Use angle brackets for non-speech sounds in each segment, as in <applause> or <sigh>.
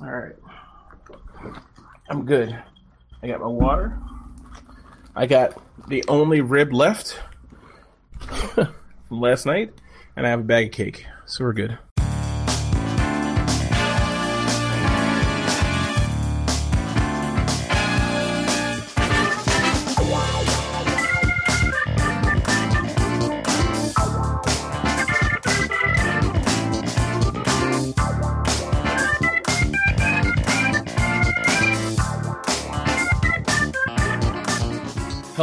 All right. I'm good. I got my water. I got the only rib left <laughs> from last night, and I have a bag of cake. So we're good.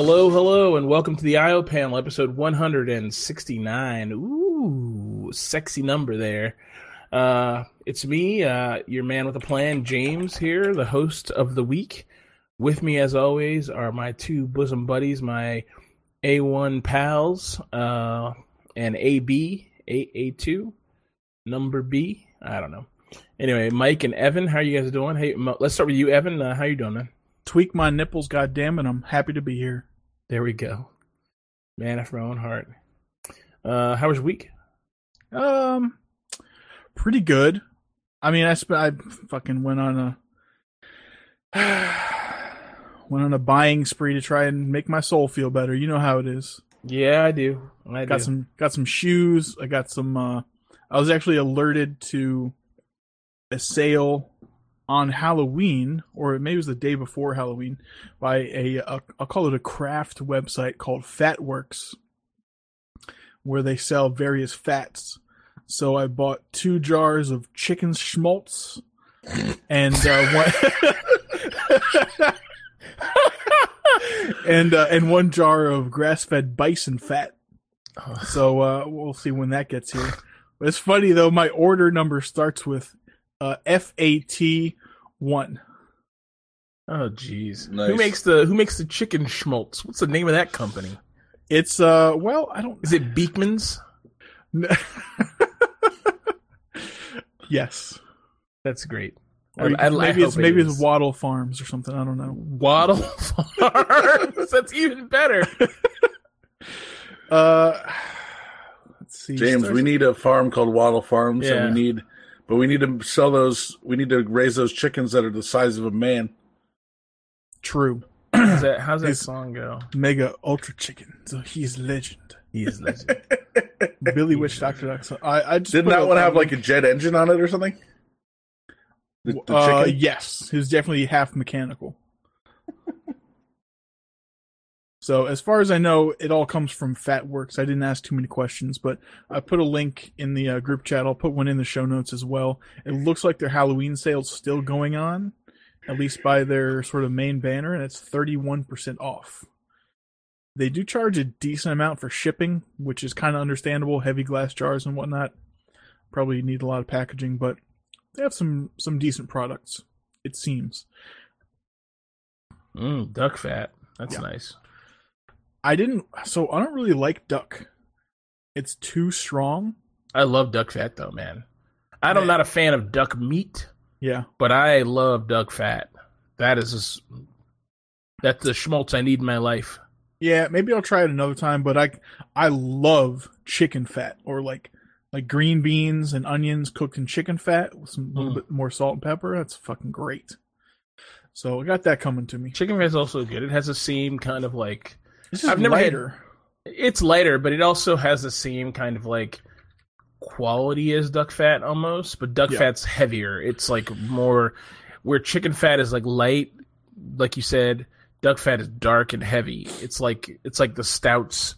Hello, hello, and welcome to the IO panel, episode 169. Ooh, sexy number there. Uh, it's me, uh, your man with a plan, James here, the host of the week. With me, as always, are my two bosom buddies, my A1 pals, uh, and AB, A- A2, number B. I don't know. Anyway, Mike and Evan, how are you guys doing? Hey, let's start with you, Evan. Uh, how you doing, man? tweak my nipples, goddamn it! I'm happy to be here. There we go. Man after my own heart. Uh, how was your week? Um, pretty good. I mean, I sp- I fucking went on a <sighs> went on a buying spree to try and make my soul feel better. You know how it is. Yeah, I do. I got do. some got some shoes. I got some. uh I was actually alerted to a sale on Halloween, or maybe it was the day before Halloween, by a, a I'll call it a craft website called Fatworks, where they sell various fats. So I bought two jars of chicken schmaltz and uh, one <laughs> and uh, and one jar of grass-fed bison fat. So uh, we'll see when that gets here. But it's funny though. My order number starts with uh, FAT one. Oh, jeez. Nice. Who makes the Who makes the chicken schmaltz? What's the name of that company? It's uh well I don't. Is it Beekman's? <laughs> yes. That's great. Or I- I- I maybe it's hope it maybe it's Waddle Farms or something. I don't know. Waddle Farms. <laughs> That's even better. <laughs> Uh, let's see. James, Starts- we need a farm called Waddle Farms, Yeah. and we need, but we need to sell those. We need to raise those chickens that are the size of a man. true How's that, how's that song go? mega ultra chicken. So he's legend. He is legend. <laughs> Billy Witch Doctor Duck. So I I just Didn't put that one have like a jet engine on it or something? The, the uh, chicken? yes, he was definitely half mechanical. So, as far as I know, it all comes from Fatworks. I didn't ask too many questions, but I put a link in the uh, group chat. I'll put one in the show notes as well. It looks like their Halloween sale's still going on, at least by their sort of main banner, and it's thirty one percent off. They do charge a decent amount for shipping, which is kind of understandable. Heavy glass jars and whatnot probably need a lot of packaging, but they have some some decent products. It seems. Mm, duck fat. That's Yeah. nice. I didn't. So I don't really like duck. It's too strong. I love duck fat though, man. I'm Man. not a fan of duck meat, Yeah. but I love duck fat. That is just, that's the schmaltz I need in my life. Yeah, maybe I'll try it another time, but I I love chicken fat or like like green beans and onions cooked in chicken fat with some little Mm. bit more salt and pepper. That's fucking great. So I got that coming to me. Chicken fat is also good. It has the same kind of like I've never had- lighter. it's lighter, but it also has the same kind of like quality as duck fat almost, but duck Yeah. fat's heavier. It's like more where chicken fat is like light, like you said, duck fat is dark and heavy. It's like it's like the stouts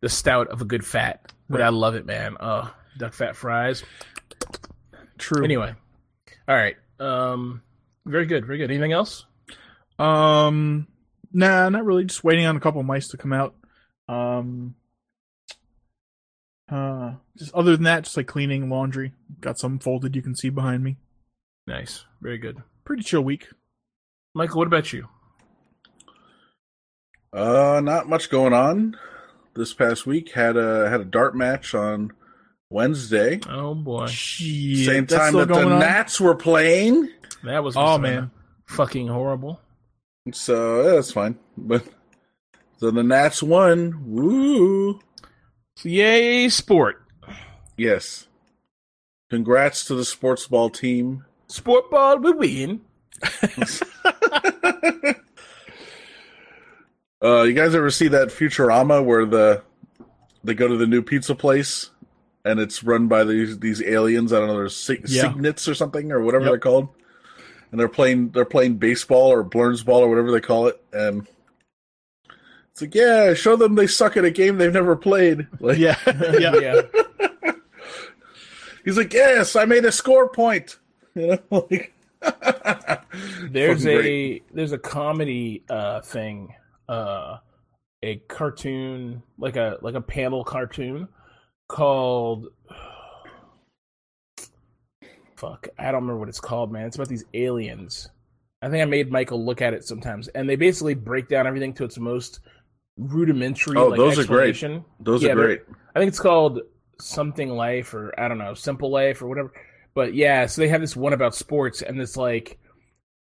the stout of a good fat. But Right. I love it, man. Oh, duck fat fries. True. Anyway. All right. Um very good, very good. Anything else? Um, nah, not really. Just waiting on a couple mice to come out. Um, uh, just other than that, just like cleaning, laundry. Got some folded. You can see behind me. Nice. Very good. Pretty chill week. Michael, what about you? Uh, not much going on this past week. Had a had a dart match on Wednesday. Oh boy. Shit, Same time still that the going on? Nats were playing. That was Oh man, fucking horrible. So yeah, that's fine. But so the Nats won. Woo! Yay, sport. Yes. Congrats to the sports ball team. Sport ball, we win. <laughs> Uh, you guys ever see that Futurama where the they go to the new pizza place and it's run by these these aliens? I don't know, there's sig- Yeah. signets or something or whatever Yep. they're called, and they're playing they're playing baseball or Blernsball or whatever they call it, and it's like, yeah, show them they suck at a game they've never played. <laughs> Like, Yeah, <laughs> yeah. Yeah. he's like, yes, I made a score point. <laughs> You know, like, There's a great. there's a comedy uh thing, uh a cartoon like a like a panel cartoon called fuck, I don't remember what it's called, man. It's about these aliens. I think I made Michael look at it sometimes, and they basically break down everything to its most rudimentary. Oh, like, those are great. those Yeah, are great. I think it's called something life or I don't know, simple life or whatever. But yeah, so they have this one about sports and it's like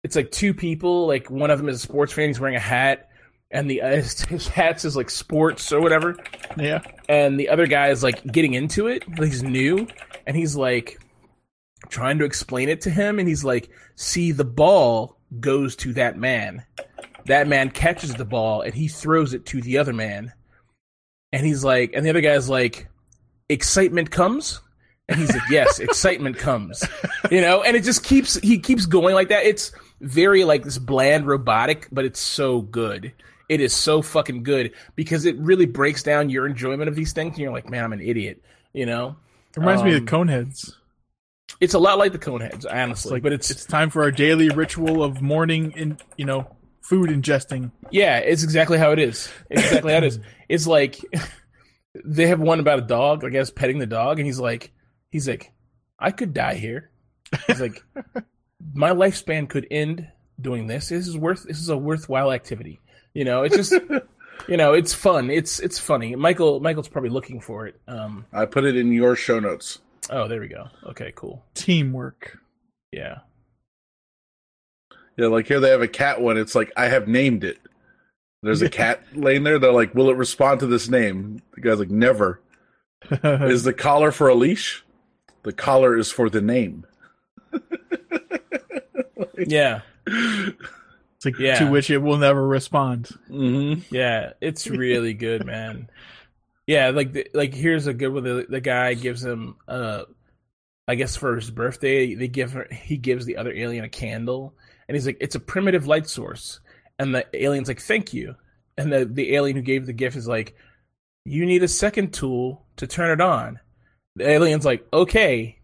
it's like two people, like one of them is a sports fan, he's wearing a hat and the his, <laughs> his hat says like sports or whatever yeah. and the other guy is like getting into it, like he's new and he's like trying to explain it to him and he's like, "See the ball goes to that man. That man catches the ball and he throws it to the other man." And he's like, and the other guy's like, excitement comes? And he's like, yes, excitement comes. <laughs> You know, and it just keeps, he keeps going like that. It's very like this bland robotic, but it's so good. It is so fucking good because it really breaks down your enjoyment of these things. And you're like, man, I'm an idiot. You know, It reminds me of Um, Coneheads. It's a lot like the Coneheads, honestly, Like, but it's, it's time for our daily ritual of morning and you know food ingesting. Yeah, it's exactly how it is. It's exactly how it is. <laughs> It's like <laughs> they have one about a dog, I guess, petting the dog, and he's like, he's like, I could die here. He's like, <laughs> my lifespan could end doing this. This is worth. This is a worthwhile activity. You know, it's just, you know, it's fun. It's it's funny. Michael Michael's probably looking for it. Um. I put it in your show notes. Oh, there we go. Okay, cool. Teamwork. Yeah. Yeah, like here they have a cat one. It's like I have named it. There's a cat laying there. They're like, "Will it respond to this name?" The guy's like, "Never." <laughs> Is the collar for a leash? The collar is for the name. <laughs> Yeah. It's like Yeah. to which it will never respond. Mm-hmm. Yeah, it's really good, man. Yeah, like the, like here's a good one. The, the guy gives him, uh, I guess for his birthday, they give her, he gives the other alien a candle, and he's like, "It's a primitive light source," and the alien's like, "Thank you," and the the alien who gave the gift is like, "You need a second tool to turn it on." The alien's like, "Okay,"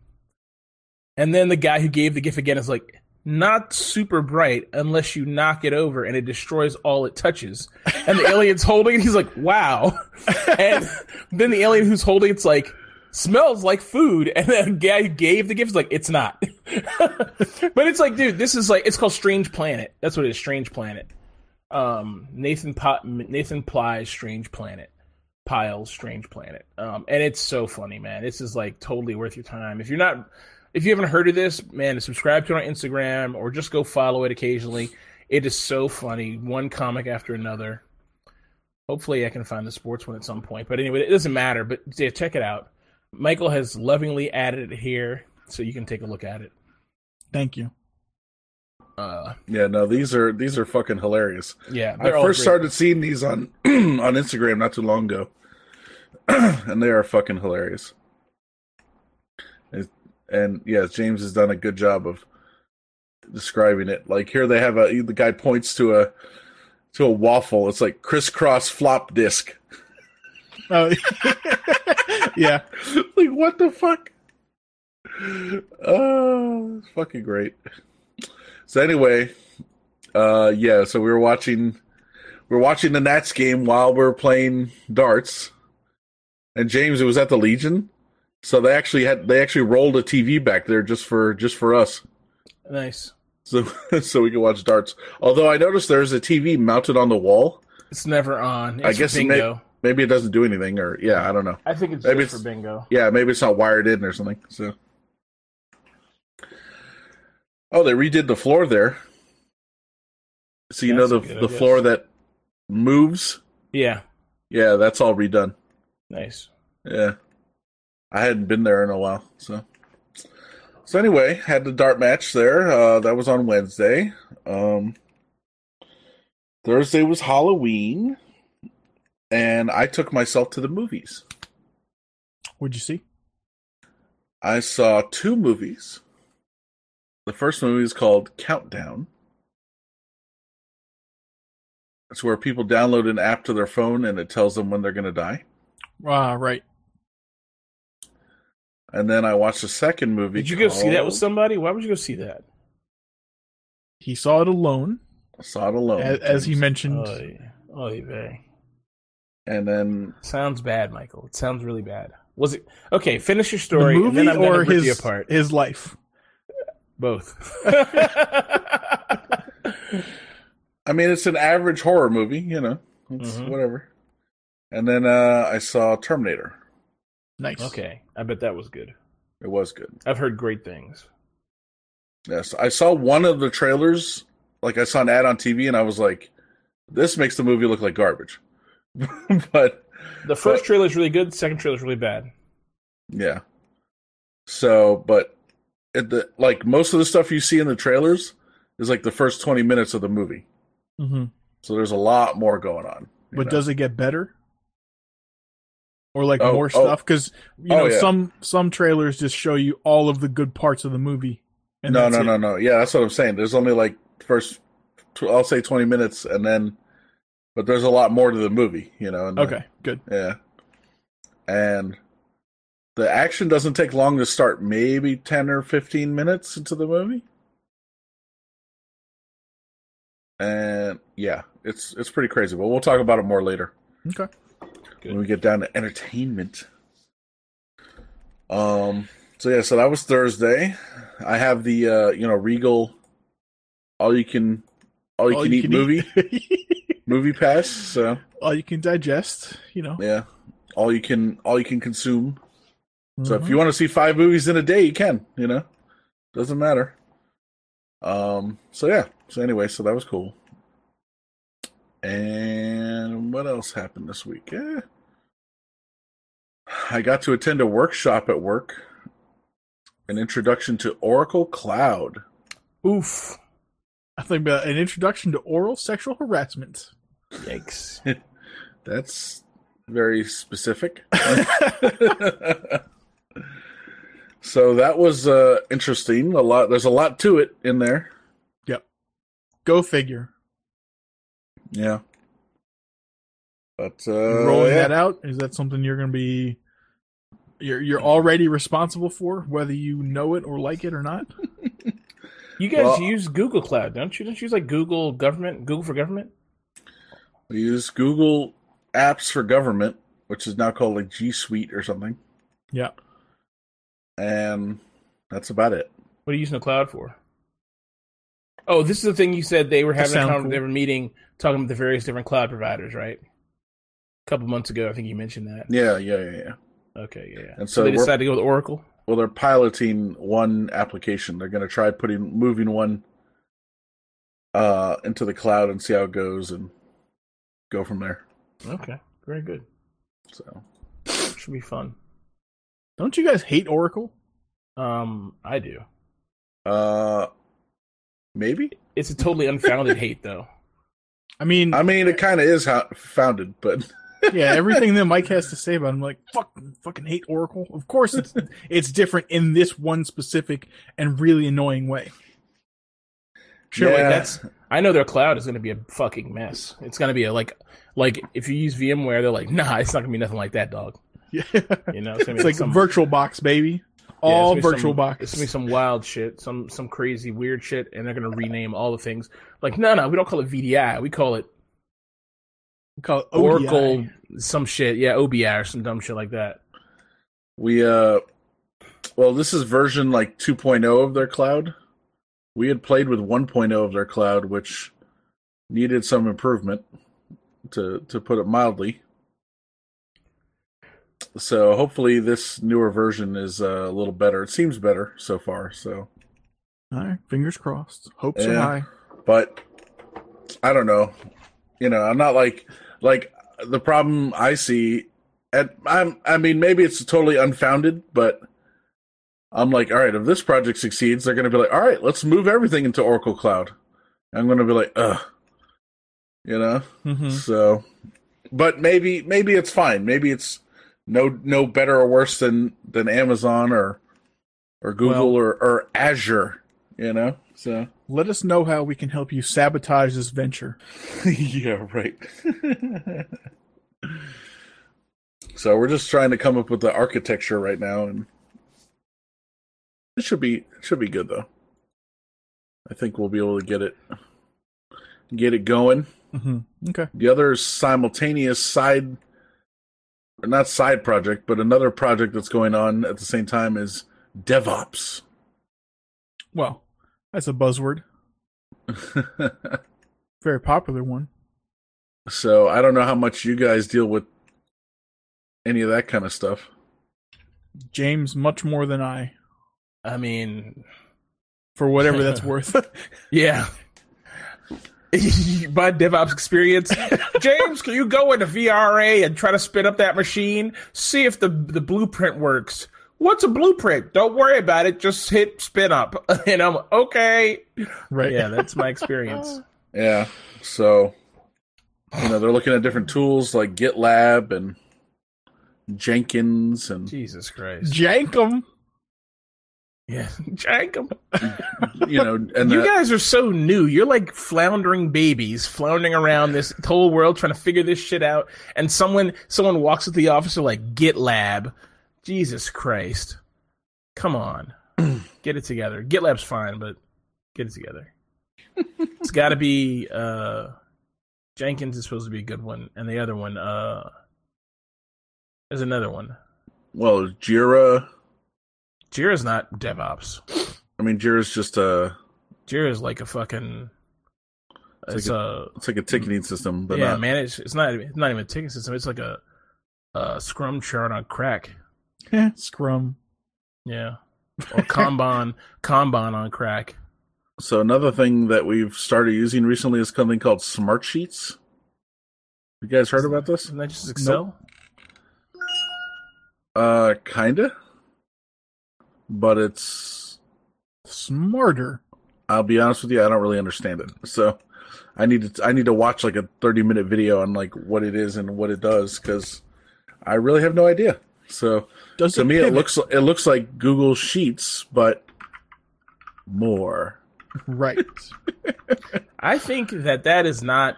and then the guy who gave the gift again is like. Not super bright unless you knock it over and it destroys all it touches and the alien's holding it. He's like, wow. <laughs> And then the alien who's holding it's like, smells like food. And then the guy who gave the gift is like, it's not. <laughs> but it's like, dude, this is like, it's called Strange Planet. That's what it is, Strange Planet. Um, Nathan po- Nathan Pyle's Strange Planet. Pyle's Strange Planet. Um, and it's so funny, man. This is like totally worth your time. If you're not, if you haven't heard of this, man, subscribe to it on Instagram or just go follow it occasionally. It is so funny. One comic after another. Hopefully, I can find the sports one at some point. But anyway, it doesn't matter. But yeah, check it out. Michael has lovingly added it here, so you can take a look at it. Thank you. Uh, Yeah, no, these are these are fucking hilarious. yeah, I first great. started seeing these on <clears throat> on Instagram not too long ago, <clears throat> and they are fucking hilarious. And yes, James has done a good job of describing it. Like here, they have a the guy points to a to a waffle. It's like crisscross flop disc. Oh, <laughs> yeah. <laughs> like what the fuck? Oh, it's fucking great. So anyway, uh yeah, so we were watching we were watching the Nats game while we are playing darts. And James, it was at the Legion. So they actually had they actually rolled a TV back there just for just for us. Nice. So <laughs> so we could watch darts. Although I noticed there's a TV mounted on the wall. It's never on. It's I guess it may- Maybe it doesn't do anything or yeah, I don't know. I think it's maybe it's- for bingo. Yeah, maybe it's not wired in or something. So, oh, they redid the floor there. So you know the good, the floor that moves. Yeah. Yeah, that's all redone. Nice. Yeah, I hadn't been there in a while. So, So anyway, had the dart match there. Uh, that was on Wednesday. Um, Thursday was Halloween, and I took myself to the movies. What'd you see? I saw two movies. The first movie is called Countdown. It's where people download an app to their phone and it tells them when they're going to die. Ah, right. And then I watched the second movie. Did you go see that with somebody? Why would you go see that? He saw it alone, I saw it alone. as, as he mentioned. Oh, yeah. oh. And then Sounds bad, Michael. It sounds really bad. Was it okay? Finish your story, the movie and then I'm or gonna rip you his apart. his life. Both. <laughs> <laughs> I mean, it's an average horror movie, you know, it's Mhm. whatever. And then uh, I saw Terminator. Nice. okay, I bet that was good. It was good. I've heard great things. Yes, I saw one of the trailers. Like I saw an ad on TV, and I was like, "This makes the movie look like garbage." <laughs> but The first trailer is really good. The second trailer is really bad. yeah, so but it, the like most of the stuff you see in the trailers is like the first twenty minutes of the movie. hmm So there's a lot more going on. But know? does it get better? Or like Oh, more oh. stuff? Because you Oh, know yeah. some some trailers just show you all of the good parts of the movie. And no, no, it. no, no. Yeah, that's what I'm saying. There's only like first, tw- I'll say 20 minutes, and then, but there's a lot more to the movie, you know. And the- Okay, good. yeah, and the action doesn't take long to start. Maybe 10 or 15 minutes into the movie, and yeah, it's it's pretty crazy. But we'll talk about it more later Okay. Good. when we get down to entertainment. Um. So yeah, so that was Thursday. I have the uh, you know Regal, all you can, all you All can eat movie eat. <laughs> movie pass. So all you can digest, you know. yeah, all you can all you can consume. So if you want to see five movies in a day, you can. You know, doesn't matter. Um. So yeah. So anyway, so that was cool. And what else happened this week? Eh. I got to attend a workshop at work. An introduction to Oracle Cloud. Oof! I think about an introduction to oral sexual harassment. Yikes! <laughs> That's very specific. <laughs> <laughs> so that was uh, interesting. A lot. There's a lot to it in there. Yep. Go figure. Yeah. But uh, rolling yeah. that out is that something you're going to be you're you're already responsible for whether you know it or like it or not <laughs> You guys Well- use Google Cloud, don't you? Don't you use like Google Government, Google for Government? we use Google Apps for Government, which is now called like G Suite or something, yeah and that's about it. What are you using the cloud for? Oh, this is the thing you said they were having a sound cool. they were meeting talking about the various different cloud providers, right? A couple months ago, I think you mentioned that. Yeah, yeah, yeah, yeah. Okay, yeah. yeah. And so, so they decided to go with Oracle. Well, they're piloting one application. They're going to try putting moving one uh into the cloud and see how it goes and go from there. Okay, very good. So Should be fun. don't you guys hate oracle Um, I do. uh maybe. It's a totally unfounded hate, though. i mean I mean, it kind of is how founded, but <laughs> yeah everything that mike has to say about it, i'm like fuck fucking hate oracle of course it's <laughs> it's different in this one specific and really annoying way Sure, Yeah. like that's. I know their cloud is going to be a fucking mess. It's going to be a like, like if you use VMware, they're like, nah, it's not going to be nothing like that, dog. <laughs> yeah You know, it's, gonna it's be like some, virtual box baby yeah, all it's virtual some- box It's gonna be some wild shit, some some crazy weird shit, and they're gonna rename all the things. Like, no, no, we don't call it VDI. We call it We call it ODI. Oracle, some shit. Yeah, OBI or some dumb shit like that. we uh well, this is version like 2.0 of their cloud. We had played with 1.0 of their cloud which needed some improvement to to put it mildly. So hopefully this newer version is uh, a little better. It seems better so far. So, all right fingers crossed hopes are high but I don't know. You know, I'm not like like the problem I see. And I'm I mean maybe it's totally unfounded, but I'm like, all right, if this project succeeds, they're going to be like, all right, let's move everything into Oracle Cloud. I'm going to be like, ugh, you know. hmm So, but maybe maybe it's fine. Maybe it's no no better or worse than than Amazon or or Google Well- or or Azure. You know. So Let us know how we can help you sabotage this venture. <laughs> yeah, right. <laughs> so we're just trying to come up with the architecture right now, and it should be it should be good though. I think we'll be able to get it get it going. hmm Okay. The other simultaneous side, not side project, but another project that's going on at the same time is DevOps. Well, that's a buzzword. <laughs> Very popular one. so I don't know how much you guys deal with any of that kind of stuff. James, much more than I, I mean, for whatever that's <laughs> worth. yeah. <laughs> My DevOps experience, <laughs> James. Can you go into VRA and try to spin up that machine? See if the the blueprint works. What's a blueprint? Don't worry about it. Just hit spin up, <laughs> and I'm okay. right. Yeah, that's my experience. Yeah. So, you know, they're looking at different tools like GitLab and Jenkins and Jesus Christ. Jankum. Yeah, jank 'em. you know, and You the- guys are so new. You're like floundering babies, floundering around this whole world trying to figure this shit out. And someone someone walks into the office like GitLab. Jesus Christ. Come on. <clears throat> get it together. GitLab's fine, but get it together. it's gotta be uh Jenkins is supposed to be a good one, and the other one, uh there's another one. well, Jira. Jira's not DevOps. I mean, Jira's just a Jira's like a fucking It's it's, like a it's like a ticketing system, but yeah, not, manage. It's not. It's not even a ticket system. It's like a, a Scrum chart on crack. Eh, Scrum. Yeah, or Kanban. <laughs> Kanban on crack. So another thing that we've started using recently is something called Smart Sheets. You guys heard about this? Isn't that just Excel? Uh, kinda. But it's. Smarter. I'll be honest with you, I don't really understand it. So, I need to I need to watch like a thirty minute video on like what it is and what it does because I really have no idea. So Does to me, it pivot? looks it looks like Google Sheets, but more. right. <laughs> I think that that is not.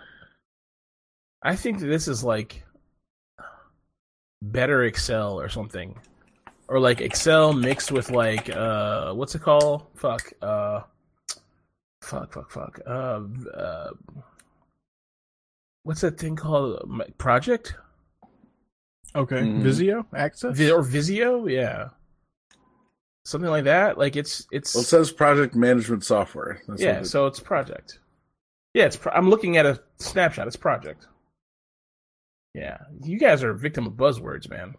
I think this is like better Excel or something, or like Excel mixed with like uh, what's it called? Fuck. Uh, fuck. Fuck. Fuck. Uh, uh, what's that thing called? Project. Okay. Mhm. Visio access. Vi- or Visio, yeah, something like that. Like it's it's Well, it says project management software. That's yeah. it- So it's project. Yeah, it's. Pro- I'm looking at a snapshot. It's project. Yeah, you guys are a victim of buzzwords, man.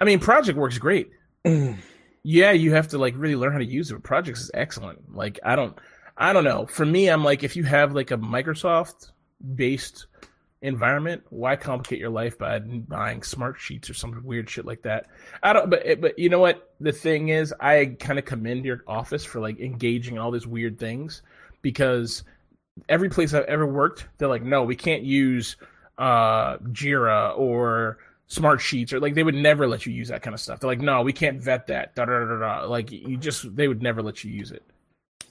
I mean, project works great. yeah, you have to like really learn how to use it. But projects is excellent. Like I don't, I don't know. For me, I'm like if you have like a Microsoft based environment, why complicate your life by buying smart sheets or some weird shit like that? I don't. But but you know what? The thing is, I kind of commend your office for like engaging in all these weird things because every place I've ever worked, they're like, no, we can't use uh Jira or smart sheets or like they would never let you use that kind of stuff. They're like, no, we can't vet that. Da, da, da, da. Like you just they would never let you use it.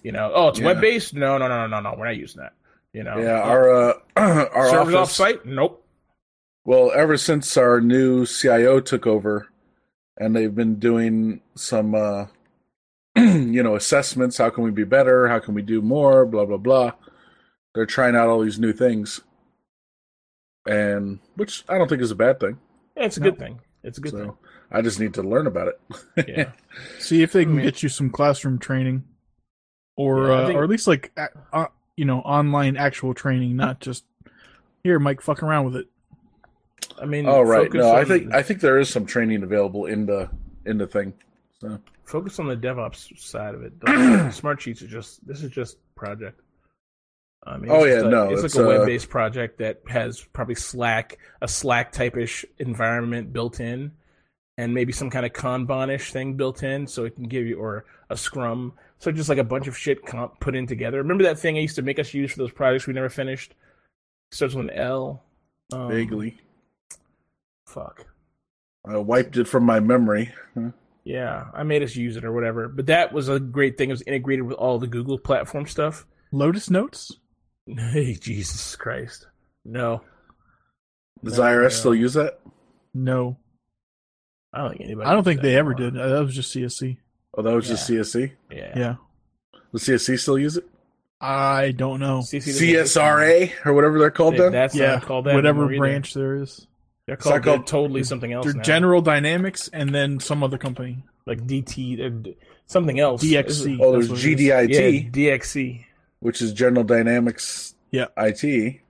You know, oh, it's Yeah. web based. No, no, no, no, no, no. We're not using that. You know, yeah, our uh, <clears throat> our servers office. off site. Nope. Well, ever since our new CIO took over, and they've been doing some, uh, <clears throat> you know, assessments. How can we be better? How can we do more? Blah blah blah. They're trying out all these new things, and which I don't think is a bad thing. Yeah, it's a No. good thing. It's a good So I just need to learn about it. Yeah. <laughs> See if they can I mean- get you some classroom training, or Yeah, I uh, think- or at least like uh, you know online actual training, not just here, Mike, fuck around with it. I mean, oh right, focus no, I think I think there is some training available in the in the thing. So focus on the DevOps side of it. <clears throat> Smart sheets are just this is just project. I mean, Oh, it's yeah, just a- no, it's, it's, like a uh, web-based project that has probably Slack, a Slack type-ish environment built in, and maybe some kind of Kanban-ish thing built in, so it can give you or a Scrum. So just like a bunch of shit comp put in together. Remember that thing I used to make us use for those projects we never finished? Starts with an L. Um, Vaguely. Fuck. I wiped it from my memory. Yeah, I made us use it or whatever. But that was a great thing. It was integrated with all the Google platform stuff. Lotus Notes. Hey, Jesus Christ. No. Does No, IRS no. still use that? No, I don't think anybody I don't think that they ever anymore. did. Uh, That was just CSC. Oh, that was just CSC. Yeah. Yeah, Does CSC still use it? I don't know. CC doesn't exist CSRA or whatever they're called anymore. then. That's yeah, not called that. whatever anymore either. branch there is. They're not called, they're totally something else. They're now. General Dynamics and then some other company. like DT, they're something else. DXC. Oh, there's what. GDIT, Yeah, DXC. Which is General Dynamics Yeah. IT.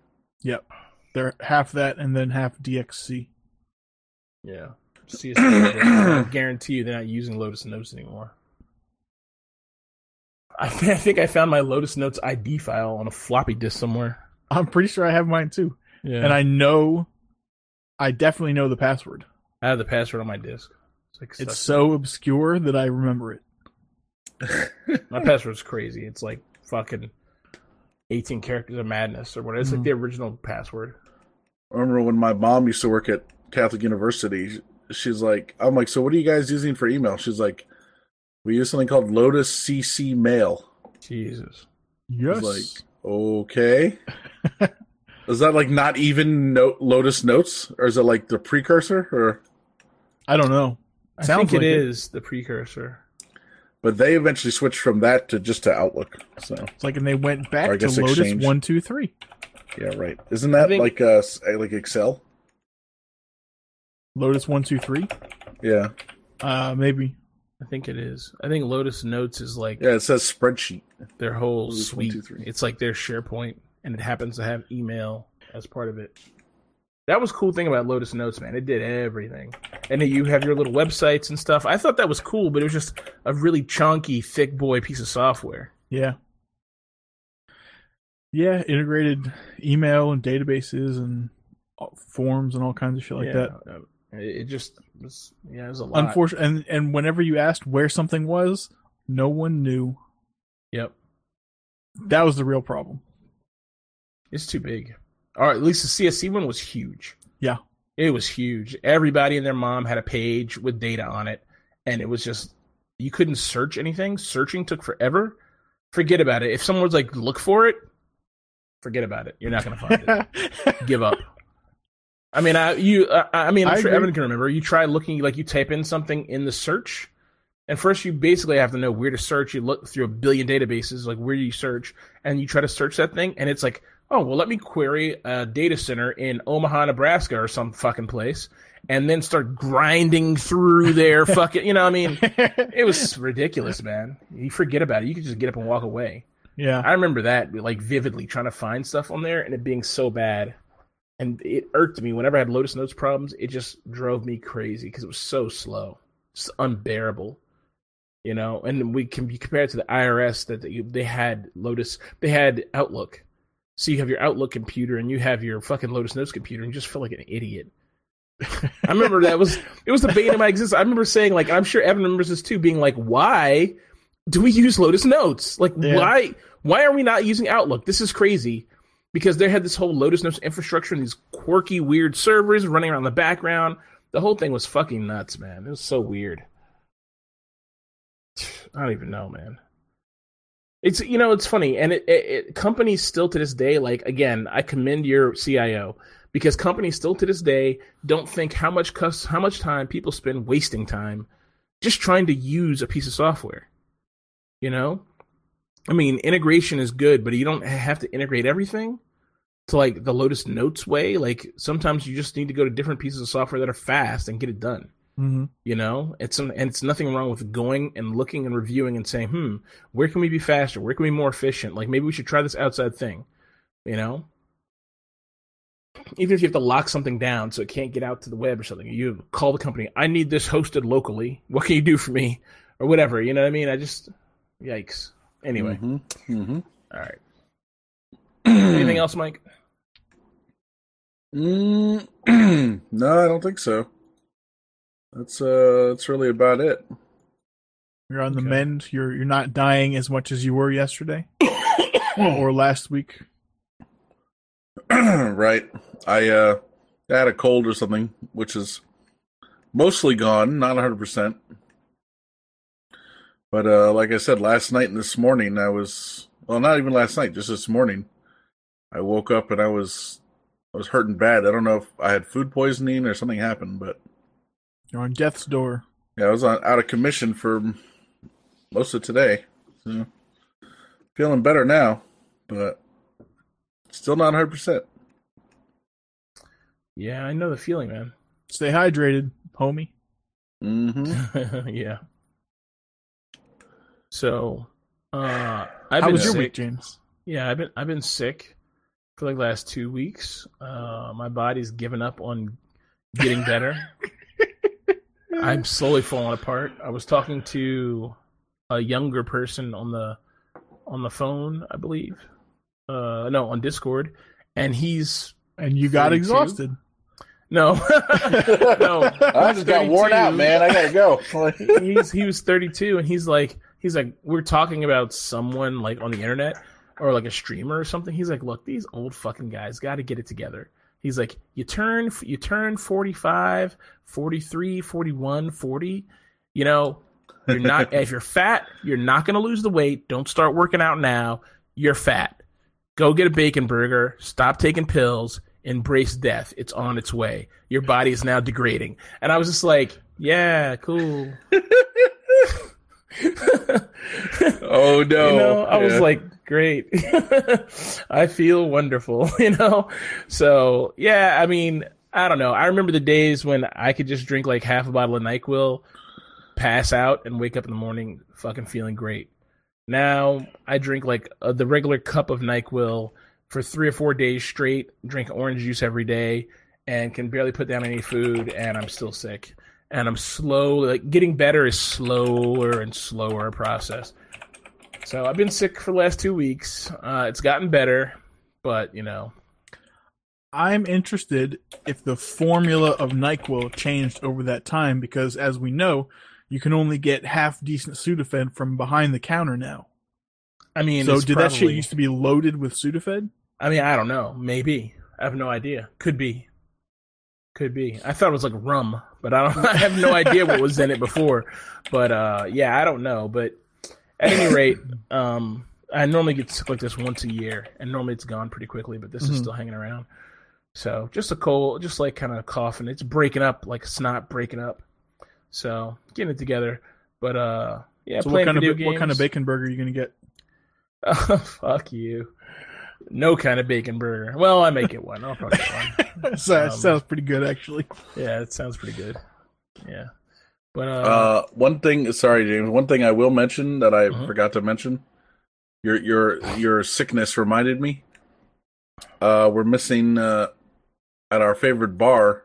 Yep. They're half that and then half DXC. Yeah. CSC, I <clears throat> guarantee you they're not using Lotus Notes anymore. I, th- <laughs> I think I found my Lotus Notes ID file on a floppy disk somewhere. I'm pretty sure I have mine too. Yeah. And I know, I definitely know the password. I have the password on my disk. It's, like It's so obscure that I remember it. my password's crazy. It's like fucking 18 characters of madness or whatever. It's like Mhm. the original password. I remember when my mom used to work at Catholic University. She's like, I'm like, so what are you guys using for email? She's like, we use something called Lotus CC Mail. Jesus. Yes. like- Okay. <laughs> is that like not even no- Lotus Notes, or is it like the precursor? Or I don't know. I Sounds think like it it. is the precursor. But they eventually switched from that to just to Outlook. So It's like, and they went back I to guess Lotus Exchange. one, two, three. yeah, right. Isn't that think- like uh like Excel? Lotus one, two, three. Yeah, Uh, maybe. I think it is. I think Lotus Notes is like yeah. It says spreadsheet. their whole Lotus one, suite. two. It's like their SharePoint, and it happens to have email as part of it. That was cool thing about Lotus Notes, man. It did everything, and then you have your little websites and stuff. I thought that was cool, but it was just a really chunky, thick boy piece of software. Yeah. Yeah, integrated email and databases and forms and all kinds of shit like yeah, that. uh, It it just was, yeah, it was a lot. Unfortunately, and and whenever you asked where something was, no one knew. Yep, That was the real problem. it's too big. Or at least the CSC one was huge. Yeah. It was huge. Everybody and their mom had a page with data on it, and it was just you couldn't search anything. Searching took forever. Forget about it. If someone was like, "Look for it," forget about it. You're not gonna find it. <laughs> Give up. I mean, I you, I, I mean, I'm I sure agree. Evan can remember. You try looking, like you type in something in the search, and first you basically have to know where to search. You look through a billion databases, like where do you search, and you try to search that thing, and it's like, oh well, let me query a data center in Omaha, Nebraska, or some fucking place, and then start grinding through their <laughs> fucking, you know, what I mean, it was <laughs> ridiculous, man. You forget about it. You could just get up and walk away. yeah. I remember that like vividly trying to find stuff on there and it being so bad. And it irked me whenever I had Lotus Notes problems. It just drove me crazy because it was so slow, just unbearable. You know, and we can be compared to the IRS that they had Lotus, they had Outlook. So you have your Outlook computer and you have your fucking Lotus Notes computer, and you just feel like an idiot. I remember that was it was the bane of my existence. I remember saying like I'm sure Evan remembers this too, being like, why do we use Lotus Notes? Like Yeah. why why are we not using Outlook? This is crazy. Because they had this whole Lotus Notes infrastructure and these quirky, weird servers running around the background. The whole thing was fucking nuts, man. It was so weird. <sighs> I don't even know, man. It's you know it's funny, and it, it, it companies still to this day like again I commend your CIO because companies still to this day don't think how much cus- how much time people spend wasting time just trying to use a piece of software. You know, I mean integration is good, but you don't have to integrate everything to like the Lotus Notes way. Like sometimes you just need to go to different pieces of software that are fast and get it done. Hmm You know, it's and it's nothing wrong with going and looking and reviewing and saying, hmm, where can we be faster? Where can we be more efficient? Like maybe we should try this outside thing. You know, even if you have to lock something down so it can't get out to the web or something, you call the company. I need this hosted locally. What can you do for me, or whatever? You know what I mean? I just, yikes. Anyway, Mhm, mhm. all right. Anything else, Mike? Mm, <clears throat> no, I don't think so. That's uh, that's really about it. You're on the Okay. mend. You're you're not dying as much as you were yesterday <coughs> or last week. <clears throat> right. I uh, had a cold or something, which is mostly gone, not 100. percent But uh, like I said, last night and this morning, I was well, not even last night, just this morning. I woke up and I was I was hurting bad. I don't know if I had food poisoning or something happened, but You're on death's door. yeah, I was on, out of commission for most of today. So feeling better now, but still not 100. percent Yeah, I know the feeling, man. Stay hydrated, homie. Mm-hmm. <laughs> yeah. So, uh, I've How been was your week, James? Yeah, I've been I've been sick for like the last two weeks. Uh, my body's given up on getting better. <laughs> I'm slowly falling apart. I was talking to a younger person on the on the phone, I believe. Uh, no, on Discord, and he's And you got 42? exhausted. no, <laughs> no. <laughs> I just got worn out, man. I gotta go. <laughs> he's he was 32 and he's like he's like we're talking about someone like on the internet or like a streamer or something he's like look these old fucking guys got to get it together he's like you turn you turn 45 43 41 40 you know you're not <laughs> if you're fat you're not going to lose the weight. Don't start working out now. You're fat. Go get a bacon burger. Stop taking pills. Embrace death. It's on its way. Your body is now degrading. And i was just like yeah cool. <laughs> Oh no! you know, I was like, great. <laughs> I feel wonderful, <laughs> you know? So, yeah, I mean, I don't know. I remember the days when I could just drink like half a bottle of NyQuil, pass out, and wake up in the morning fucking feeling great. Now I drink like uh, the regular cup of NyQuil for three or four days straight, drink orange juice every day, and can barely put down any food, and I'm still sick. And I'm slow, like getting better is slower and slower process. So I've been sick for the last two weeks. Uh, it's gotten better, but you know, I'm interested if the formula of NyQuil changed over that time because, as we know, you can only get half decent Sudafed from behind the counter now. I mean, so did that shit used to be loaded with Sudafed? I mean, I don't know. Maybe I have no idea. Could be. Could be. I thought it was like rum, but I don't. <laughs> I have no idea what was in it before. But uh, yeah, I don't know. But at any rate, um, I normally get sick like this once a year, and normally it's gone pretty quickly. But this is Mhm. still hanging around. So just a cold, just like kind of coughing. It's breaking up, like snot breaking up. So getting it together. But uh, yeah, so what kind of games. what kind of bacon burger are you gonna get? <laughs> Oh, fuck you. No kind of bacon burger. Well, I make it one. I'll probably one. <laughs> so, that Um, sounds pretty good, actually. Yeah, it sounds pretty good. Yeah. But uh, Uh, one thing, sorry, James. One thing I will mention that I Mhm. forgot to mention. Your your your sickness reminded me. Uh, we're missing uh, at our favorite bar.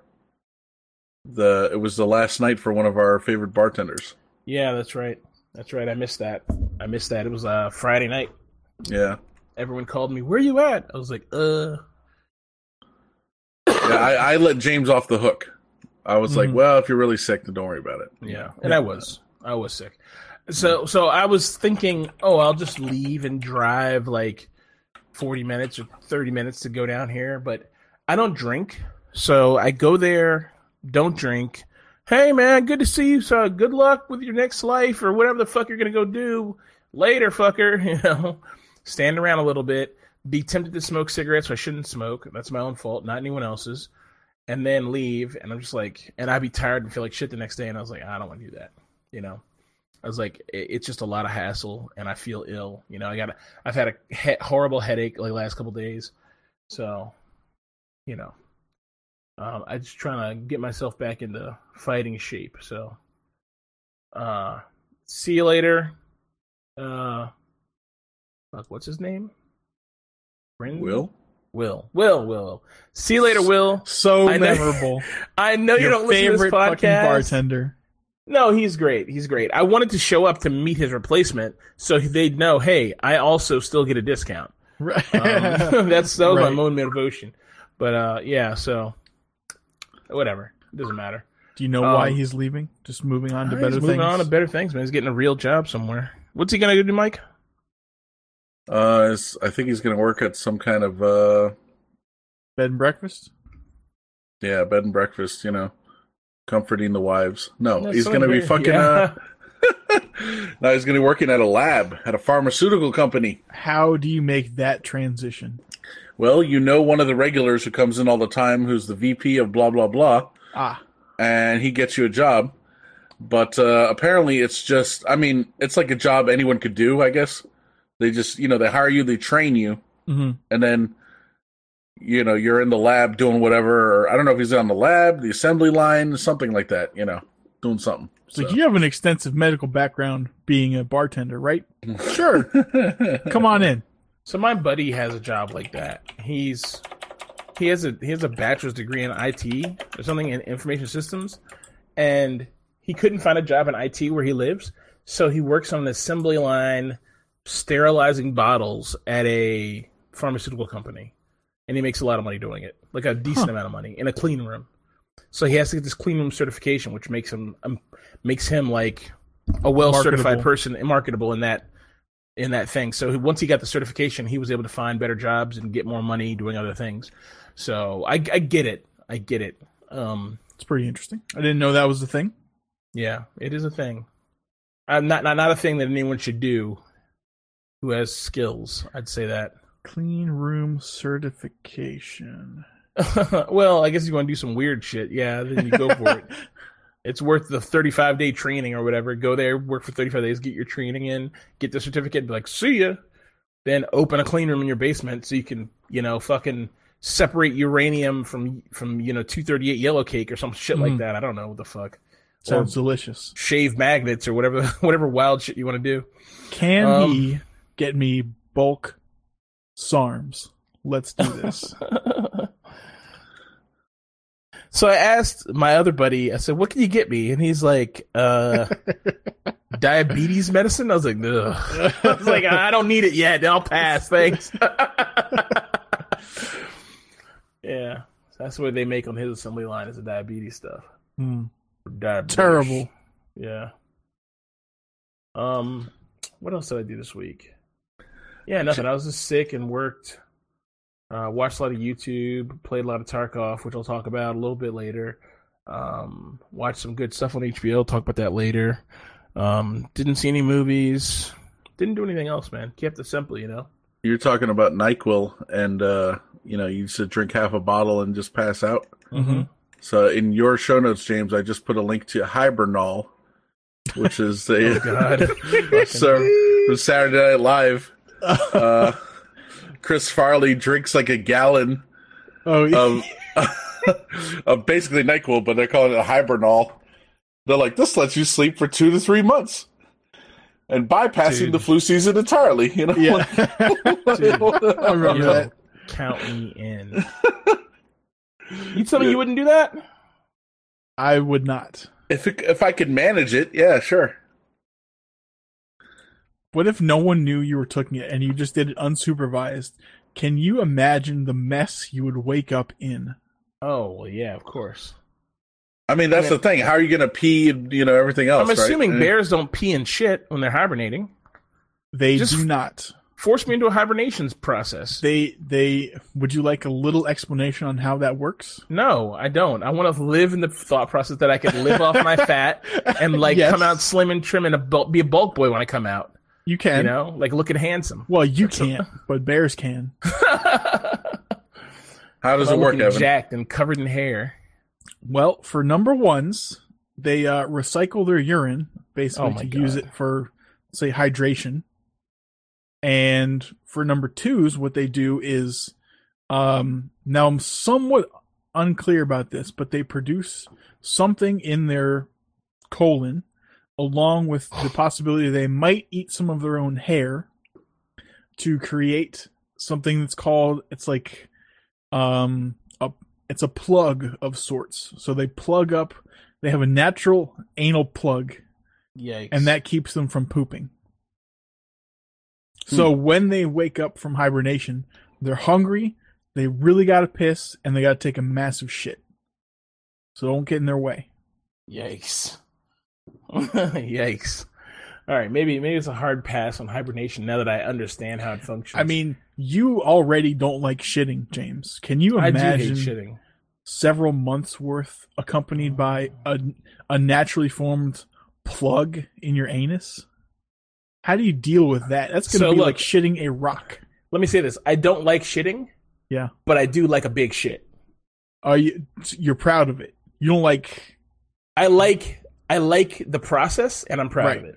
The it was the last night for one of our favorite bartenders. yeah, that's right. That's right. I missed that. I missed that. It was uh Friday night. Yeah, Everyone called me. Where you at? I was like, uh. yeah. I, I let James off the hook. I was like, Mhm. well, if you're really sick, then don't worry about it. Yeah, and I was. I was sick. So so I was thinking, oh, I'll just leave and drive like 40 minutes or 30 minutes to go down here, but I don't drink. So I go there, don't drink. Hey man, good to see you. So good luck with your next life or whatever the fuck you're going to go do. Later, fucker, <laughs> you know. Stand around a little bit, be tempted to smoke cigarettes, I shouldn't smoke. That's my own fault, not anyone else's. And then leave, and I'm just like, and I'd be tired and feel like shit the next day, and I was like, I don't want to do that, you know. I was like, it- it's just a lot of hassle, and I feel ill. You know, I got, I've had a he- horrible headache like last couple days, so, you know, um, I'm just trying to get myself back into fighting shape. So, uh, see you later. Uh, fuck, what's his name? Brendan? Will Will, Will, Will. See you later, Will. So I know- memorable. <laughs> I know you don't listen to this podcast. bartender. No, he's great. He's great. I wanted to show up to meet his replacement so they'd know, hey, I also still get a discount. Right. Um, <laughs> that's that was my Right. main motivation. But uh, yeah, so whatever. It doesn't matter. Do you know why Um, he's leaving? Just moving on to He's better moving things. on to better things, man. He's getting a real job somewhere. What's he gonna do, Mike? Uh, it's- I think he's going to work at some kind of uh, Bed and breakfast. yeah, bed and breakfast. You know, comforting the wives. No, That's he's so going to be fucking. Yeah. Uh, <laughs> now he's going to be working at a lab at a pharmaceutical company. How do you make that transition? Well, you know, one of the regulars who comes in all the time, who's the VP of blah blah blah, Ah, and he gets you a job. But uh, apparently, it's just. I mean, it's like a job anyone could do. I guess they just, you know, they hire you, they train you, hmm and then you know you're in the lab doing whatever or i don't know if he's on the lab the assembly line something like that you know doing something so So- you have an extensive medical background being a bartender, right? <laughs> Sure. Come on in. So my buddy has a job like that. He's he has a he has a bachelor's degree in IT or something in information systems, and he couldn't find a job in IT where he lives. So he works on an assembly line, sterilizing bottles at a pharmaceutical company, and he makes a lot of money doing it, like a decent Huh. amount of money in a clean room. So he has to get this clean room certification, which makes him um, makes him like a well certified person and marketable in that in that thing. So once he got the certification, he was able to find better jobs and get more money doing other things. So I, I get it. I get it. Um, It's pretty interesting. I didn't know that was the thing. yeah, it is a thing. Uh, not not not a thing that anyone should do who has skills. I'd say that. <laughs> Clean room certification. well, I guess if you want to do some weird shit, yeah, then you go for it. <laughs> It's worth the 35 day training or whatever. Go there, work for 35 days, get your training in, get the certificate, be like, see ya. Then open a clean room in your basement so you can, you know, fucking separate uranium from from you know 238 yellow cake or some shit like Mhm. that. I don't know what the fuck. Sounds delicious. Shave magnets or whatever <laughs> whatever wild shit you want to do. Can Um, he get me bulk SARMs? Let's do this. <laughs> So I asked my other buddy, I said, "What can you get me?" And he's like, uh, <laughs> "Diabetes medicine." I was like, Ugh. <laughs> I was like, "I don't need it yet. I'll pass. Thanks." yeah, that's what they make on his assembly line is the diabetes stuff. Hmm. Diabetes. Terrible. Yeah. Um, what else did I do this week? Yeah, nothing. I was just sick and worked. Uh, watched a lot of YouTube, played a lot of Tarkov, which I'll talk about a little bit later. Um, watched some good stuff on HBO. Talk about that later. Um, didn't see any movies. Didn't do anything else, man. Kept it simple, you know. you're talking about nyquil and uh you know you used to drink half a bottle and just pass out Mm-hmm. so in your show notes james i just put a link to hibernol which is a <laughs> Oh God. <laughs> so <laughs> saturday night live uh chris farley drinks like a gallon oh, yeah. of <laughs> of basically NyQuil, but they're calling it a Hibernol. They're like, this lets you sleep for two to three months, and bypassing Dude. the flu season entirely. You know, yeah. <laughs> I remember Yo, that. count me in. <laughs> You tell me you wouldn't do that? I would not. if it, if I could manage it, yeah, sure. What if no one knew you were taking it and you just did it unsupervised? Can you imagine the mess you would wake up in? Oh well, yeah, of course. I mean, that's Yeah. the thing. How are you going to pee and you know everything else? I'm assuming And- bears don't pee and shit when they're hibernating. They Just- do not. Force me into a hibernation process. They they would you like a little explanation on how that works? No, I don't. I want to live in the thought process that I could live off my <laughs> fat and like Yes. come out slim and trim and a bulk, be a bulk boy when I come out. You can. You know, like looking handsome. Well, you can't, <laughs> but bears can. How does it work, looking Evan? Jacked and covered in hair. Well, for number ones, they uh, recycle their urine basically Oh my to use it for, say, hydration. And for number twos, what they do is, um, now I'm somewhat unclear about this, but they produce something in their colon, along with the possibility they might eat some of their own hair to create something that's called it's like um a it's a plug of sorts. So they plug up they have a natural anal plug Yikes! and that keeps them from pooping. So when they wake up from hibernation, they're hungry, they really got to piss and they got to take a massive shit. So don't get in their way. Yikes. <laughs> Yikes. All right, maybe maybe it's a hard pass on hibernation now that I understand how it functions. I mean, you already don't like shitting, James. Can you I do hate imagine shitting. several months worth accompanied by a a naturally formed plug in your anus? How do you deal with that? That's going to So be look- like shitting a rock. Let me say this: I don't like shitting. Yeah. but I do like a big shit. Are you you're proud of it? You don't like I like I like the process, and I'm proud Right. of it.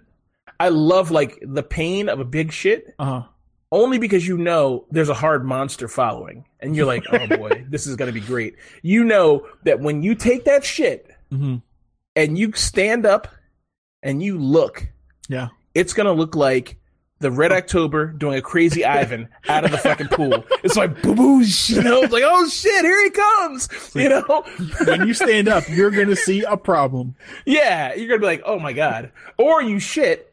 I love like the pain of a big shit, uh only because you know there's a hard monster following, and you're like, oh <laughs> boy, this is gonna be great. You know that when you take that shit hmm and you stand up and you look, yeah. it's gonna look like the Red October doing a crazy <laughs> Ivan out of the fucking pool. It's like <laughs> boo boo, you know, it's like oh shit, here he comes, you know. When you stand up, you're going <laughs> to see a problem. Yeah, you're gonna be like, oh my god, or you shit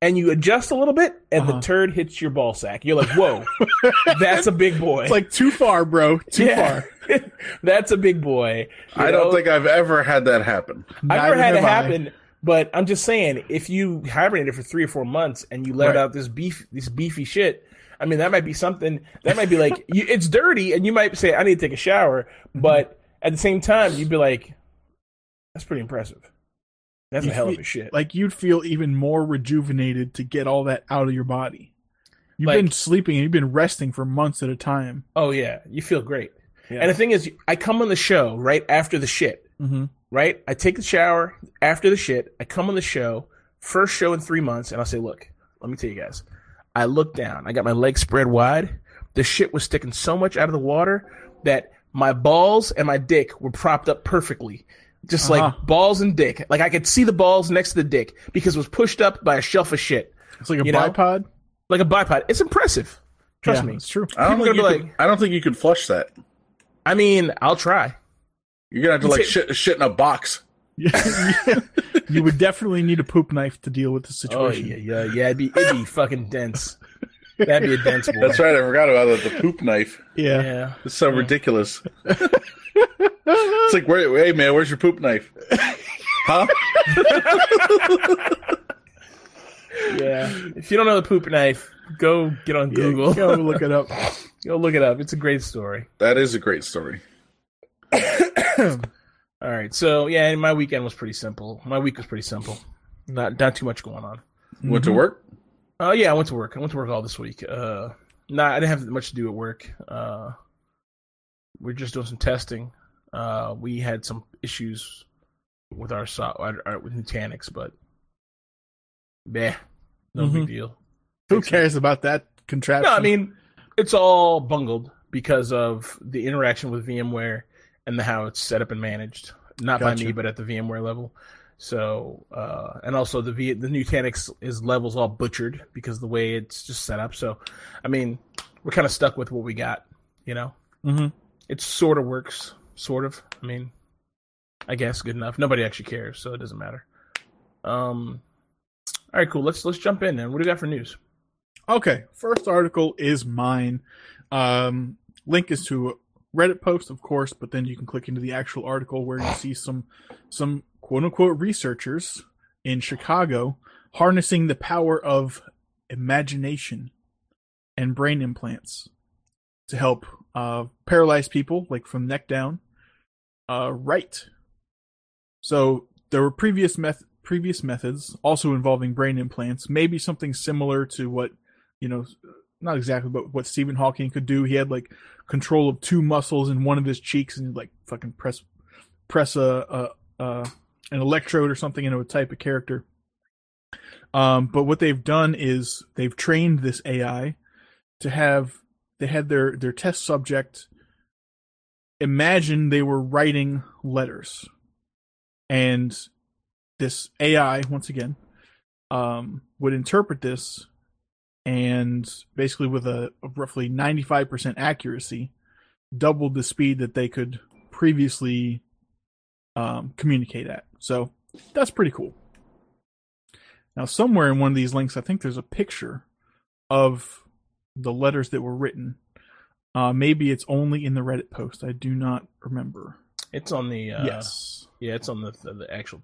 and you adjust a little bit, and Uh-huh. the turd hits your ball sack. You're like, whoa, that's a big boy. It's like too far, bro. Too yeah, far. that's a big boy. You I don't think I've ever had that happen. I've never had it happen. I. But I'm just saying, if you hibernated for three or four months and you let Right. out this beef, this beefy shit, I mean, that might be something. That might be like <laughs> you, it's dirty, and you might say, "I need to take a shower," but at the same time, you'd be like, "That's pretty impressive. That's You a hell of a shit." Like you'd feel even more rejuvenated to get all that out of your body. You've Like- been sleeping and you've been resting for months at a time. oh yeah, you feel great. Yeah. And the thing is, I come on the show right after the shit. Mm-hmm. Right? I take the shower after the shit. I come on the show, first show in three months, and I'll say, look, let me tell you guys. I look down. I got my legs spread wide. The shit was sticking so much out of the water that my balls and my dick were propped up perfectly. Just Uh-huh. like balls and dick. Like I could see the balls next to the dick because it was pushed up by a shelf of shit. It's like a You know? bipod. Like a bipod. It's impressive. Trust yeah, me. It's true. I don't think you gonna be could, like- I don't think you could flush that. I mean, I'll try. You're gonna have to like shit, shit in a box. <laughs> you would definitely need a poop knife to deal with the Oh situation. yeah, yeah, yeah. It'd be it'd be fucking dense. That'd be a dense boy. That's right. I forgot about it. The poop knife. yeah. Yeah. It's so ridiculous. <laughs> it's like, where, hey man, where's your poop knife? Huh? <laughs> Yeah. If you don't know the poop knife, go get on Google. Go look it up. go look it up. It's a great story. That is a great story. <coughs> All right. So yeah, my weekend was pretty simple. My week was pretty simple. Not not too much going on. Went to work. Oh yeah, I went to work. I went to work all this week. Uh, nah, I didn't have much to do at work. Uh, we're just doing some testing. Uh, we had some issues with our so our, our, with Nutanix, but yeah, no Mhm. big deal. Who cares about that contraption? No, I mean it's all bungled because of the interaction with VMware and the how it's set up and managed. Not by me, but at the VMware level. So, uh, and also the v- the Nutanix is levels all butchered because of the way it's just set up. So, I mean, we're kind of stuck with what we got. You know, Mhm. it sort of works, sort of. I mean, I guess good enough. Nobody actually cares, so it doesn't matter. Um, all right, cool. Let's let's jump in. Then, what do you got for news? Okay, first article is mine. Um, link is to Reddit post, of course, but then you can click into the actual article where you see some some quote unquote researchers in Chicago harnessing the power of imagination and brain implants to help uh, paralyzed people, like from neck down, uh, write. So there were previous meth- previous methods also involving brain implants, maybe something similar to what you know, not exactly, but what Stephen Hawking could do. He had like control of two muscles in one of his cheeks, and like fucking press press a, a, a an electrode or something into a type of character. Um, but what they've done is they've trained this AI to have they had their their test subject imagine they were writing letters, and this AI once again um, would interpret this and basically with a, a roughly 95% accuracy doubled the speed that they could previously um, communicate at. So that's pretty cool. Now somewhere in one of these links i think there's a picture of the letters that were written. Uh, maybe it's only in the reddit post. I do not remember. It's on the uh, yes, Yeah, it's on the, the the actual.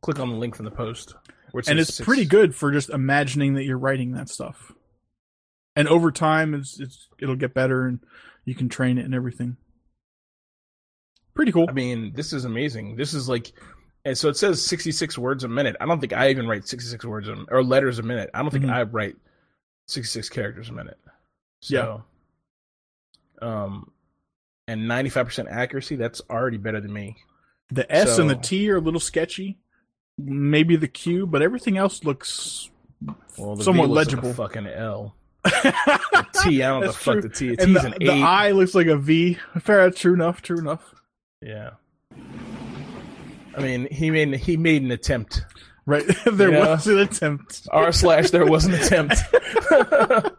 Click on the link from the post. It and it's six- pretty good for just imagining that you're writing that stuff. And over time, it's, it's it'll get better, and you can train it and everything. Pretty cool. I mean, this is amazing. This is like, and so it says 66 words a minute. I don't think I even write 66 words a, or letters a minute. I don't think Mhm. I write 66 characters a minute. So, um, and 95% accuracy. That's already better than me. The S and the T are a little sketchy. Maybe the Q, but everything else looks Well, somewhat legible. Fucking L. <laughs> The T. I don't know the fuck the T. The and T's the, an the. I looks like a V. Fair, true enough. True enough. Yeah. I mean, he made he made an attempt. Right <laughs> there was an attempt, R slash there was an attempt. <laughs>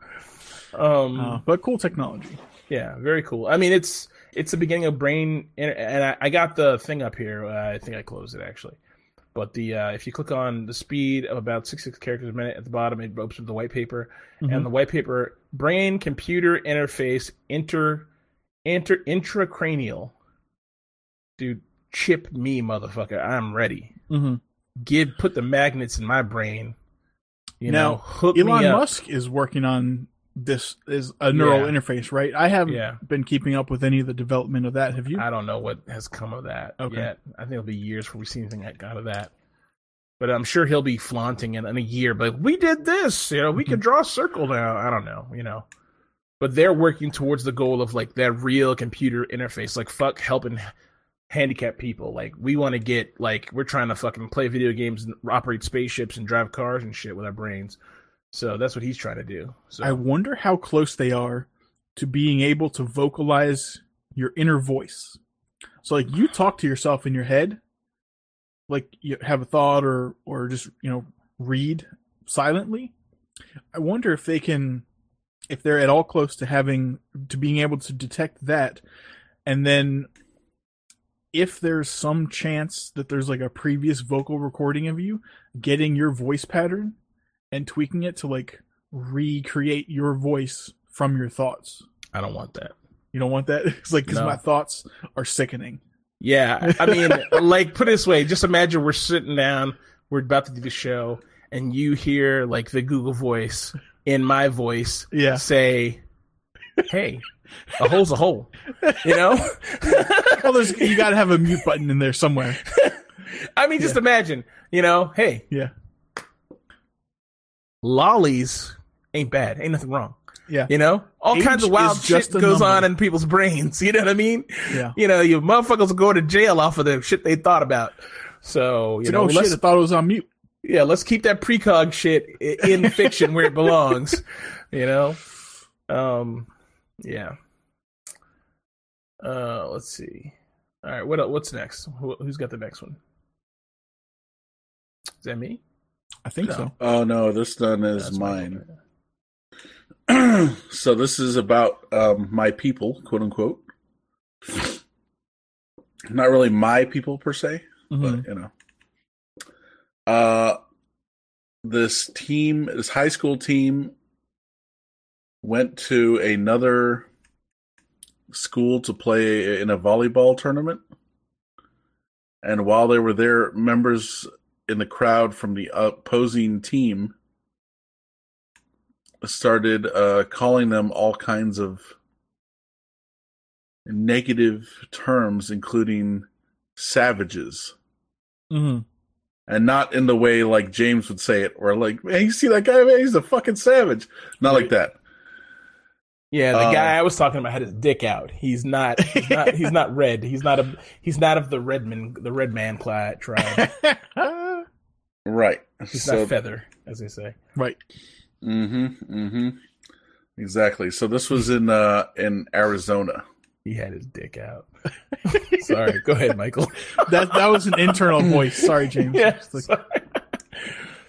um, uh, but cool technology. yeah, very cool. I mean, it's it's the beginning of brain, and, and I, I got the thing up here. Uh, I think I closed it actually. But the uh, if you click on the speed of about six six characters a minute at the bottom, it opens up the white paper, Mhm. and the white paper brain computer interface inter inter intracranial. Dude, chip me, motherfucker! I'm ready. Mhm. Give put the magnets in my brain. You Now, know, hook Elon. Musk is working on this is a neural Yeah. interface, right? I haven't Yeah. been keeping up with any of the development of that. Have you? I don't know what has come of that Okay. yet. I think it'll be years before we see anything that- out of that. But I'm sure he'll be flaunting in, in a year, but we did this. You know, we can mhm. draw a circle now. I don't know. You know, but they're working towards the goal of like that real computer interface. Like fuck helping handicapped people. Like we want to get like we're trying to fucking play video games and operate spaceships and drive cars and shit with our brains. So that's what he's trying to do. So I wonder how close they are to being able to vocalize your inner voice. So like you talk to yourself in your head, like you have a thought or or just, you know, read silently. I wonder if they can if they're at all close to having to being able to detect that and then if there's some chance that there's like a previous vocal recording of you getting your voice pattern and tweaking it to like recreate your voice from your thoughts. I don't want that. You don't want that? <laughs> It's like because No. my thoughts are sickening. Yeah, I mean, <laughs> like put it this way: just imagine we're sitting down, we're about to do the show, and you hear like the Google voice in my voice Yeah. say, "Hey, a hole's a hole," you know. <laughs> Well, there's you got to have a mute button in there somewhere. I mean, just imagine, you know, hey, Yeah. Lollies ain't bad, ain't nothing wrong. Yeah. You know, all Age kinds of wild shit goes number. on in people's brains. <laughs> You know what I mean? Yeah. You know, you motherfuckers go to jail off of the shit they thought about. So you It's know, let's shit! I thought it was on mute. yeah, let's keep that precog shit in <laughs> fiction where it belongs. <laughs> You know, um, yeah. Uh, let's see. All right, what what's next? Who, who's got the next one? Is that me? I think No. so. Oh no, this one is That's mine. <clears throat> so this is about um, my people, quote unquote. <sniffs> Not really my people per se, Mhm. but you know. Uh this team, this high school team went to another school to play in a volleyball tournament. And while they were there, members in the crowd from the opposing team started uh, calling them all kinds of negative terms, including savages, Mhm. and not in the way like James would say it, or like, "Man, you see that guy? Man, he's a fucking savage." Not like that. Yeah, the Uh, guy I was talking about had his dick out. He's not. He's not. he's not <laughs> red. He's not a. He's not of the Redman, the Red Man tribe. <laughs> Right. He's so, not feather, as they say. right. mm-hmm, mm-hmm. Exactly. So this was in uh in Arizona. He had his dick out. <laughs> Sorry, go ahead, Michael. <laughs> That that was an internal voice. Sorry, James. Yeah, like- sorry.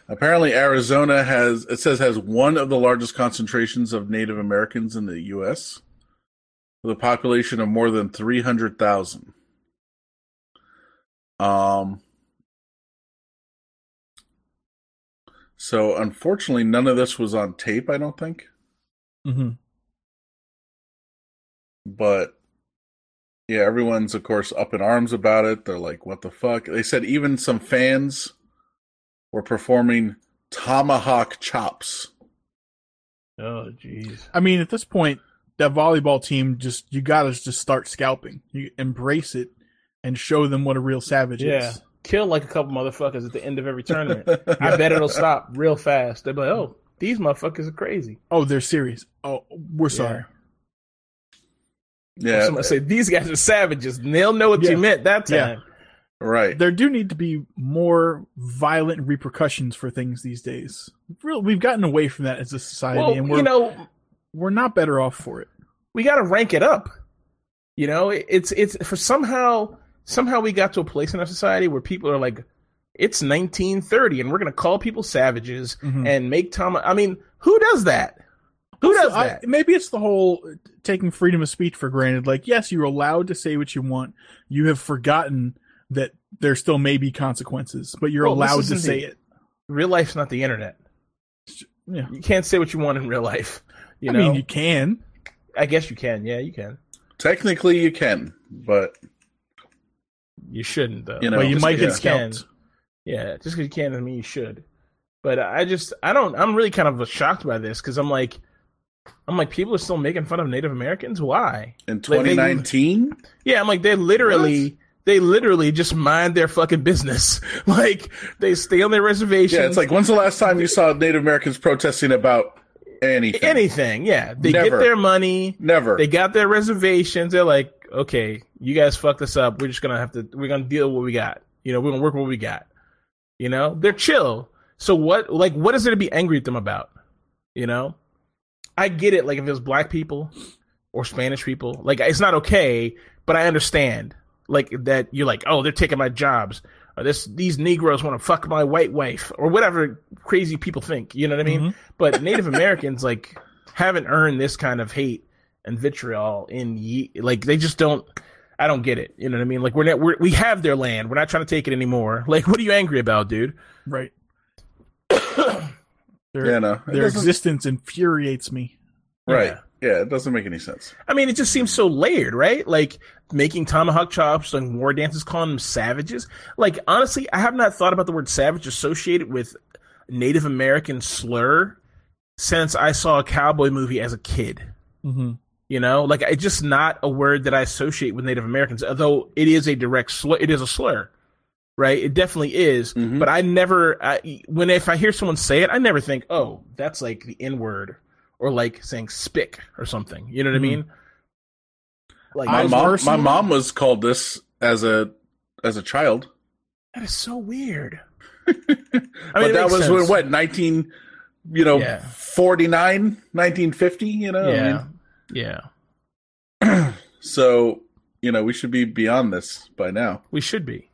Apparently, Arizona has it says has one of the largest concentrations of Native Americans in the U.S. with a population of more than three hundred thousand. Um. So unfortunately, none of this was on tape. I don't think, Mhm. but Yeah, everyone's of course up in arms about it. They're like, "What the fuck?" They said even some fans were performing tomahawk chops. Oh, jeez. I mean, at this point, that volleyball team just you gotta just start scalping. You embrace it and show them what a real savage Yeah. is. Kill like a couple motherfuckers at the end of every tournament. I bet it'll <laughs> stop real fast. They'll be like, oh, these motherfuckers are crazy. Oh, they're serious. Oh, we're sorry. Yeah, Somebody say these guys are savages, and they'll know what Yeah. you meant that Yeah. time. right. There do need to be more violent repercussions for things these days. Real, we've gotten away from that as a society, Well, and we're you know, we're not better off for it. we got to rank it up. You know, It- it's it's for somehow somehow we got to a place in our society where people are like, it's 1930, and we're gonna call people savages Mhm. and make Tom. I mean, who does that? Who does I- that? maybe it's the whole taking freedom of speech for granted. Like, yes, you're allowed to say what you want. You have forgotten that there still may be consequences, but you're Well, allowed to say the- it. Real life's not the internet. Yeah. You can't say what you want in real life. <laughs> You I know, mean, you can. I guess you can. Yeah, you can. Technically, you can, but You shouldn't though. You know, but you Just might 'cause get you can. scalped. Yeah, just because you can doesn't mean you should. But I just, I don't, I'm really kind of shocked by this because I'm like, I'm like, people are still making fun of Native Americans. Why? in Like, 2019, Yeah, I'm like, they literally, they literally just mind their fucking business. <laughs> like, they stay on their reservation. yeah, it's like when's the last time you saw Native Americans protesting about anything? anything. Yeah, they Never. get their money. Never. They got their reservations. They're like, okay, you guys fucked us up. We're just gonna have to. We're gonna deal with what we got. You know, we're gonna work with what we got. You know, they're chill. So what? Like, what is there to be angry at them about? You know, I get it. Like, if it was black people or Spanish people, like it's not okay. But I understand. Like that, you're like, oh, they're taking my jobs. Or this, these Negroes want to fuck my white wife, or whatever crazy people think. You know what I mean? Mhm. But Native Americans like haven't earned this kind of hate and vitriol in ye- like they just don't. I don't get it. You know what I mean? Like we're not we're, we have their land. We're not trying to take it anymore. <laughs> Like what are you angry about, dude? Right. <coughs> their yeah, no, their doesn't- existence infuriates me. right. Yeah. Yeah, it doesn't make any sense. I mean, it just seems so layered, right? Like making tomahawk chops, doing war dances, calling them savages. Like honestly, I have not thought about the word savage associated with Native American slur since I saw a cowboy movie as a kid. Mm-hmm. You know, like it's just not a word that I associate with Native Americans, although it is a direct slur. It is a slur, right? It definitely is. Mhm. But I never, I, when if I hear someone say it, I never think, oh, that's like the N word or like saying spick or something. You know what Mhm. I mean? Like My mom, my mom was called this as a as a child. that is so weird. <laughs> but it that was sense. what nineteen, you know, Yeah. 49, 1950, You know, I yeah, yeah. <clears throat> so you know, we should be beyond this by now. We should be.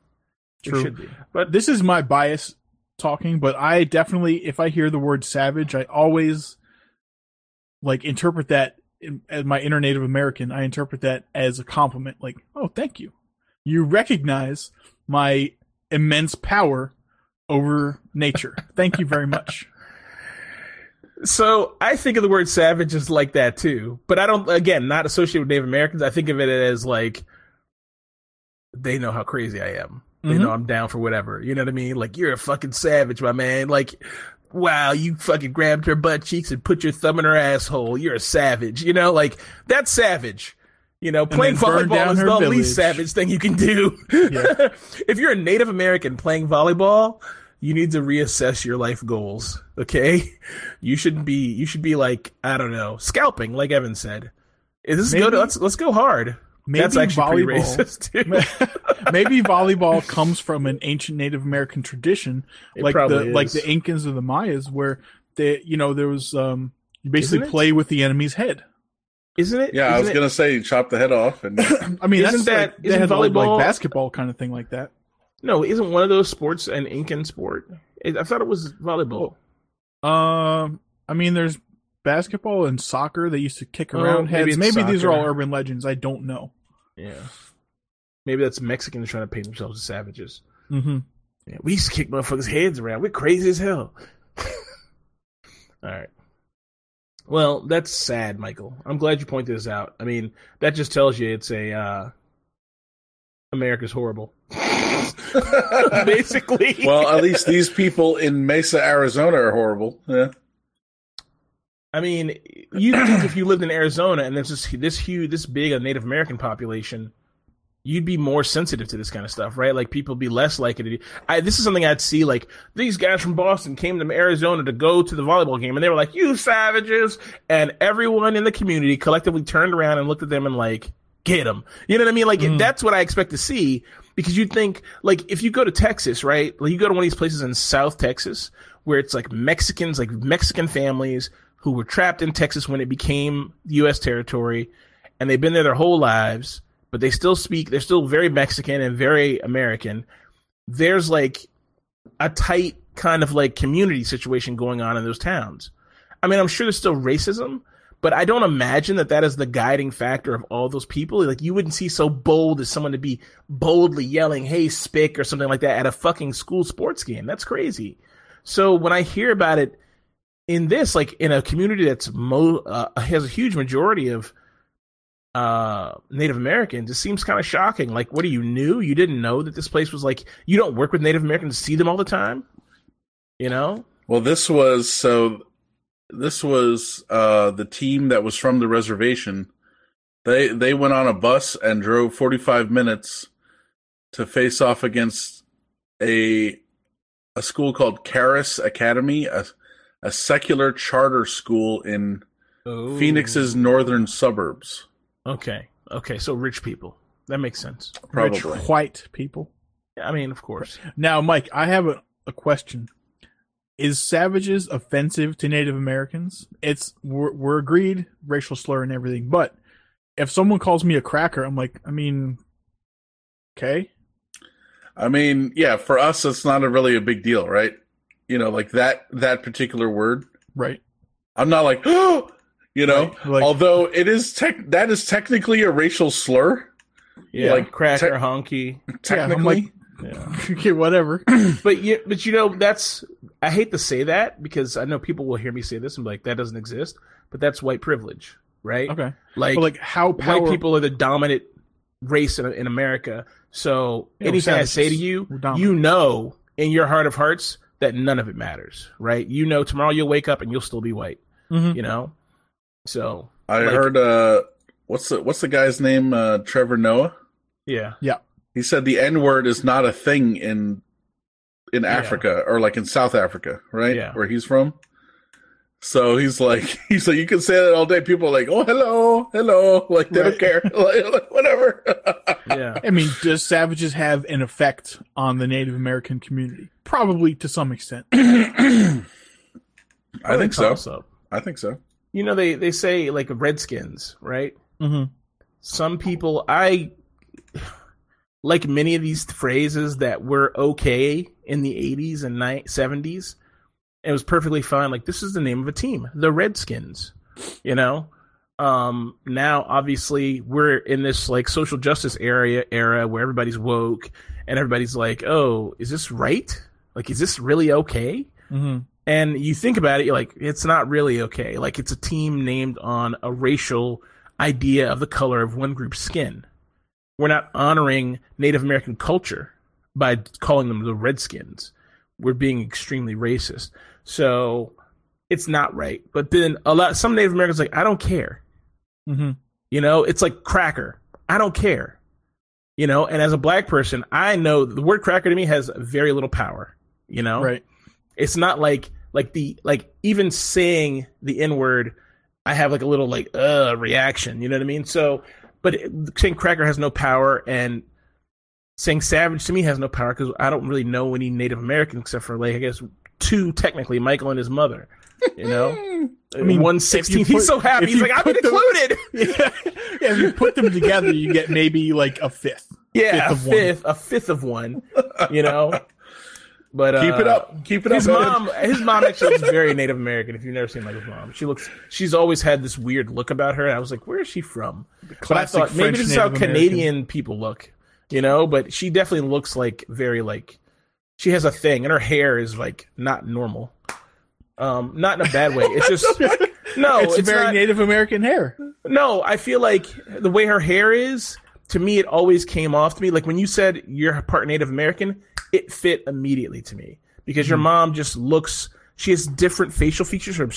True. We should be. But This is my bias talking, but I definitely, if I hear the word savage, I always like interpret that in- as my inner Native American. I interpret that as a compliment. Like, oh, thank you. You recognize my immense power over nature. Thank you very much. So I think of the word savage as like that too, but I don't. Again, not associated with Native Americans. I think of it as like they know how crazy I am. They Mhm. know I'm down for whatever. You know what I mean? Like you're a fucking savage, my man. Like, wow, you fucking grabbed her butt cheeks and put your thumb in her asshole. You're a savage. You know, like that's savage. You know, playing volleyball is the village. least savage thing you can do. Yeah. <laughs> if you're a Native American playing volleyball, you need to reassess your life goals. Okay, <laughs> you should be you should be like I don't know scalping, like Evan said. Is this Maybe- good? Let's let's go hard. Maybe That's actually pretty volleyball. racist. Too. <laughs> <laughs> Maybe volleyball comes from an ancient Native American tradition, It like the probably like the Incans or the Mayas, where they, you know, there was um, you basically Isn't it? play with the enemy's head. Isn't it? Yeah, I Isn't was it- gonna say chop the head off, and <coughs> I mean, Isn't that's that- like, they isn't volleyball- like basketball kind of thing like that. No, isn't one of those sports an Incan sport? I thought it was volleyball. Um, I mean, there's basketball and soccer. They used to kick Oh, around maybe heads. it's Maybe these are all urban legends. I don't know. Yeah. Maybe that's Mexicans trying to paint themselves as savages. Mm-hmm. Yeah, we used to kick motherfuckers' heads around. We're crazy as hell. <laughs> All right. Well, that's sad, Michael. I'm glad you pointed this out. I mean, that just tells you it's a uh, America's horrible. <laughs> <laughs> Basically. well, at least these people in Mesa, Arizona are horrible. Yeah. I mean, you think if you lived in Arizona and there's this this huge, this big a Native American population, you'd be more sensitive to this kind of stuff, right? Like people be less likely to. Do, I, this is something I'd see. Like these guys from Boston came to Arizona to go to the volleyball game, and they were like, "You savages!" And everyone in the community collectively turned around and looked at them and like, "Get them!" You know what I mean? Like Mm. that's what I expect to see because you'd think like if you go to Texas, right? Like you go to one of these places in South Texas where it's like Mexicans, like Mexican families who were trapped in Texas when it became U.S. territory, and they've been there their whole lives, but they still speak. They're still very Mexican and very American. There's like a tight kind of like community situation going on in those towns. I mean, I'm sure there's still racism, but I don't imagine that that is the guiding factor of all those people. Like, you wouldn't see so bold as someone to be boldly yelling, "Hey, spick" or something like that at a fucking school sports game. That's crazy. So when I hear about it in this, like in a community that's mo uh, has a huge majority of uh Native Americans, it seems kind of shocking. Like, what are you new? You didn't know that this place was like you don't work with Native Americans, see them all the time. You know? Well, this was so. This was uh, the team that was from the reservation. They they went on a bus and drove forty five minutes to face off against a a school called Caurus Academy, a a secular charter school in Phoenix's northern suburbs. Okay. Okay. So rich people. That makes sense. Rich Probably. white people. I mean, of course. Now, Mike, I have a, a question. Is savages offensive to Native Americans? It's we're, we're agreed, racial slur and everything. But if someone calls me a cracker, I'm like, I mean, okay, I mean, yeah, for us, it's not a really a big deal, right? You know, like that that particular word. right? I'm not like, oh, <gasps> you know. Right, like- although it is tech, that is technically a racial slur. Yeah. Like, Like cracker, tech- honky. Technically, Yeah. <laughs> okay, whatever. <clears throat> but you, but you know, that's I hate to say that because I know people will hear me say this and be like, that doesn't exist. But that's white privilege, right? Okay, Like, but like how power, white people are the dominant race in, in America. So Yeah, anything I say to you, you know, in your heart of hearts, that none of it matters, right? You know, tomorrow you'll wake up and you'll still be white. Mhm. You know, so I Like- heard. uh What's the What's the guy's name? Uh, Trevor Noah. Yeah. Yeah, He said the N word is not a thing in in Africa or like in South Africa, right? Yeah. Where he's from. So he's like, <laughs> he's like, you can say that all day. People are like, oh, hello, hello, <laughs> like they Right. don't care, <laughs> like, like, whatever. yeah. I mean, does savages have an effect on the Native American community? Probably to some extent. <clears throat> I think so. Toss up. I think so. You know, they they say like Redskins, right? hmm some people I like many of these phrases that were okay in the 80s and 70s. It was perfectly fine. Like this is the name of a team, the Redskins. You know, um, now obviously we're in this like social justice area era where everybody's woke and everybody's like, "Oh, is this right? Like, is this really okay?" hmm And you think about it, you're like, it's not really okay. Like it's a team named on a racial idea of the color of one group's skin. We're not honoring Native American culture by calling them the Redskins. We're being extremely racist. So it's not right. But then a lot some Native Americans are like, I don't care. hmm You know, it's like cracker. I don't care. You know, and as a black person, I know the word cracker to me has very little power. You know? Right. it's not like like the like even saying the n word i have like a little like uh reaction you know what i mean so but it, saying cracker has no power and saying savage to me has no power because i don't really know any native americans except for like i guess two technically michael and his mother you know <laughs> I mean, one sixteen. He's so happy. He's like, I've been them- included. <laughs> yeah, if you put them together, you get maybe like a fifth. Yeah, Fifth a of one. fifth, a fifth of one. You know, <laughs> but uh, Keep it up. Keep it His up. His mom, his mom actually looks very Native American. If you've never seen Michael's mom, she looks. She's always had this weird look about her. And I was like, where is she from? But I thought maybe this is how American. Canadian people look. You know, but she definitely looks like very like she has a thing, and her hair is like not normal. Um, not in a bad way. It's just <laughs> no. it's, It's, very not, Native American hair. no, I feel like the way her hair is, to me, it always came off to me like when you said you're part Native American, it fit immediately to me because your hmm. mom just looks. She has different facial features. Her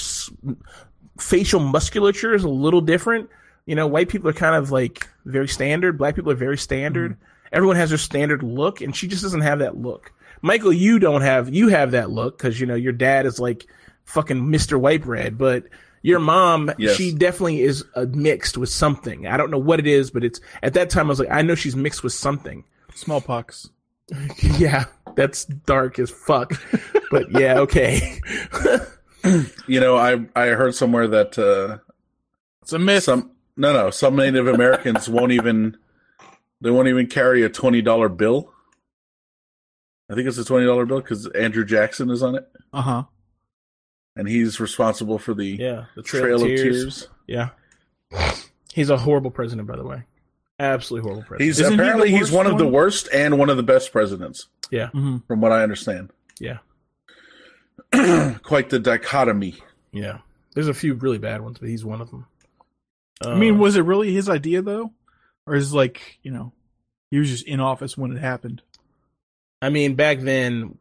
facial musculature is a little different. You know, white people are kind of like very standard. Black people are very standard. Hmm. Everyone has their standard look, and she just doesn't have that look. Michael, you don't have you have that look because you know your dad is like fucking Mr. White Bread, but your mom, Yes. she definitely is uh, mixed with something. I don't know what it is, but it's at that time I was like, I know she's mixed with something. Smallpox. <laughs> yeah, that's dark as fuck, but yeah, okay. <laughs> You know, I I heard somewhere that uh, It's a myth. some no no some Native Americans won't even they won't even carry a twenty dollar bill. I think it's a twenty dollar bill because Andrew Jackson is on it, Uh huh. And he's responsible for the Yeah, the Trail, of Tears. Yeah, he's a horrible president, by the way. Absolutely horrible president. He's Isn't he apparently he's worst one of the worst and one of the best presidents, yeah, hmm from what I understand. yeah, <clears throat> Quite the dichotomy. yeah. There's a few really bad ones, but he's one of them. I mean, Uh, was it really his idea though, or is it like you know, he was just in office when it happened? I mean, back then,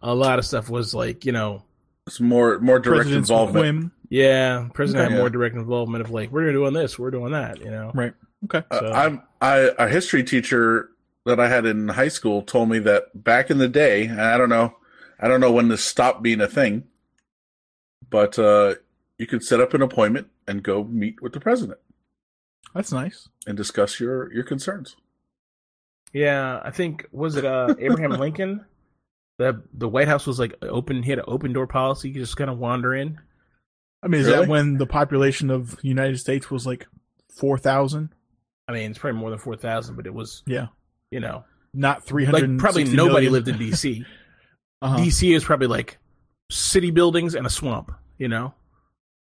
a lot of stuff was like, you know, It's more more direct President's involvement. whim. yeah, president Okay. had more direct involvement of like, we're doing this, we're doing that, you know. Right. Okay. Uh, So- I'm I a history teacher that I had in high school told me that back in the day, and I don't know, I don't know when this stopped being a thing, but uh, you could set up an appointment and go meet with the president That's nice. and discuss your your concerns. Yeah, I think was it uh Abraham <laughs> Lincoln? The the White House was like open. He had an open door policy. You just kind of wander in. I mean, is Really? that when the population of the United States was like four thousand? I mean, it's probably more than four thousand, but it was Yeah, you know not three hundred. like probably nobody lived in D.C. <laughs> Uh-huh. DC is probably like city buildings and a swamp. You know,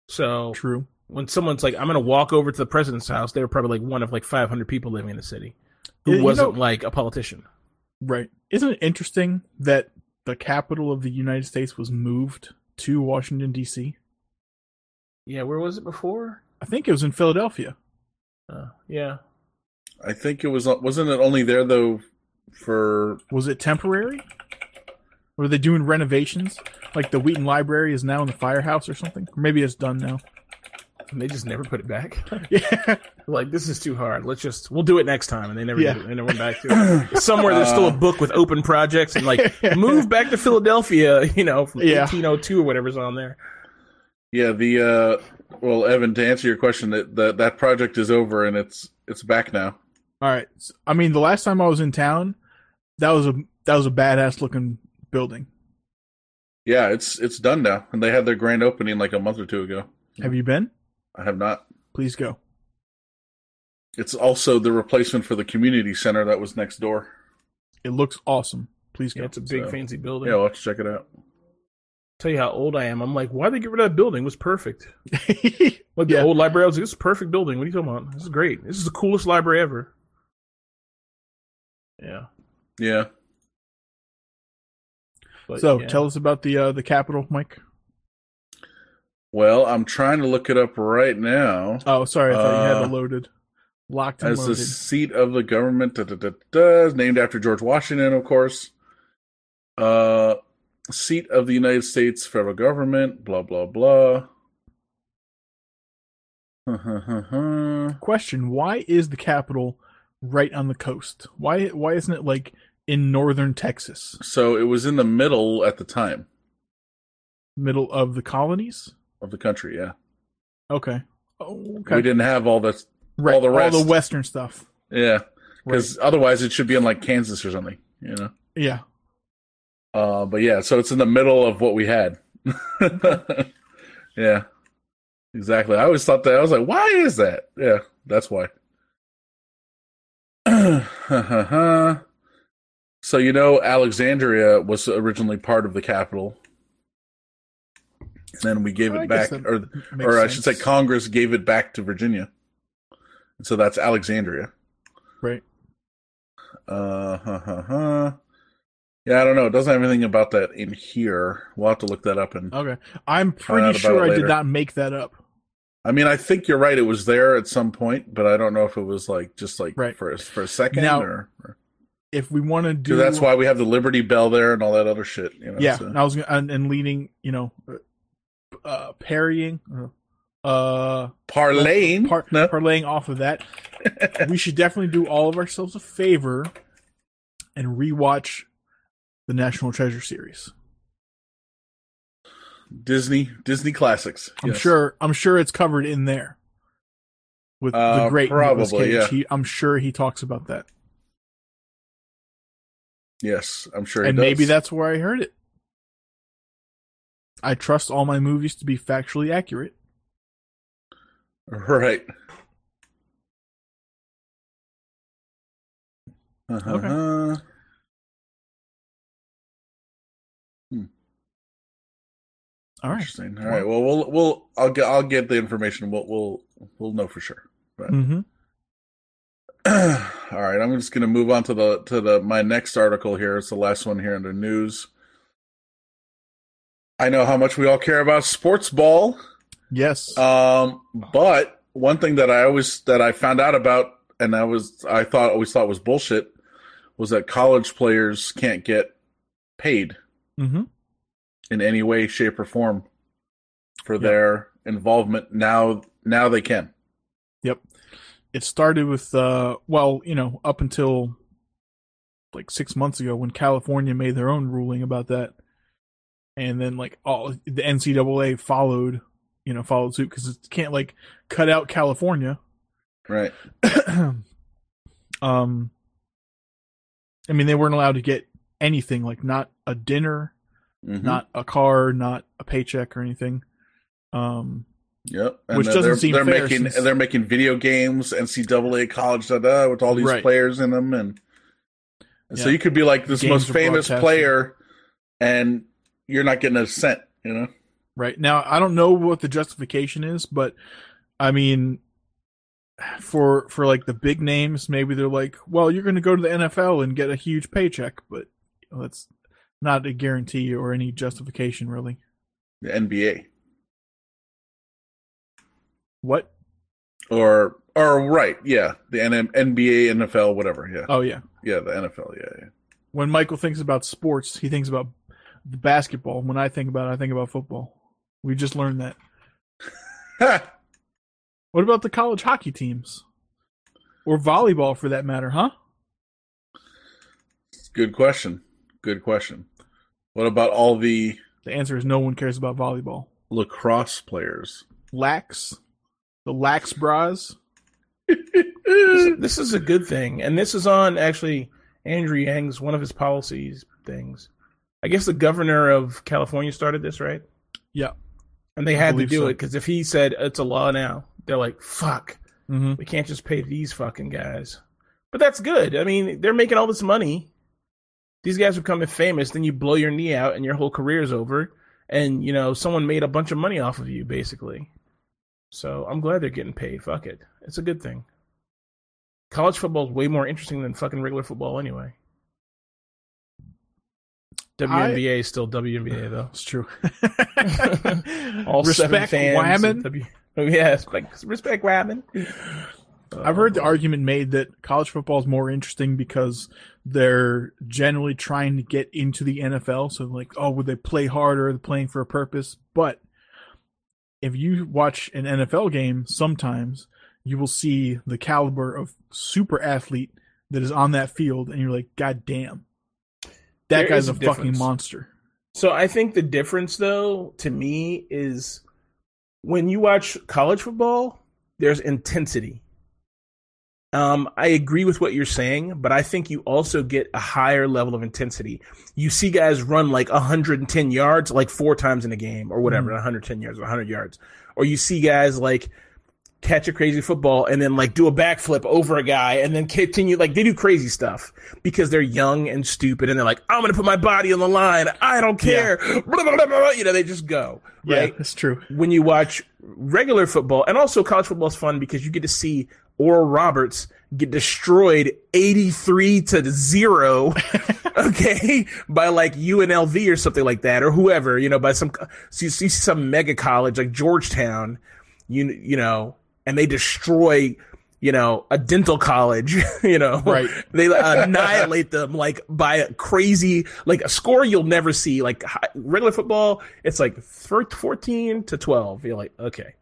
so True. when someone's like, "I'm gonna walk over to the president's house," they were probably like one of like 500 people living in the city who Yeah, you wasn't know- like a politician. Right. Isn't it interesting that the capital of the United States was moved to Washington D.C.? Yeah, where was it before? I think it was in Philadelphia. Uh, yeah, I think it was wasn't it only there though for Was it temporary? Were they doing renovations? Like the Wheaton Library is now in the firehouse or something? Or maybe it's done now. And they just never put it back. <laughs> <laughs> Yeah. like this is too hard. Let's just we'll do it next time, and they never Yeah. did it. they never went back to it. <laughs> Somewhere there's still a book with open projects and like move back to Philadelphia, you know, from Yeah. 1802 or whatever's on there. yeah the uh well Evan to answer your question that that that project is over and it's it's back now. All right, I mean, the last time I was in town, that was a that was a badass looking building. Yeah, it's it's done now, and they had their grand opening like a month or two ago. Have you been? I have not. Please go. It's also the replacement for the community center that was next door. It looks awesome. Please Yeah, go. it's a big So, fancy building. Yeah, we'll have to check it out. Tell you how old I am. I'm like, why they get rid of that building? It was perfect. <laughs> Like the old library, I was like, this is a perfect building. What are you talking about? This is great. This is the coolest library ever. Yeah. Yeah. But, so yeah. tell us about the uh, the Capitol, Mike. Well, I'm trying to look it up right now. Oh, sorry, I thought you had Uh, it loaded. Locked As the seat of the government, da, da, da, da, named after George Washington, of course. Uh, seat of the United States federal government. Blah blah blah. <laughs> Question: Why is the capital right on the coast? Why why isn't it like in northern Texas, so it was in the middle at the time middle of the colonies? Of the country. Yeah, Okay. Oh, okay. we didn't have all this. right. all the rest. all the western stuff. Yeah, because otherwise it should be in like Kansas or something. You know. Yeah. Uh, but yeah, so it's in the middle of what we had. <laughs> yeah, exactly. I always thought that. I was like, why is that? Yeah, that's why. <clears throat> so you know, Alexandria was originally part of the capital. And then we gave I it back, or or I should say. Congress gave it back to Virginia. And so that's Alexandria. Right. Uh huh, huh, huh. Yeah, I don't know. It doesn't have anything about that in here. We'll have to look that up. And Okay. I'm pretty sure I did not make that up. I mean, I think you're right. It was there at some point, but I don't know if it was like just like Right. for a, for a second Now, or. or If we want to do, that's why we have the Liberty Bell there and all that other shit. You know, yeah, so- I was gonna, and, and leading, you know, uh, parrying, uh, parlaying. par- no? parlaying off of that, <laughs> we should definitely do all of ourselves a favor and rewatch the National Treasure series. Disney Disney classics. I'm yes. sure. I'm sure it's covered in there with the Uh, great Nicolas probably, Cage. yeah. He, I'm sure he talks about that, Yes, I'm sure. he and maybe that's where I heard it. I trust all my movies to be factually accurate. right. Uh-huh. All right. Interesting. All right. Well, we'll we'll I'll get I'll get the information. We'll we'll we'll know for sure. Mm-hmm. <clears throat> All right, I'm just going to move on to the to the my next article here. It's the last one here in the news. I know how much we all care about sports ball, Yes. um, but one thing that I always that I found out about, and I was I thought always thought was bullshit, was that college players can't get paid mm-hmm. in any way, shape, or form for Yep. their involvement. Now, now they can. Yep. It started with uh well, you know, up until like 6 months ago when California made their own ruling about that. And then like all the NCAA followed, you know, followed suit cuz it can't like cut out California. Right. <clears throat> um I mean, they weren't allowed to get anything like not a dinner, Mhm. not a car, not a paycheck or anything. Um Yep, and Which doesn't they're, seem they're fair making since- they're making video games, NCAA college, da da, with all these Right. players in them, and, and so Yeah. you could be like this Games most famous player, and you're not getting a cent. You know, Right. Now, I don't know what the justification is, but I mean for for like the big names, maybe they're like, "Well, you're going to go to the NFL and get a huge paycheck," but you know, that's not a guarantee or any justification really. the NBA What? or or right, yeah, the N- NBA, NFL, whatever. Yeah, Oh yeah. yeah, the NFL. Yeah, yeah. When Michael thinks about sports, he thinks about basketball. When I think about it, I think about football. We just learned that. <laughs> What about the college hockey teams? Or volleyball for that matter, huh? Good question. Good question. What about all the The answer is no one cares about volleyball. lacrosse players? Lax, the lax bras. <laughs> this, this is a good thing, and this is on actually Andrew Yang's one of his policies things. I guess the governor of California started this, right? Yeah. And they I had to do so. it because if he said it's a law now, they're like, "Fuck, Mm-hmm. we can't just pay these fucking guys." But that's good. I mean, they're making all this money. These guys become famous, then you blow your knee out, and your whole career's over. And you know, someone made a bunch of money off of you, basically. So I'm glad they're getting paid. Fuck it, it's a good thing. College football is way more interesting than fucking regular football, anyway. WNBA is still WNBA though. It's true. <laughs> All seven Respect fans. women. W- oh yeah, respect, respect women. I've heard the argument made that college football is more interesting because they're generally trying to get into the NFL. So, like, oh, would they play harder? They're playing for a purpose. But if you watch an NFL game, sometimes you will see the caliber of super athlete that is on that field, and you're like, God damn, that guy's a a fucking monster. So I think the difference, though, to me, is when you watch college football, there's intensity. Um, I agree with what you're saying, but I think you also get a higher level of intensity. You see guys run like 110 yards, like four times in a game, or whatever, 110 yards, 100 yards, or you see guys like catch a crazy football and then like do a backflip over a guy and then continue like they do crazy stuff because they're young and stupid and they're like I'm gonna put my body on the line I don't care Blah, <laughs> blah, blah, blah. you know they just go right Yeah, that's true. when you watch regular football and also college football is fun because you get to see Oral Roberts get destroyed 83 to 0 <laughs> okay by like UNLV or something like that or whoever you know by some so you see some mega college like Georgetown you you know, and they destroy you know, a dental college, <laughs> you know, Right. they uh, annihilate them like by a crazy, like a score you'll never see. Like regular football, it's like 14 to 12. You're like, okay.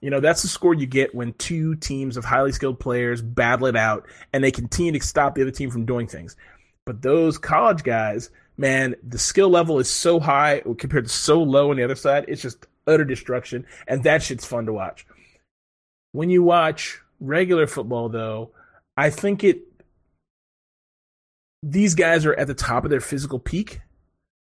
You know, that's the score you get when two teams of highly skilled players battle it out and they continue to stop the other team from doing things. But those college guys, man, the skill level is so high compared to so low on the other side. It's just utter destruction. And that shit's fun to watch. When you watch regular football, though, I think it, these guys are at the top of their physical peak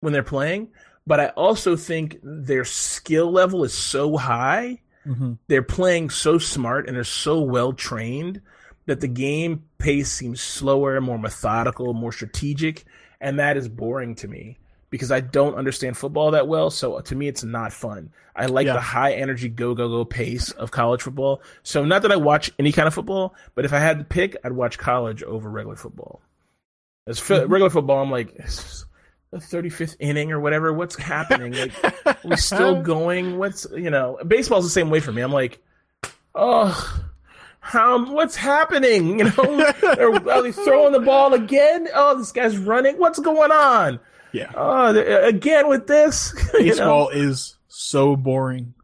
when they're playing. But I also think their skill level is so high hmm they're playing so smart and they're so well trained that the game pace seems slower, more methodical, more strategic, and that is boring to me because I don't understand football that well. So to me, it's not fun. I like Yeah. the high energy, go go go pace of college football. So not that I watch any kind of football, but if I had to pick, I'd watch college over regular football. As f- Mhm. regular football, I'm like. "This The 35th inning or whatever. What's happening? Like, are we still <laughs> going? What's you know? Baseball's the same way for me. I'm like, oh, how? What's happening? <laughs> You know, are, are they throwing the ball again? Oh, this guy's running. What's going on? Yeah. Oh, uh, again with this. <laughs> You know? Baseball is so boring.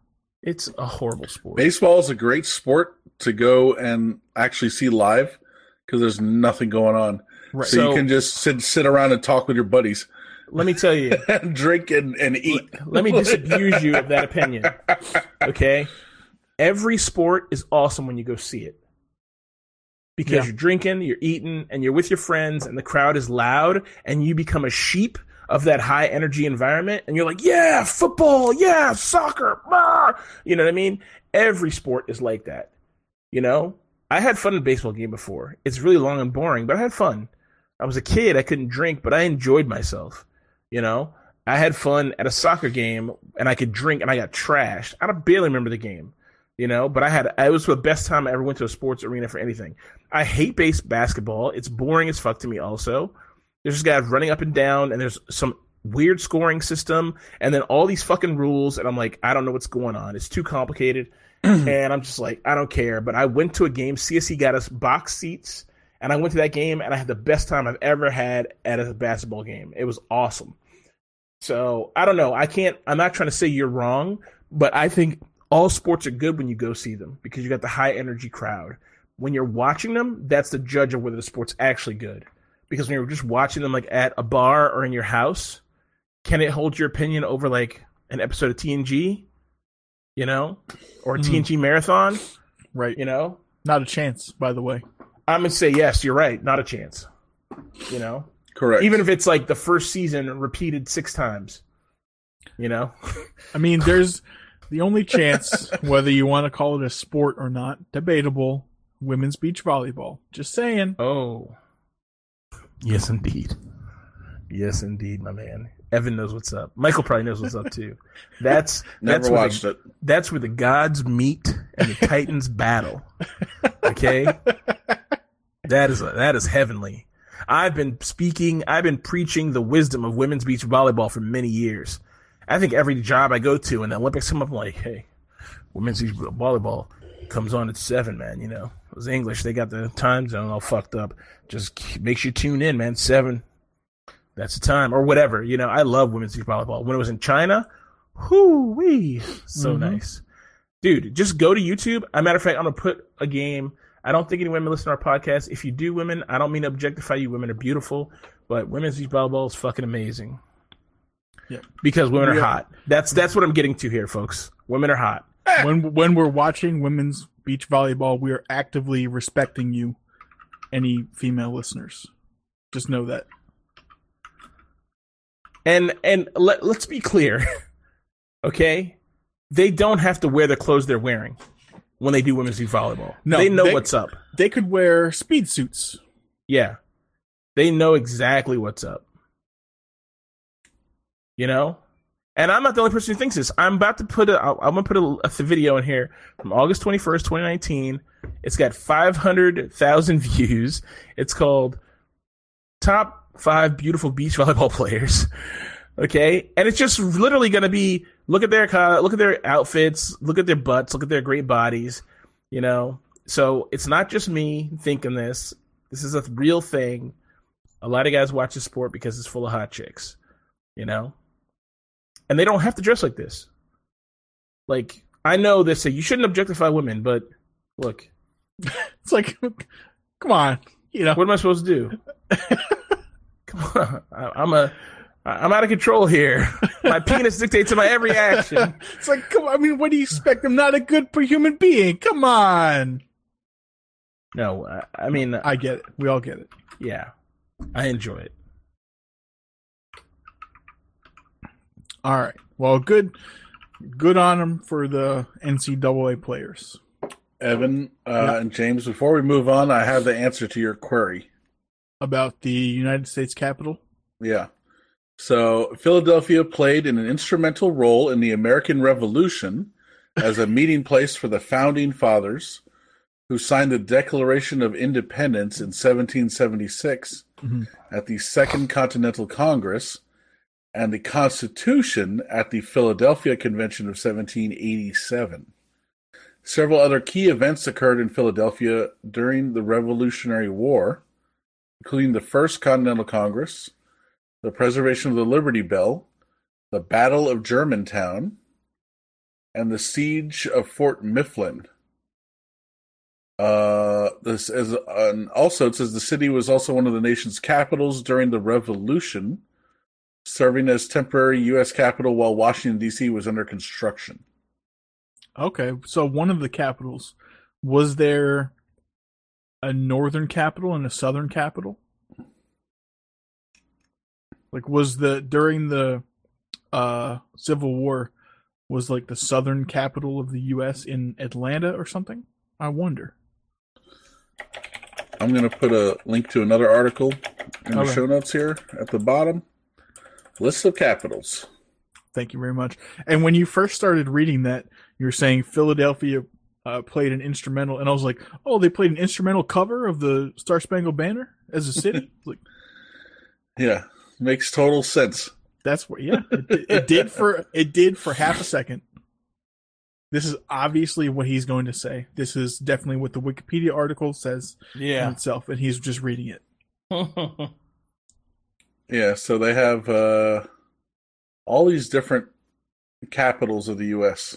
It's a horrible sport. Baseball is a great sport to go and actually see live because there's nothing going on. Right. So, So- you can just sit sit around and talk with your buddies Let me tell you. <laughs> and drink and, and eat. Let me disabuse you of that opinion. Okay? Every sport is awesome when you go see it. Because Yeah. you're drinking, you're eating, and you're with your friends, and the crowd is loud, and you become a sheep of that high energy environment, and you're like, yeah, football, yeah, soccer, you know what I mean? Every sport is like that. You know? I had fun in a baseball game before. It's really long and boring, but I had fun. I was a kid, I couldn't drink, but I enjoyed myself. You know? I had fun at a soccer game and I could drink and I got trashed. I barely remember the game, you know, but I had it was the best time I ever went to a sports arena for anything. I hate base basketball. It's boring as fuck to me also. There's just guys running up and down and there's some weird scoring system and then all these fucking rules and I'm like, I don't know what's going on. It's too complicated. <clears throat> and I'm just like, I don't care. But I went to a game, CSC got us box seats, and I went to that game and I had the best time I've ever had at a basketball game. It was awesome. So I don't know. I can't. I'm not trying to say you're wrong, but I think all sports are good when you go see them because you got the high energy crowd. When you're watching them, that's the judge of whether the sport's actually good. Because when you're just watching them like at a bar or in your house, can it hold your opinion over like an episode of TNG? You know, or a Mhm. TNG marathon? Right. You know, Not a chance, by the way. I'm gonna say yes. You're right. Not a chance. You know, Correct. even if it's like the first season repeated six times. You know. I mean, <laughs> there's the only chance, whether you want to call it a sport or not, debatable. Women's beach volleyball. Just saying. Oh. Yes, indeed. Yes, indeed, my man. Evan knows what's up. Michael probably knows what's up too. <laughs> That's Never that's watched the, it. that's where the gods meet and the titans <laughs> battle. Okay, that is that is heavenly. I've been speaking, I've been preaching the wisdom of women's beach volleyball for many years. I think every job I go to in the Olympics come up I'm like, hey, women's beach volleyball comes on at seven, man. You know, it was English. They got the time zone all fucked up. Just k- make sure you tune in, man. Seven. That's the time, or whatever. You know, I love women's beach volleyball. When it was in China, whoo wee, so Mhm. nice, dude. Just go to YouTube. As a matter of fact, I'm gonna put a game. I don't think any women listen to our podcast. If you do, women, I don't mean to objectify you. Women are beautiful, but women's beach volleyball is fucking amazing. Yeah. because women are hot. That's that's what I'm getting to here, folks. Women are hot. when when we're watching women's beach volleyball, we are actively respecting you, any female listeners. Just know that. And and let, let's be clear, <laughs> okay? They don't have to wear the clothes they're wearing when they do women's beach volleyball. No, they know they- what's up. They could wear speed suits. Yeah, they know exactly what's up. You know, and I'm not the only person who thinks this. I'm about to put a. I'm gonna put a, a video in here from August 21st, 2019. It's got 500,000 <laughs> views. It's called "Top Five Beautiful Beach Volleyball <laughs> Players." Okay, and it's just literally gonna be look at their look at their outfits, look at their butts, look at their great bodies. You know, so it's not just me thinking this. This is a real thing. A lot of guys watch the sport because it's full of hot chicks. You know, and they don't have to dress like this. Like I know they say you shouldn't objectify women, but look, <laughs> It's like, come on, you know. what am I supposed to do? <laughs> Come on, I, I'm a, I'm out of control here. My <laughs> penis dictates my every action. it's like, come on. I mean, what do you expect? I'm not a good human being. Come on. No, I, I mean, I get it. We all get it. yeah, I enjoy it. All right. Well, good, good on them for the NCAA players. Evan uh, Yeah. and James, before we move on, I have the answer to your query. About the United States Capitol. Yeah. So Philadelphia played an instrumental role in the American Revolution <laughs> as a meeting place for the founding fathers who signed the Declaration of Independence in 1776 Mhm. at the Second Continental Congress and the Constitution at the Philadelphia Convention of 1787. Several other key events occurred in Philadelphia during the Revolutionary War, including the First Continental Congress, the preservation of the Liberty Bell, the Battle of Germantown, and the siege of Fort Mifflin. Uh, this is, and also it says the city was also one of the nation's capitals during the Revolution, serving as temporary U.S. capital while Washington D.C. was under construction. Okay. So one of the capitals was there a northern capital and a southern capital? Like was the during the uh Civil War was like the southern capital of the US in Atlanta or something? I wonder. I'm going to put a link to another article in the show notes here at the bottom. List of capitals. Thank you very much. And when you first started reading that, you were saying Philadelphia uh, played an instrumental, and I was like, "Oh, they played an instrumental cover of the Star Spangled Banner as a city." <laughs> like Yeah, makes total sense. that's what, yeah, it, it did for it did for half a second. This is obviously what he's going to say. This is definitely what the Wikipedia article says in Yeah. itself, and he's just reading it. <laughs> Yeah, so they have uh, all these different capitals of the U.S.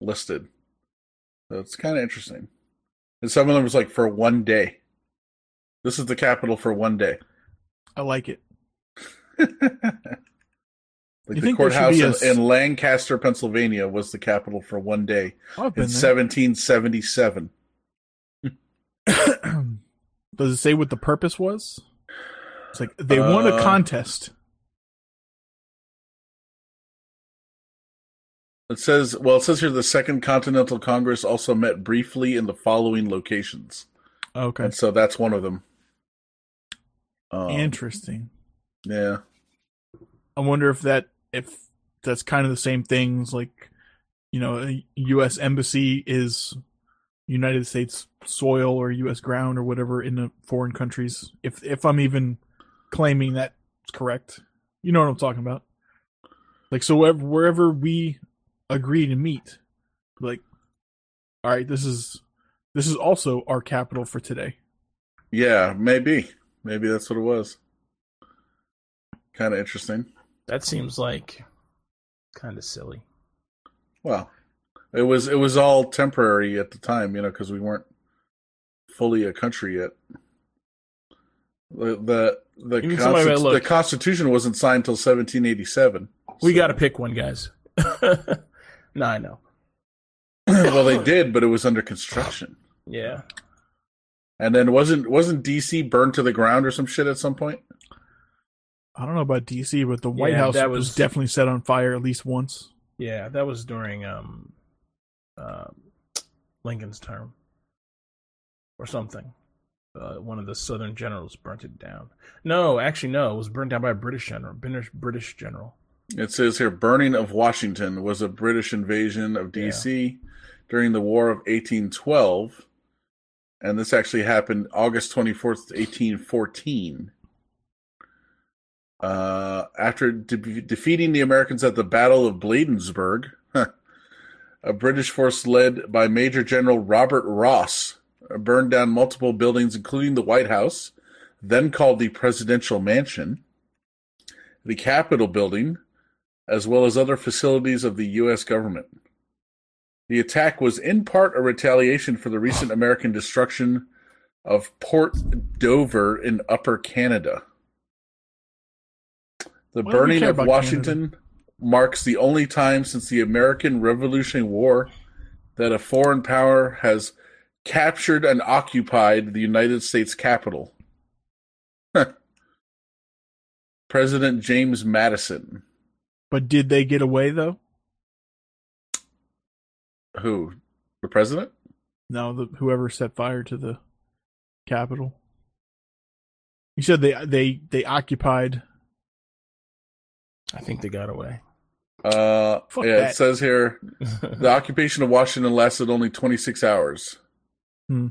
listed. So it's kind of interesting. And some of them was like for one day. This is the capital for one day. I like it. <laughs> like the courthouse be in, in Lancaster, Pennsylvania, was the capital for one day Oh, in there. 1777. <coughs> Does it say what the purpose was? It's like they won a Uh, contest. It says, well, it says here the Second Continental Congress also met briefly in the following locations. Okay. And so that's one of them. Um, Interesting. yeah. I wonder if that if that's kind of the same things like you know a U.S. embassy is United States soil or U.S. ground or whatever in the foreign countries. If if I'm even claiming that's correct, you know what I'm talking about. Like so, wherever, wherever we agree to meet, like, all right, this is this is also our capital for today. Yeah, maybe. Maybe that's what it was. Kind of interesting. that seems like kind of silly. Well, it was it was all temporary at the time, you know, because we weren't fully a country yet. The the the, Even somebody consti- look- the Constitution wasn't signed until 1787. We so- got to pick one, guys. <laughs> no, I know. <coughs> well, they did, but it was under construction. Yeah. And then wasn't wasn't DC burned to the ground or some shit at some point? I don't know about D.C., but the White Yeah, House that was, was- definitely set on fire at least once. Yeah, that was during um, uh, Lincoln's term or something. Uh, one of the Southern generals burnt it down. No, actually, no, it was burned down by a British general. British British general. It says here, burning of Washington was a British invasion of DC during the War of 1812. And this actually happened August 24th, 1814. Uh, after de- defeating the Americans at the Battle of Bladensburg, <laughs> a British force led by Major General Robert Ross burned down multiple buildings, including the White House, then called the Presidential Mansion, the Capitol Building, as well as other facilities of the U.S. government. The attack was in part a retaliation for the recent American destruction of Port Dover in Upper Canada. The Why burning of Washington marks the only time since the American Revolutionary War that a foreign power has captured and occupied the United States Capitol. President James Madison, But did they get away though? who the president? No, the whoever set fire to the Capitol. You said they they they occupied. I think they got away. Uh, Fuck yeah, that. it says here <laughs> the occupation of Washington lasted only 26 hours. Hmm.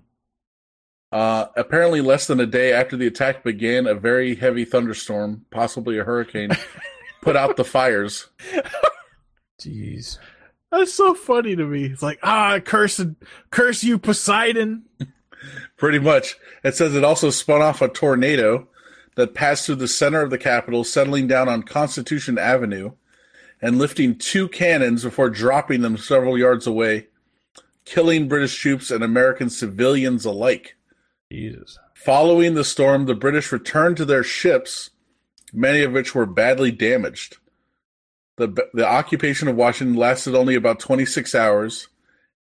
Uh, apparently, less than a day after the attack began, a very heavy thunderstorm, possibly a hurricane, <laughs> put out the fires. Jeez. That's so funny to me. It's like ah, curse curse you, Poseidon. <laughs> Pretty much. It says it also spun off a tornado that passed through the center of the Capitol, settling down on Constitution Avenue and lifting two cannons before dropping them several yards away, killing British troops and American civilians alike. Jesus. Following the storm, the British returned to their ships, many of which were badly damaged. The, the occupation of Washington lasted only about 26 hours,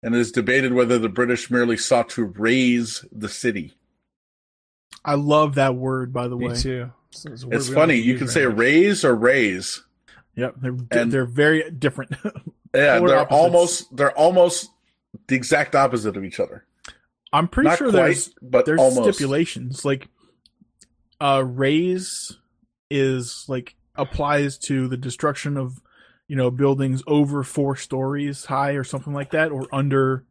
and it is debated whether the British merely sought to raze the city. I love that word, by the Me way. too. It's, it's It's funny. You can very say much. raze or raise. Yep, they're And- they're very different. Yeah, <laughs> they're opposites. almost they're almost the exact opposite of each other. I'm pretty Not sure quite, there's but there's almost. stipulations. Like uh raze is like applies to the destruction of you know buildings over four stories high or something like that or under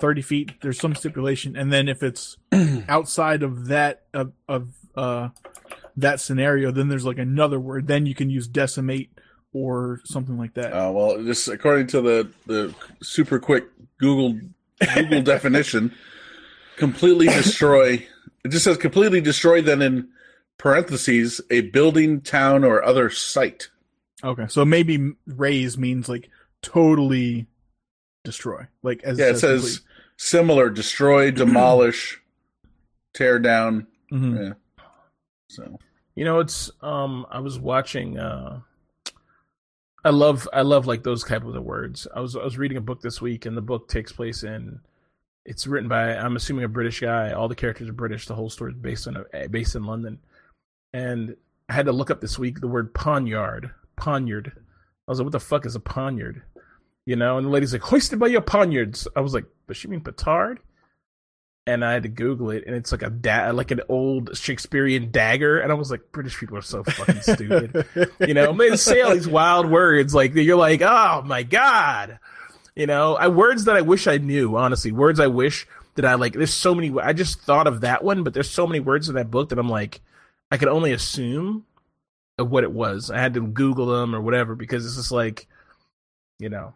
30 feet. There's some stipulation. And then if it's <clears throat> outside of that of, of uh that scenario then there's like another word. Then you can use decimate or something like that. Uh, well, just according to the the super quick Google Google definition, completely destroy. It just says completely destroy. Then in parentheses, a building, town, or other site. okay so maybe raze means like totally destroy like as Yeah, it says complete. similar: destroy, <clears throat> demolish, tear down. Mm-hmm. Yeah. So You know, it's um I was watching uh I love I love like those type of the words. I was I was reading a book this week and the book takes place in it's written by I'm assuming a British guy. All the characters are British. The whole story is based on a, eh, based in London. And I had to look up this week the word poniard. Poniard. I was like, what the fuck is a poniard? You know, and the lady's like, hoisted by your poniards. I was like, does she mean petard? And I had to Google it, and it's like a da- like an old Shakespearean dagger, and I was like, British people are so fucking stupid. <laughs> You know, they say all these wild words, like you're like, oh my god, you know, I words that I wish I knew. Honestly, words I wish that I like. There's so many. I just thought of that one, but there's so many words in that book that I'm like, I could only assume of what it was. I had to Google them or whatever because it's just like, you know.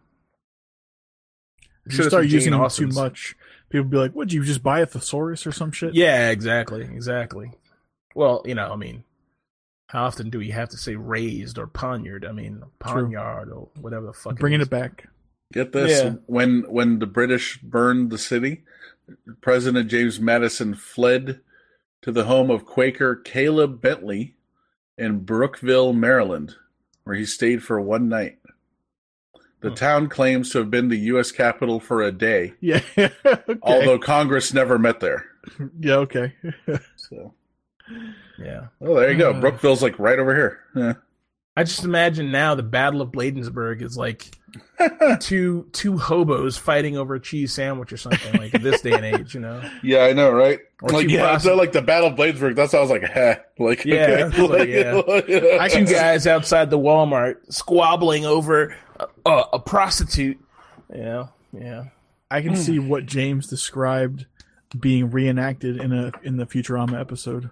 You start using them too much, people be like, "Would you just buy a thesaurus or some shit?" Yeah, exactly, exactly. Well, you know, I mean, how often do we have to say raised or poniard? I mean, poniard or whatever the fuck. bringing is. it back. get this: Yeah. when when the British burned the city, President James Madison fled to the home of Quaker Caleb Bentley in Brookeville, Maryland, where he stayed for one night. The town claims to have been the U.S. capital for a day, Yeah. <laughs> okay. although Congress never met there. yeah. Okay. <laughs> So, Yeah, oh, there you go. Uh. Brookeville's like right over here. Yeah. I just imagine now the Battle of Bladensburg is like <laughs> two two hobos fighting over a cheese sandwich or something like this day and age, you know? <laughs> Yeah, I know, right? Or like, yeah, prosty- so like the Battle of Bladensburg. That's how I was like, heh. Like, Yeah, okay. <laughs> like, yeah. I Two guys outside the Walmart squabbling over a, a, a prostitute. You know? Yeah. I can hmm. see what James described being reenacted in a in the Futurama episode.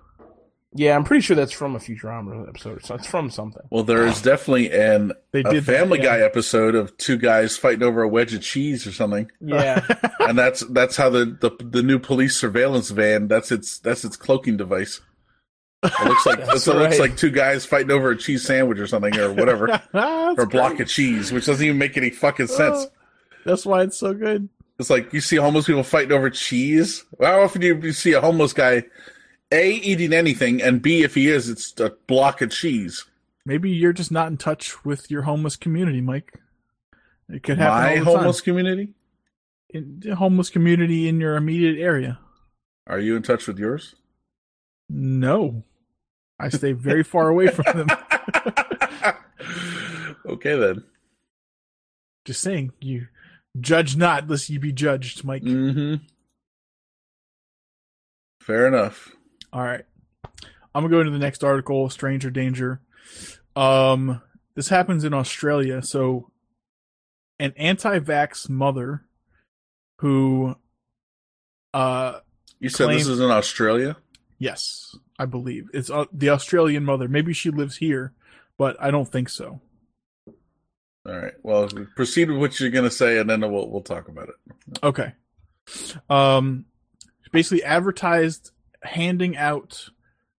Yeah, I'm pretty sure that's from a Futurama episode. So it's from something. Well, there is definitely an They a did that, Family yeah. Guy episode of two guys fighting over a wedge of cheese or something, Yeah. <laughs> and that's that's how the, the the new police surveillance van that's its that's its cloaking device. It looks like <laughs> That's it looks like two guys fighting over a cheese sandwich or something or whatever, <laughs> or a block of cheese, which doesn't even make any fucking oh, sense. Oh, That's why it's so good. It's like you see homeless people fighting over cheese. How often do you see a homeless guy, a eating anything, and b if he is, it's a block of cheese. Maybe you're just not in touch with your homeless community, Mike. It could happen. My homeless community. In, homeless community in your immediate area. Are you in touch with yours? No, I stay very far away from them. <laughs> okay then. Just saying, you judge not, lest you be judged, Mike. Mm-hmm. Fair enough. All right. I'm gonna go into the next article, Stranger Danger. Um, this happens in Australia. So, an anti-vax mother who, uh, You said this is in Australia. yes, I believe it's uh, the Australian mother. Maybe she lives here, but I don't think so. All right. Well, proceed with what you're going to say, and then we'll we'll talk about it. Okay. Um, basically advertised handing out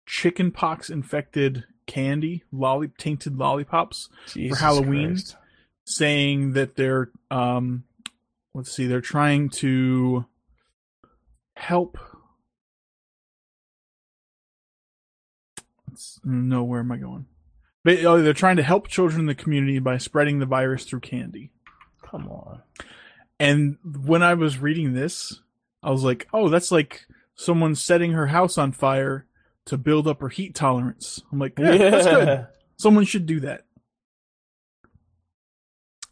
chickenpox infected candy, lolly tainted lollipops, Jesus Halloween? Christ. saying that they're um, let's see, they're trying to help. Let's- No, where am I going? They, oh, they're trying to help children in the community by spreading the virus through candy. Come on. And when I was reading this, I was like, oh, that's like someone setting her house on fire to build up her heat tolerance. I'm like, yeah, that's good. Someone should do that.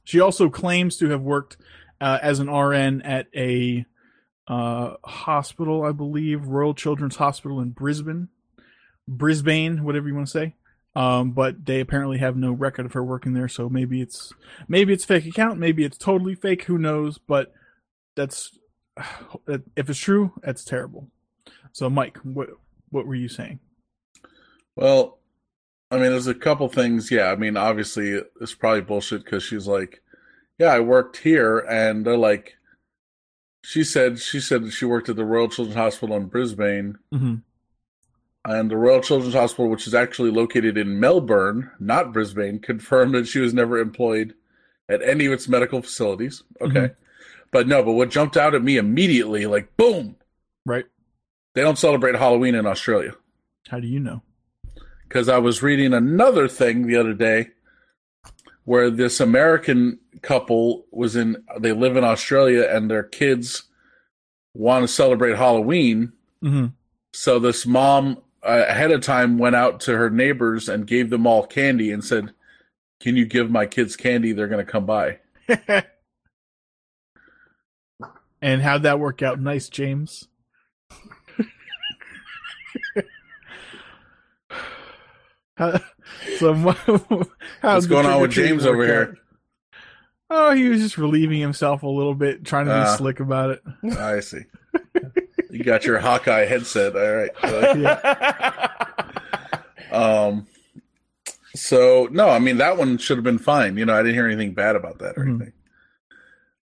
She also claims to have worked uh, as an RN at a uh, hospital, I believe, Royal Children's Hospital in Brisbane, Brisbane, whatever you want to say. Um, but they apparently have no record of her working there, so maybe it's maybe it's fake account, maybe it's totally fake. Who knows? But that's <sighs> if it's true, that's terrible. So, Mike, what what were you saying? Well, I mean, there's a couple things. Yeah, I mean, obviously, it's probably bullshit because she's like, "Yeah, I worked here," and they're like, she said she said she worked at the Royal Children's Hospital in Brisbane, Mm-hmm. and the Royal Children's Hospital, which is actually located in Melbourne, not Brisbane, confirmed that she was never employed at any of its medical facilities. Okay, but no, but what jumped out at me immediately, like, boom, Right? they don't celebrate Halloween in Australia. How do you know? because I was reading another thing the other day where this American couple was in they live in Australia and their kids want to celebrate Halloween Mm-hmm. so this mom uh, ahead of time went out to her neighbors and gave them all candy and said can you give my kids candy they're going to come by <laughs> and how'd that work out? Nice, James. How, <sighs> so, <laughs> What's going on with James over here? out? Oh, he was just relieving himself a little bit, trying to be Ah. slick about it. I see you got your Hawkeye headset all right <laughs> Yeah. Um, so no, I mean that one should have been fine. You know, I didn't hear anything bad about that or Mhm. anything.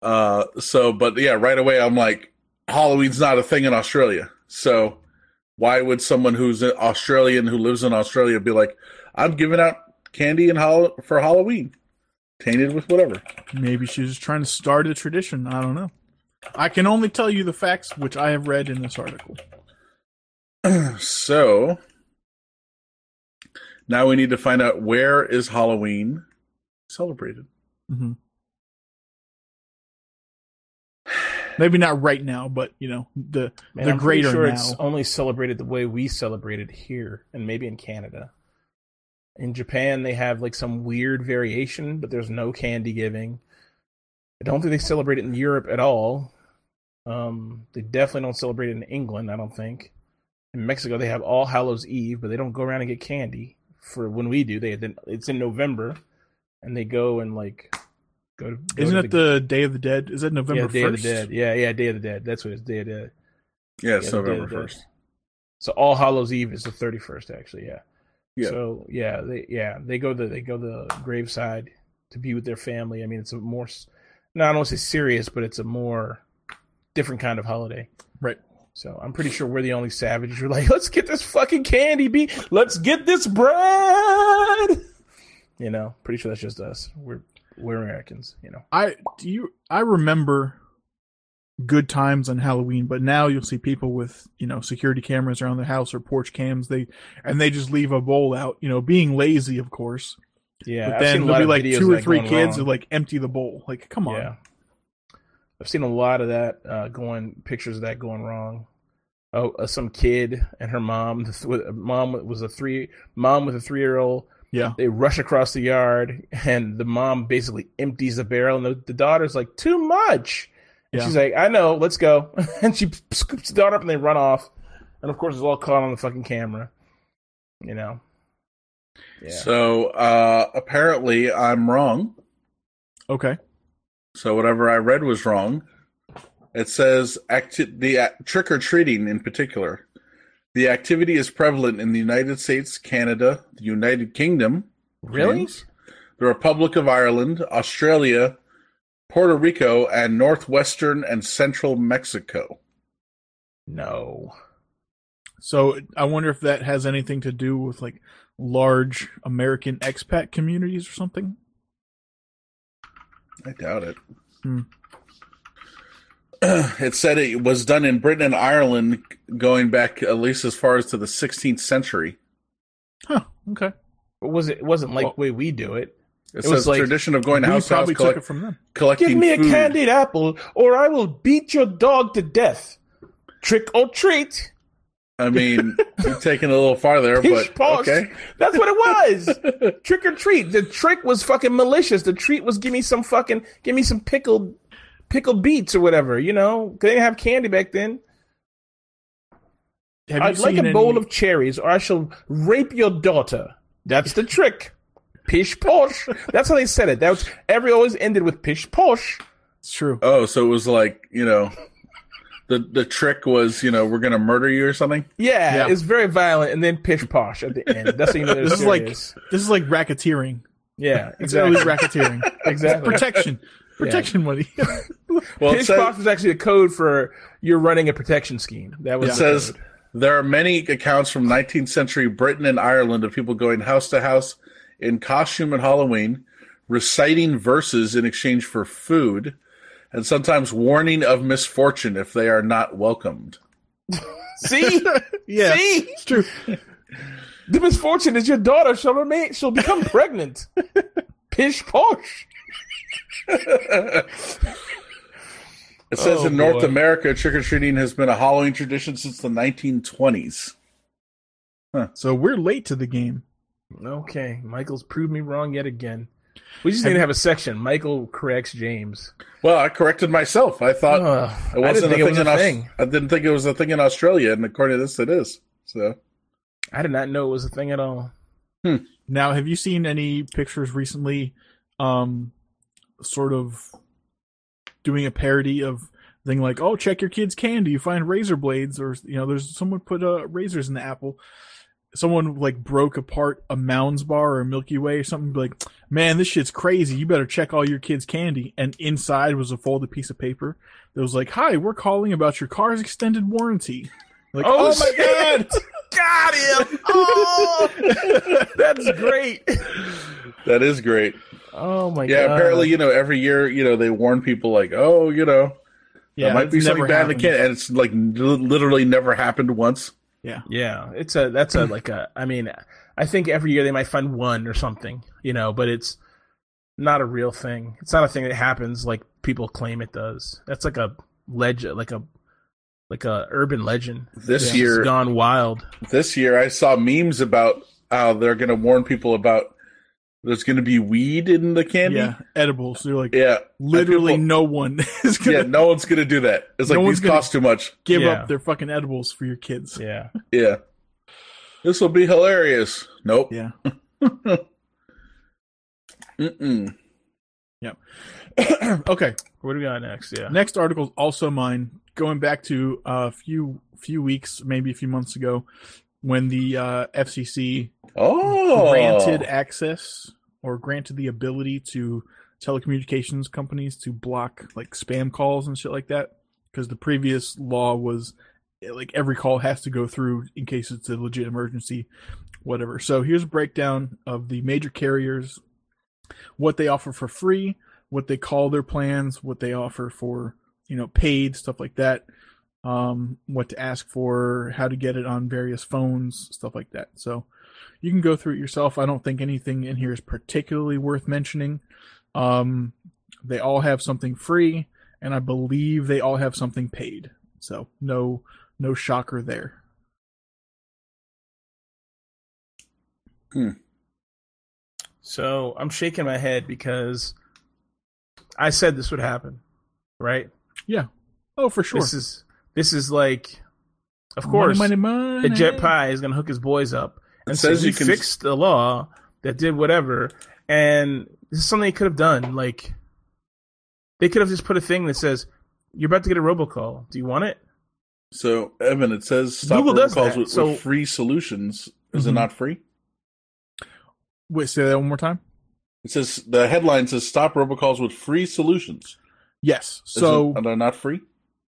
Uh, so but yeah, right away I'm like, Halloween's not a thing in Australia. So why would someone who's an Australian who lives in Australia be like, I'm giving out candy and hol- for Halloween, tainted with whatever? Maybe she's just trying to start a tradition. I don't know. I can only tell you the facts which I have read in this article. <clears throat> so now we need to find out where is Halloween celebrated. hmm Maybe not right now, but you know the Man, the I'm greater sure now. it's only celebrated the way we celebrate it here, and maybe in Canada. In Japan, they have like some weird variation, but there's no candy giving. I don't think they celebrate it in Europe at all. Um, they definitely don't celebrate it in England. I don't think. In Mexico, they have All Hallows Eve, but they don't go around and get candy. For when we do, they then it's in November, and they go and like go. to go Isn't to it the Day of the Dead? Is that November yeah, Day of the? Dead? Yeah, yeah, Day of the Dead. That's what it's Day of the Dead. Yeah, Yeah, the November of the Dead. first. So All Hallows Eve is the thirty first, actually. Yeah. Yeah. So yeah, they yeah they go the they go to the graveside to be with their family. I mean, it's a more s- no, I don't want to say serious, but it's a more different kind of holiday. Right. So I'm pretty sure we're the only savages who are like, let's get this fucking candy, be let's get this bread. You know, pretty sure that's just us. We're we're Americans. You know. I do you I remember good times on Halloween, but now you'll see people with, you know, security cameras around their house or porch cams, they and they just leave a bowl out, you know, being lazy of course. Yeah. but I've then there'll be like two or three kids who like empty the bowl. Like, come on. Yeah. I've seen a lot of that uh, going pictures of that going wrong. Oh, uh, some kid and her mom. The <laughs> th- with- mom was a three mom with a three year old. Yeah. They rush across the yard, and the mom basically empties the barrel, and the, the daughter's like, "Too much." And Yeah. she's like, "I know, let's go." <laughs> and she scoops the daughter up, and they run off. And of course, it's all caught on the fucking camera. You know. Yeah. So uh, apparently, I'm wrong. Okay. So whatever I read was wrong. It says acti- the uh, trick or treating in particular. The activity is prevalent in the United States, Canada, the United Kingdom, really? James, the Republic of Ireland, Australia, Puerto Rico, and northwestern and central Mexico. No. So I wonder if that has anything to do with like large American expat communities or something. I doubt it. Hmm. <clears throat> it said it was done in Britain and Ireland going back at least as far as to the 16th century. Huh. Okay. It was it wasn't like Well- the way we do it. It, It was says like- tradition of going to we house to house probably took it from them. collecting Give me a candied apple, or I will beat your dog to death. Trick or treat. I mean, you're <laughs> taking it a little farther, Pish but posh. okay. That's what it was. <laughs> trick or treat. The trick was fucking malicious. The treat was give me some fucking give me some pickled pickled beets or whatever. You know, they didn't have candy back then. Have I'd you like a seen bowl any- of cherries, or I shall rape your daughter. That's the trick. Pish posh. That's how they said it. That was every always ended with pish posh. It's true. Oh, so it was like, you know, the the trick was, you know, we're going to murder you or something? Yeah, Yeah. it's very violent, and then pish posh at the end. That's how you know they're This is like this is like racketeering. yeah, It's early exactly, racketeering. <laughs> exactly. Protection. Protection money. <laughs> Well, it Pish says, posh was actually a code for you're running a protection scheme. That was it says code. there are many accounts from 19th century Britain and Ireland of people going house to house in costume at Halloween, reciting verses in exchange for food, and sometimes warning of misfortune if they are not welcomed. <laughs> See, <laughs> yeah. see, It's true. the misfortune is your daughter shall remain, shall become pregnant. Pish posh. <laughs> It says Oh, in North boy. America, trick or treating has been a Halloween tradition since the 1920s. So we're late to the game. Okay, Michael's proved me wrong yet again. We just Have- need to have a section. Michael corrects James. Well, I corrected myself. I thought Ugh, it I wasn't didn't think it was a a thing in Aus- thing. I didn't think it was a thing in Australia, and according to this, it is. So I did not know it was a thing at all. Now, have you seen any pictures recently, um, sort of doing a parody of thing like, "Oh, check your kids' candy, you find razor blades," or you know, there's someone put uh, razors in the apple. Someone like broke apart a Mounds bar or a Milky Way or something. Like, man, this shit's crazy. You better check all your kids' candy. And inside was a folded piece of paper that was like, "Hi, we're calling about your car's extended warranty." Like, Oh, oh, my god! <laughs> Got him! Oh, <laughs> that's great. that is great. Oh my Yeah, god! Yeah, apparently, you know, every year, you know, they warn people like, oh, you know, Yeah, there might be it's something bad in the happened. can, and it's like li- literally never happened once. Yeah. Yeah, it's a that's a like a. I mean, I think every year they might find one or something, you know, but it's not a real thing. It's not a thing that happens like people claim it does. That's like a legend, like a like a urban legend. This It's year, gone wild. this year, I saw memes about how they're going to warn people about there's going to be weed in the candy. Yeah, edibles. They're like Yeah, literally And no one <laughs> is gonna yeah, no one's going to do that. It's like No one's these cost too much. give Yeah. up their fucking edibles for your kids. Yeah. Yeah, this will be hilarious. Nope. Yeah. <laughs> Mm-mm. <clears throat> okay. What do we got next? Yeah. Next article is also mine. going back to a few few weeks, maybe a few months ago, when the uh, FCC Oh, granted access or granted the ability to telecommunications companies to block like spam calls and shit like that because the previous law was eh, like every call has to go through in case it's a legit emergency whatever. So here's a breakdown of the major carriers what they offer for free what they call their plans what they offer for you know paid stuff like that um what to ask for how to get it on various phones stuff like that. So you can go through it yourself. I don't think anything in here is particularly worth mentioning. Um, they all have something free, and I believe they all have something paid. So no, no shocker there. Hmm. So I'm shaking my head because I said this would happen, right? Yeah. Oh, for sure. This is this is like, of course, money, money, the. Ajit Pai is gonna hook his boys up and It say says he you can- fixed the law that did whatever, and this is something they could have done. Like, they could have just put a thing that says, "You're about to get a robocall. Do you want it?" So, Evan, it says stop Google does with, so- with free solutions. Is it Mhm. not free? Wait, say that one more time. It says the headline says stop robocalls with free solutions. Yes. So it, are they not free?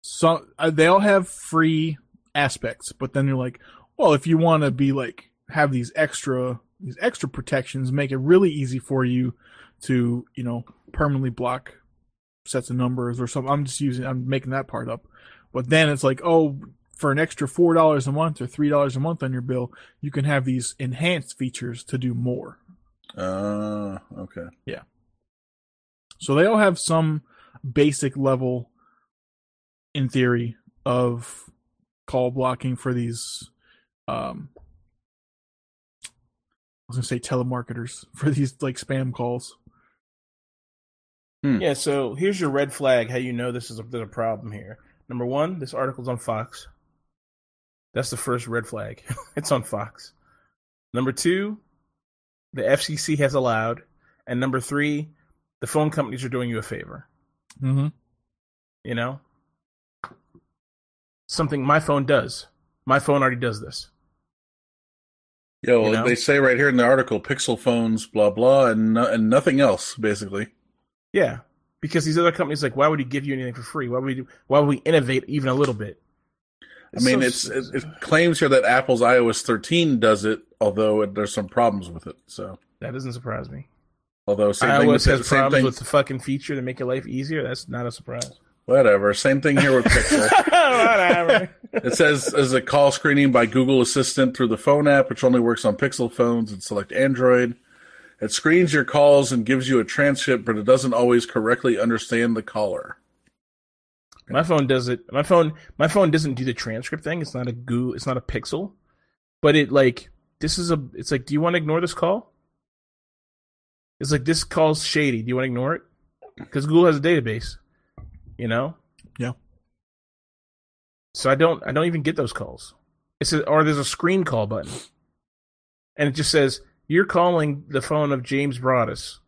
so uh, they all have free aspects, but then you're like, well, if you want to be like have these extra these extra protections, make it really easy for you to you know permanently block sets of numbers or something. I'm just using I'm making that part up, but then it's like, oh, for an extra four dollars a month or three dollars a month on your bill, you can have these enhanced features to do more. Uh, okay. Yeah. So they all have some basic level, in theory, of call blocking for these. Um, was gonna say telemarketers <laughs> for these like spam calls. Yeah. So here's your red flag. How you know this is a, there's a problem here. Number one, this article's on Fox. That's the first red flag. <laughs> it's on Fox. Number two, the FCC has allowed, and number three, the phone companies are doing you a favor. Mm-hmm. You know, something my phone does. My phone already does this. Yeah, well, You know? they say right here in the article, Pixel phones, blah blah, and no, and nothing else, basically. Yeah, because these other companies, like, why would he give you anything for free? Why would we? Do, why would we innovate even a little bit? I mean, so- it's it, it <sighs> claims here that Apple's iOS 13 does it, although it, there's some problems with it. So, that doesn't surprise me. although same thing with iOS has same problems thing, with the fucking feature to make your life easier. That's not a surprise. Whatever. Same thing here with Pixel. <laughs> Whatever. It says as a call screening by Google Assistant through the phone app, which only works on Pixel phones and select Android. It screens your calls and gives you a transcript, but it doesn't always correctly understand the caller. my phone does it. My phone. My phone doesn't do the transcript thing. It's not a goo. It's not a pixel. But it like this is a. It's like, do you want to ignore this call? It's like this call's shady. Do you want to ignore it? Because Google has a database. You know. Yeah. So I don't. I don't even get those calls. It's a, or there's a screen call button, and it just says you're calling the phone of James Broadus.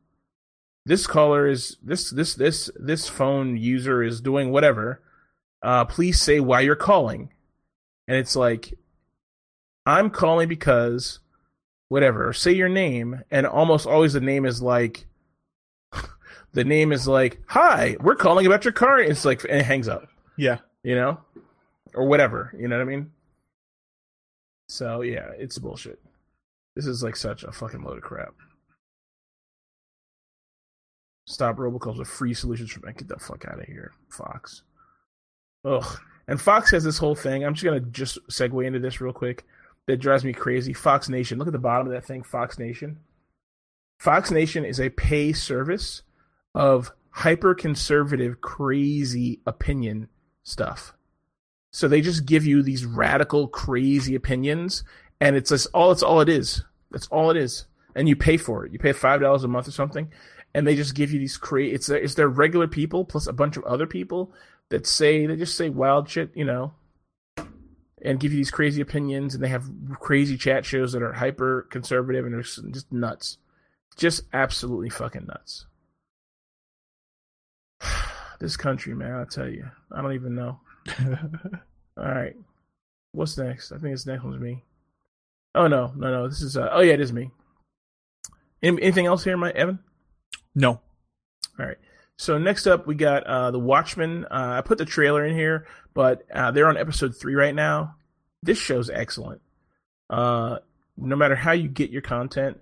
This caller is this this this this phone user is doing whatever. Uh, please say why you're calling, and it's like, I'm calling because whatever. Say your name, and almost always the name is like, the name is like, hi, we're calling about your car. It's like, and it hangs up Yeah. you know, or whatever. You know what I mean? So yeah, it's bullshit. This is like such a fucking load of crap. Stop robocalls with free solutions from get the fuck out of here, Fox. Ugh. And Fox has this whole thing. I'm just gonna just segue into this real quick. That drives me crazy. Fox Nation. Look at the bottom of that thing. Fox Nation. Fox Nation is a pay service of hyper conservative, crazy opinion stuff. So they just give you these radical, crazy opinions, and it's just all it's all it is. That's all it is, and you pay for it. You pay five dollars a month or something, and they just give you these crazy. It's it's their regular people plus a bunch of other people that say they just say wild shit, you know, and give you these crazy opinions, and they have crazy chat shows that are hyper conservative and just- just nuts, just absolutely fucking nuts. This country, man, I tell you, I don't even know. <laughs> All right. What's next? I think this next one's me. Oh no, no, no. This is uh, oh yeah, it is me. Any, anything else here, my Evan? No. All right. So next up, we got uh, the Watchmen. Uh, I put the trailer in here, but uh, they're on episode three right now. This show's excellent. Uh, no matter how you get your content,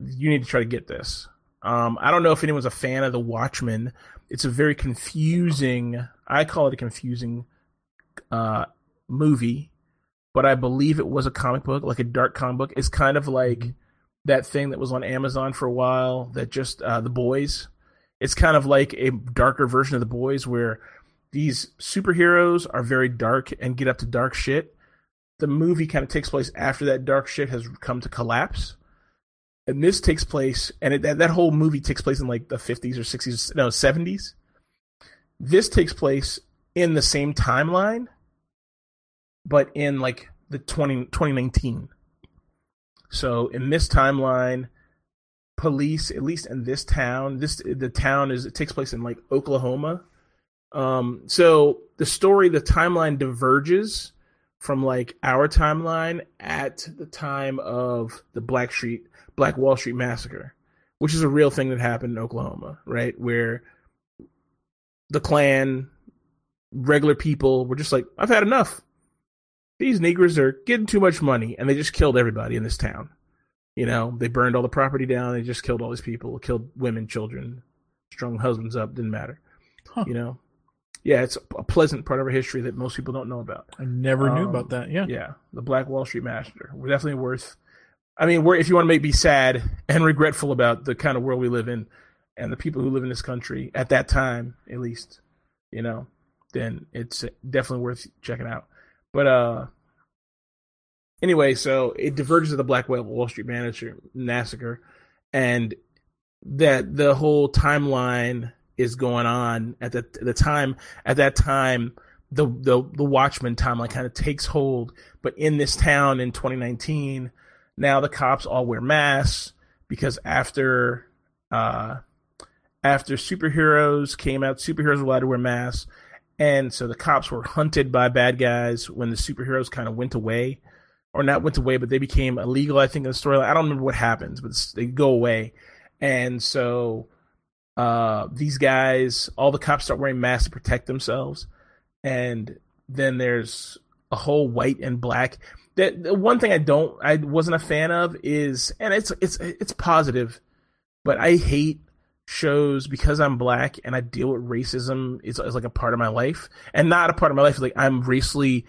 you need to try to get this. Um, I don't know if anyone's a fan of the Watchmen. It's a very confusing. I call it a confusing uh, movie, but I believe it was a comic book, like a dark comic book. It's kind of like that thing that was on Amazon for a while that just uh, the boys. It's kind of like a darker version of the boys where these superheroes are very dark and get up to dark shit. The movie kind of takes place after that dark shit has come to collapse. And this takes place, and it, that, that whole movie takes place in like the 50s or 60s, no, 70s. This takes place in the same timeline, but in like the 20, 2019. So in this timeline, police, at least in this town, this the town is it takes place in like Oklahoma. Um, so the story, the timeline diverges from like our timeline at the time of the Black Street Black Wall Street massacre, which is a real thing that happened in Oklahoma, right? Where the Klan, regular people were just like, I've had enough. These Negroes are getting too much money, and they just killed everybody in this town. You know, they burned all the property down. They just killed all these people, killed women, children, strung husbands up. Didn't matter. Huh. You know, yeah, it's a pleasant part of our history that most people don't know about. I never knew Um, about that. Yeah. Yeah, the Black Wall Street Massacre. We're definitely worth. I mean, if you want to make me sad and regretful about the kind of world we live in and the people who live in this country at that time, at least, you know, then it's definitely worth checking out. But uh, anyway, so it diverges of the Black Wall Street Manager massacre, and that the whole timeline is going on at the the time at that time the the the Watchmen timeline kind of takes hold, but in this town in 2019, now the cops all wear masks because after uh after superheroes came out, superheroes were allowed to wear masks, and so the cops were hunted by bad guys when the superheroes kind of went away, or not went away, but they became illegal. I think in the storyline, I don't remember what happens, but they go away, and so uh these guys, all the cops start wearing masks to protect themselves and then there's a whole white and black. The, the one thing I don't, I wasn't a fan of is, and it's it's it's positive, but I hate shows because I'm black and I deal with racism. It's, like a part of my life, and not a part of my life. Like I'm racially,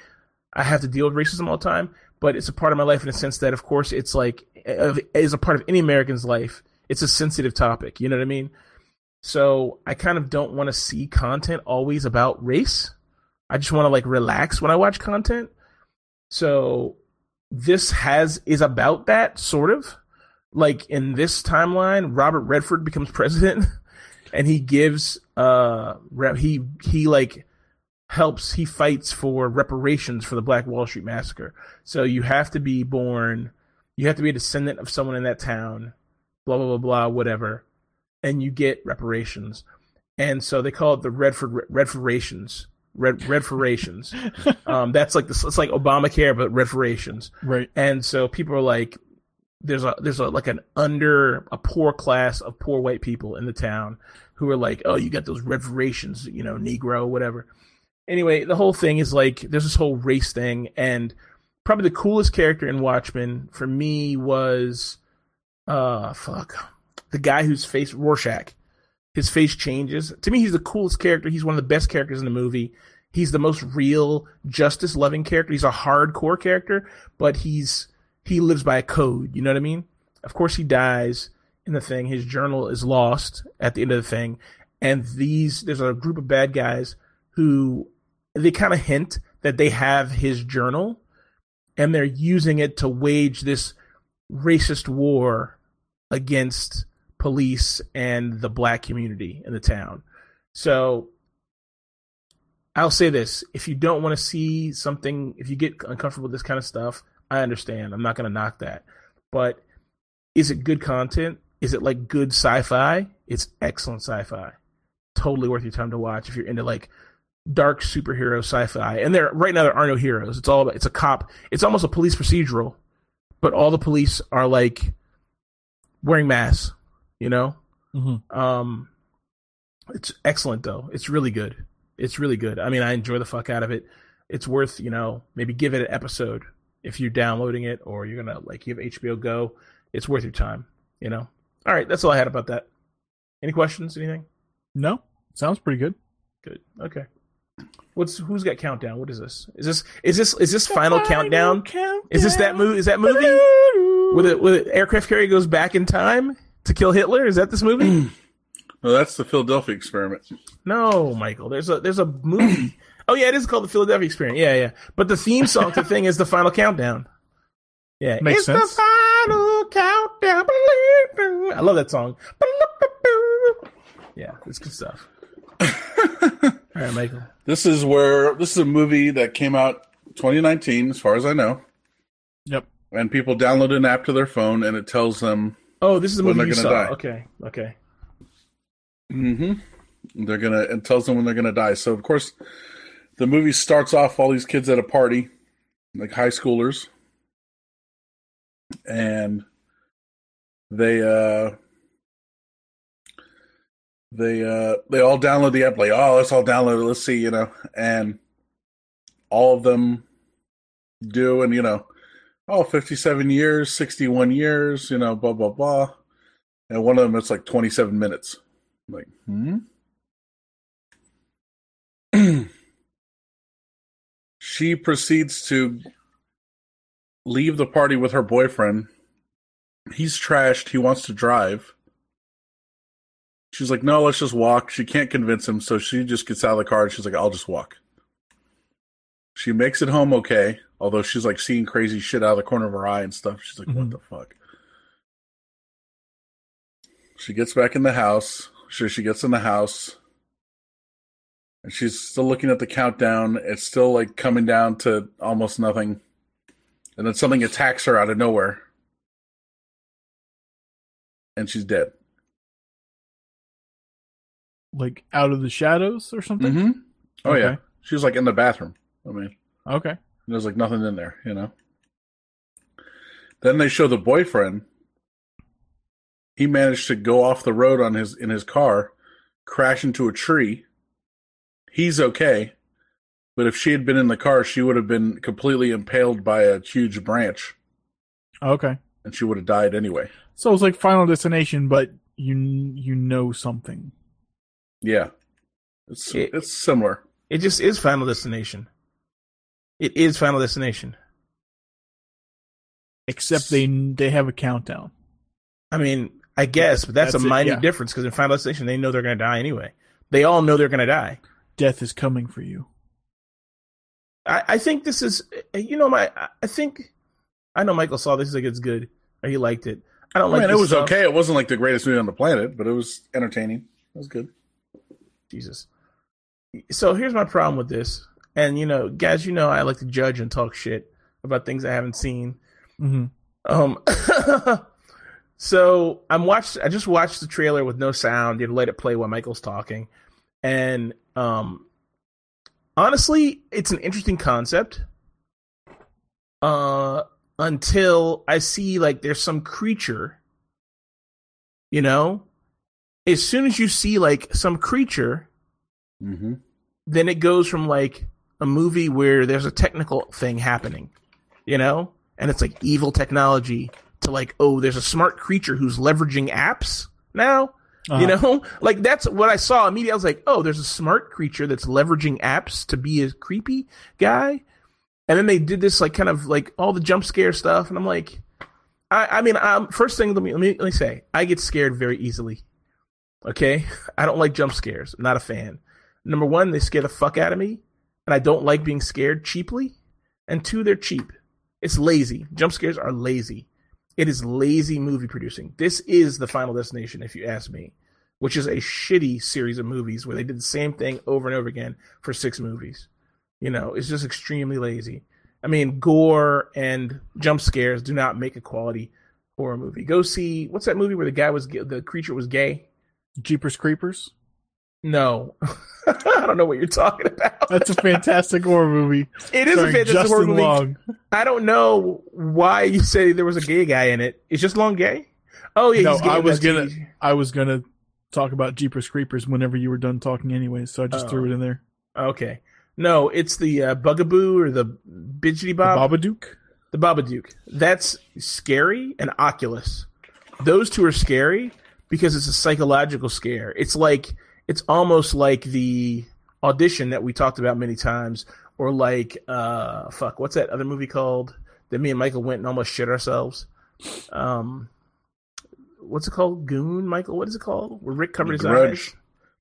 I have to deal with racism all the time, but it's a part of my life in the sense that, of course, it's like is a part of any American's life. It's a sensitive topic. You know what I mean? So I kind of don't want to see content always about race. I just want to like relax when I watch content. So this has is about that sort of like in this timeline, Robert Redford becomes president, <laughs> and he gives uh he he like helps he fights for reparations for the Black Wall Street massacre. So you have to be born, you have to be a descendant of someone in that town, blah blah blah blah whatever, and you get reparations. And so they call it the Redford Redfordations. Red Redforations. <laughs> um, that's like this. It's like Obamacare, but Redforations. Right. And so people are like, there's a there's a like an under a poor class of poor white people in the town who are like, oh, you got those reparations, you know, Negro, whatever. Anyway, the whole thing is like there's this whole race thing, and probably the coolest character in Watchmen for me was, uh, fuck, the guy whose face Rorschach. His face changes. To me, he's the coolest character. He's one of the best characters in the movie. He's the most real, justice loving character. He's a hardcore character, but he's he lives by a code. You know what I mean? Of course, he dies in the thing. His journal is lost at the end of the thing, and these there's a group of bad guys who they kind of hint that they have his journal, and they're using it to wage this racist war against police and the black community in the town. So I'll say this if you don't want to see something, if you get uncomfortable with this kind of stuff, I understand. I'm not going to knock that. But is it good content? Is it like good sci fi? It's excellent sci fi. Totally worth your time to watch if you're into like dark superhero sci-fi. And there right now there are no heroes. It's all about it's a cop. It's almost a police procedural, but all the police are like wearing masks, you know? Mm-hmm. Um it's excellent though. It's really good. It's really good. I mean, I enjoy the fuck out of it. It's worth, you know, maybe give it an episode if you're downloading it or you're gonna like you have HBO Go. It's worth your time, you know. All right, that's all I had about that. Any questions? Anything? No, sounds pretty good. Good. Okay. What's who's got countdown? What is this? Is this is this is this final, countdown? Is this that movie? Is that movie where the, with the aircraft carrier goes back in time to kill Hitler? Is that this movie? <clears throat> No, that's the Philadelphia experiment. no, Michael. There's a there's a movie. <clears throat> oh yeah, it is called the Philadelphia Experiment. Yeah, yeah. But the theme song to the thing is the final countdown. Yeah, Makes it's sense. the final countdown. I love that song. Yeah, it's good stuff. <laughs> All right, Michael. This is where this is a movie that came out 2019, as far as I know, Yep. and people download an app to their phone, and it tells them Oh, this is the When movie they're you gonna saw. die. Okay, okay. mm-hmm, they're gonna it tells them when they're gonna die. So of course, the movie starts off all these kids at a party, like high schoolers, and they uh they uh they all download the app like oh let's all download it let's see you know and all of them do and you know oh 57 years 61 years you know blah blah blah. And one of them it's like 27 minutes. I'm like hmm? <clears throat> She proceeds to leave the party with her boyfriend. He's trashed. He wants to drive. She's like, no, let's just walk. She can't convince him, so she just gets out of the car and she's like, I'll just walk. She makes it home okay, although she's like seeing crazy shit out of the corner of her eye and stuff. She's like, what Mhm. the fuck? She gets back in the house. Sure, she gets in the house. And she's still looking at the countdown. It's still like coming down to almost nothing. And then something attacks her out of nowhere. And she's dead. Like out of the shadows or something. Mm-hmm. Oh yeah, Okay. she was like in the bathroom. I mean, Okay. there's like nothing in there, you know. Then they show the boyfriend. He managed to go off the road on his in his car, crash into a tree. He's okay, but if she had been in the car, she would have been completely impaled by a huge branch, Okay. and she would have died anyway. So it's like Final Destination, but you you know something. Yeah, it's It- it's similar. It just is Final Destination. It is Final Destination. Except they they have a countdown. I mean, I guess, but that's, That's a it, minor yeah. difference because in Final Destination they know they're going to die anyway. They all know they're going to die. Death is coming for you. I, I think this is, you know, my. I think I know Michael saw this. Like, it's good, or he liked it. I don't I like. mean, it was stuff. okay. It wasn't like the greatest movie on the planet, but it was entertaining. It was good. Jesus. So here's my problem with this, and you know, guys, you know, I like to judge and talk shit about things I haven't seen. hmm Um, <laughs> so I'm watched. I just watched the trailer with no sound. You know, let it play while Michael's talking, and um, honestly, it's an interesting concept. Uh, until I see like there's some creature, you know, as soon as you see like some creature, Mm-hmm. then it goes from like a movie where there's a technical thing happening, you know, and it's like evil technology to like, oh, there's a smart creature who's leveraging apps now, you Uh-huh. know, like that's what I saw immediately. I was like, oh, there's a smart creature that's leveraging apps to be a creepy guy. And then they did this like kind of like all the jump scare stuff, and I'm like, I, I mean, um, first thing let me, let me let me say, I get scared very easily. Okay, <laughs> I don't like jump scares. I'm not a fan. Number one, they scare the fuck out of me, and I don't like being scared cheaply. And two, they're cheap. It's lazy. Jump scares are lazy. It is lazy movie producing. This is the Final Destination, if you ask me, which is a shitty series of movies where they did the same thing over and over again for six movies. You know, it's just extremely lazy. I mean, gore and jump scares do not make a quality horror movie. Go see what's that movie where the guy was the creature was gay? Jeepers Creepers. No, <laughs> I don't know what you're talking about. That's a fantastic horror movie. <laughs> It is a fantastic Justin horror movie. Long. I don't know why you say there was a gay guy in it. Is just Long gay? Oh yeah, No, he's gay I was gonna- TV. I was gonna talk about Jeepers Creepers whenever you were done talking, anyway, so I just Oh. threw it in there. Okay, no, it's the uh, Bugaboo or the Bidgety The Bob, Babadook. the Babadook. That's scary and Oculus. Those two are scary because it's a psychological scare. It's like it's almost like the audition that we talked about many times, or like uh, fuck, what's that other movie called that me and Michael went and almost shit ourselves? Um, what's it called? Goon, Michael. What is it called? Where Rick covered The his Grudge. eyes.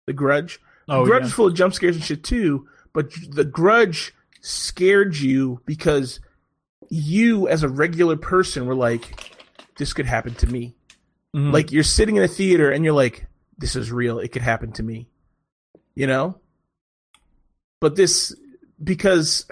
The Grudge. Oh Grudge yeah. is full of jump scares and shit too, but the Grudge scared you because you, as a regular person, were like, "This could happen to me." Mhm. Like you're sitting in a theater and you're like, "This is real. It could happen to me," you know. But this, because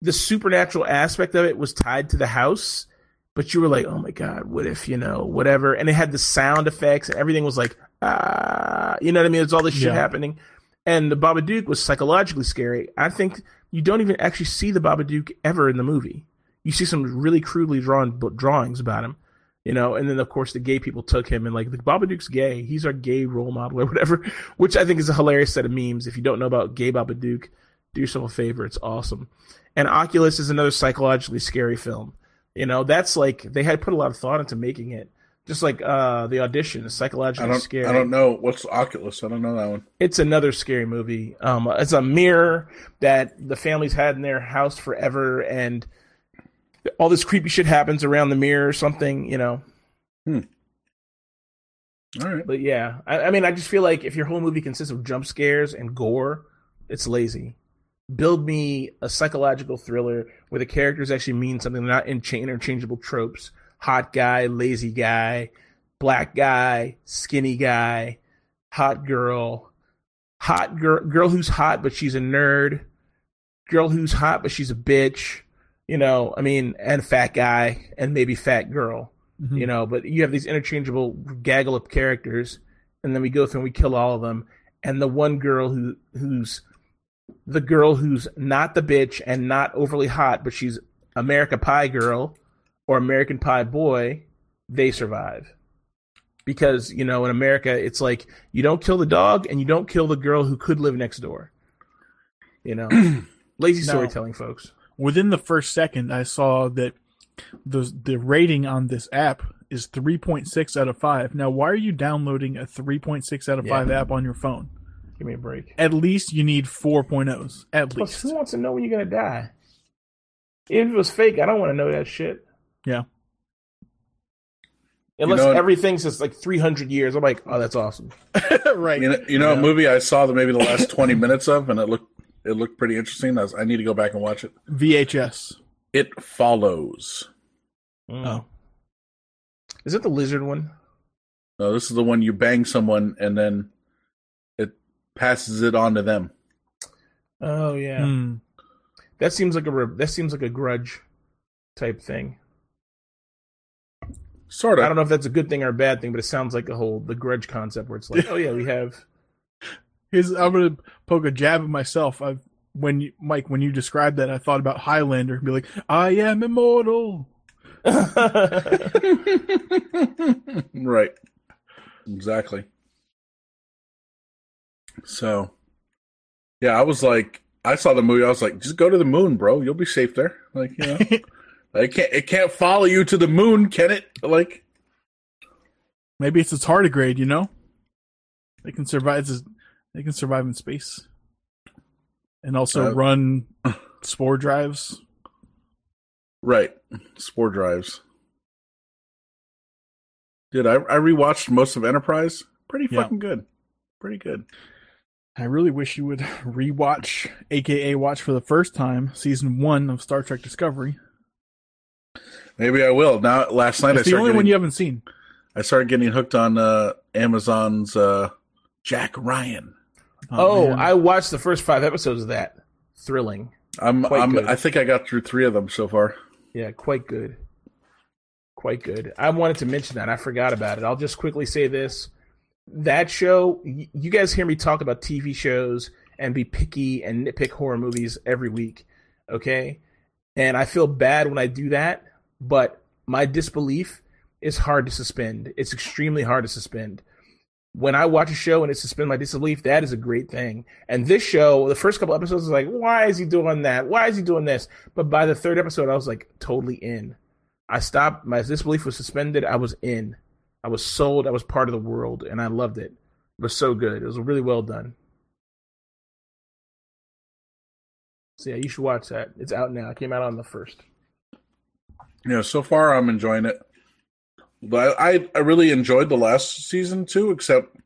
the supernatural aspect of it was tied to the house, but you were like, "Oh my god, what if you know whatever?" And it had the sound effects and everything was like, "Ah," you know what I mean? It's all this shit Yeah. happening, and the Babadook was psychologically scary. I think you don't even actually see the Babadook ever in the movie. You see some really crudely drawn drawings about him, you know, and then of course the gay people took him and like the Babadook's gay. He's our gay role model or whatever, <laughs> which I think is a hilarious set of memes. If you don't know about gay Babadook, do yourself a favor. It's awesome. And Oculus is another psychologically scary film. You know, that's like they had put a lot of thought into making it. Just like uh the audition, is I psychologically don't. scary. I don't know what's Oculus. I don't know that one. It's another scary movie. Um, it's a mirror that the family's had in their house forever, and all this creepy shit happens around the mirror or something, you know. Hmm. All right. But yeah, I, I mean, I just feel like if your whole movie consists of jump scares and gore, it's lazy. Build me a psychological thriller where the characters actually mean something, not in interchangeable tropes. Hot guy, lazy guy, black guy, skinny guy, hot girl, hot girl, girl who's hot but she's a nerd, girl who's hot but she's a bitch. You know, I mean, and fat guy and maybe fat girl Mhm. you know but you have these interchangeable gaggle of characters and then we go through and we kill all of them. And the one girl who who's the girl who's not the bitch and not overly hot but she's america pie girl or american pie boy they survive. Because you know in america it's like you don't kill the dog and you don't kill the girl who could live next door. You know? <clears throat> Lazy storytelling folks Within the first second, I saw that the the rating on this app is 3.6 out of 5. Now, why are you downloading a 3.6 out of Yeah. 5 app on your phone? give me a break At least you need 4.0s. At Plus, least. who wants to know when you're gonna die? If it was fake, I don't want to know that shit. Yeah. Unless know- everything says like 300 years, I'm like, oh, that's awesome. <laughs> right. You know, you know Yeah. a movie I saw that maybe the last twenty minutes of, and it looked it looked pretty interesting. I, was, I need to go back and watch it. VHS. It follows. Mm. Oh. Is it the lizard one? No, this is the one you bang someone and then it passes it on to them. Oh yeah, Hmm. that seems like a re- that seems like a grudge type thing. Sort of. I don't know if that's a good thing or a bad thing, but it sounds like a whole the grudge concept where it's like, <laughs> oh yeah, we have. Here's, I'm gonna poke a jab at myself. I've when you, Mike, when you described that, I thought about Highlander. and Be like, I am immortal. <laughs> right. Exactly. So, yeah, I was like, I saw the movie. I was like, just go to the moon, bro. You'll be safe there. Like, you know, <laughs> it can't it can't follow you to the moon, can it? Like, Maybe it's a tardigrade. You know, they can survive. They can survive in space, and also Uh, run <clears throat> spore drives. right? Spore drives. Dude, I I rewatched most of Enterprise. Pretty Yeah. fucking good. Pretty good. I really wish you would <laughs> rewatch, aka watch for the first time, season one of Star Trek Discovery. Maybe I will. Now, last night I It's the only getting, one you haven't seen. I started getting hooked on uh, Amazon's uh, Jack Ryan. Oh, oh, man. I watched the first five episodes of that. Thrilling. I'm, Quite I'm good. I think I got through three of them so far. Yeah, quite good. Quite good. I wanted to mention that. I forgot about it. I'll just quickly say this. that show. You guys hear me talk about TV shows and be picky and nitpick horror movies every week, okay? And I feel bad when I do that, but my disbelief is hard to suspend. It's extremely hard to suspend. When I watch a show and it suspends my disbelief, that is a great thing. And this show, the first couple episodes, was like, why is he doing that? Why is he doing this? But by the third episode, I was like totally in. I stopped. My disbelief was suspended. I was in. I was sold. I was part of the world, and I loved it. It was so good. It was really well done. So yeah, you should watch that. It's out now. It came out on the first. Yeah, so far I'm enjoying it. But I, I really enjoyed the last season too, except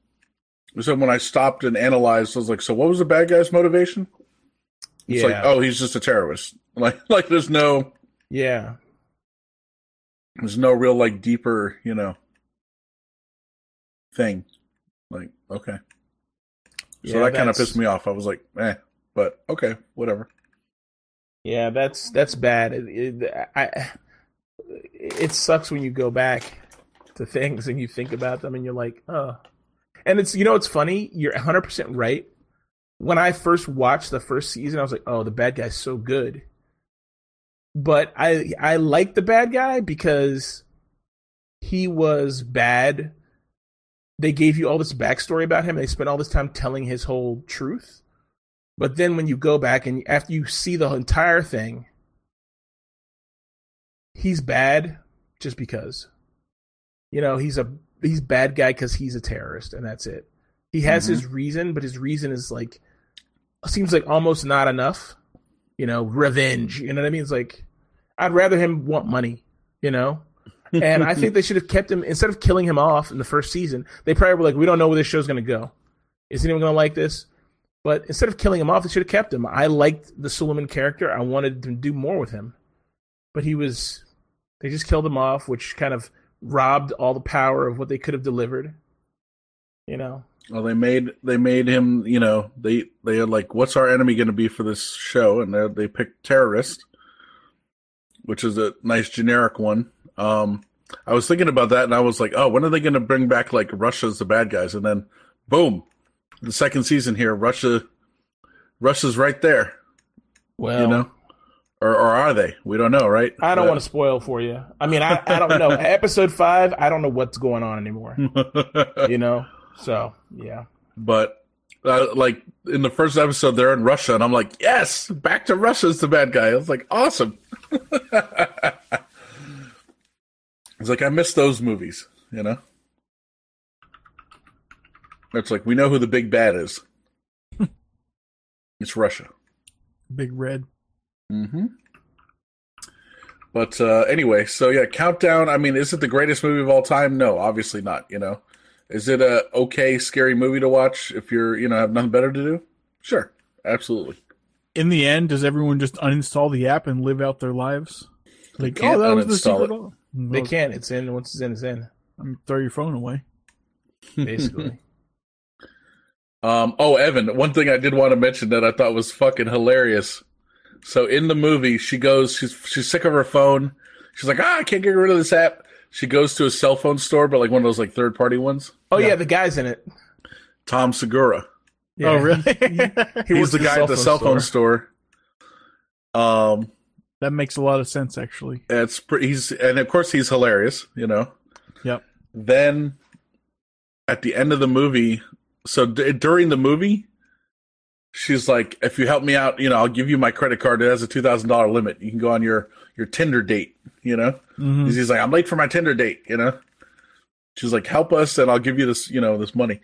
except when I stopped and analyzed, I was like, so what was the bad guy's motivation? It's yeah, like, oh, he's just a terrorist. <laughs> Like like there's no yeah, there's no real like deeper, you know, thing. Like, okay. So Yeah, that kind of pissed me off. I was like, eh, but okay, whatever. yeah. That's that's bad. It, it, I, it sucks when you go back to things and you think about them and you're like, oh. And it's you know it's funny. You're 100 percent right. When I first watched the first season, I was like, oh, the bad guy's so good. But I I like the bad guy because he was bad. They gave you all this backstory about him. They spent all this time telling his whole truth. But then when you go back and after you see the entire thing, he's bad just because. You know, he's a he's bad guy because he's a terrorist, and that's it. He has Mhm. his reason, but his reason is like seems like almost not enough. You know, revenge. You know what I mean? It's like I'd rather him want money. You know, and I think they <laughs> should have kept him instead of killing him off in the first season. They probably were like, we don't know where this show's going to go. Is anyone going to like this? But instead of killing him off, they should have kept him. I liked the Suleiman character. I wanted to do more with him, but he was. They just killed him off, which kind of robbed all the power of what they could have delivered. You know, Well, they made they made him. You know, they they are like, what's our enemy going to be for this show? And they they picked terrorist, which is a nice generic one. Um, I was thinking about that, and I was like, oh, when are they going to bring back like Russia as the bad guys? And then, boom, the second season here, Russia, Russia's right there. well, you know, or or are they? We don't know, right? I don't want to spoil for you. I mean, I, I don't know. <laughs> Episode five, I don't know what's going on anymore. <laughs> You know, so yeah. but uh, like in the first episode, they're in Russia, and I'm like, yes, back to Russia as the bad guy. I was like, awesome. <laughs> it's like I miss those movies, you know. It's like we know who the big bad is. it's Russia. Big Red. Mm-hmm. But uh, anyway, so yeah, Countdown. I mean, is it the greatest movie of all time? No, obviously not. You know, is it a okay, scary movie to watch if you're you know have nothing better to do? Sure, absolutely. In the end, does everyone just uninstall the app and live out their lives? Like, can't oh, that was the uninstall secret. it. al- They can't. It's in. Once it's in, it's in. um, throw your phone away. Basically. <laughs> <laughs> Um, oh, Evan, one thing I did want to mention that I thought was fucking hilarious. So in the movie, she goes, she's she's sick of her phone. She's like, ah, I can't get rid of this app. She goes to a cell phone store, but like one of those like third party ones. oh yeah. the guy's in it. Tom Segura. Yeah. Oh, really? He <laughs> He's works the guy at the cell phone store. Um, that makes a lot of sense, actually. it's pretty. He's and of course he's hilarious. You know. Yep. Then at the end of the movie, so d- during the movie, she's like, "If you help me out, you know, I'll give you my credit card. It has a two thousand dollar limit. You can go on your your Tinder date." You know, Mhm. he's like, "I'm late for my Tinder date." You know, she's like, "Help us, and I'll give you this, you know, this money."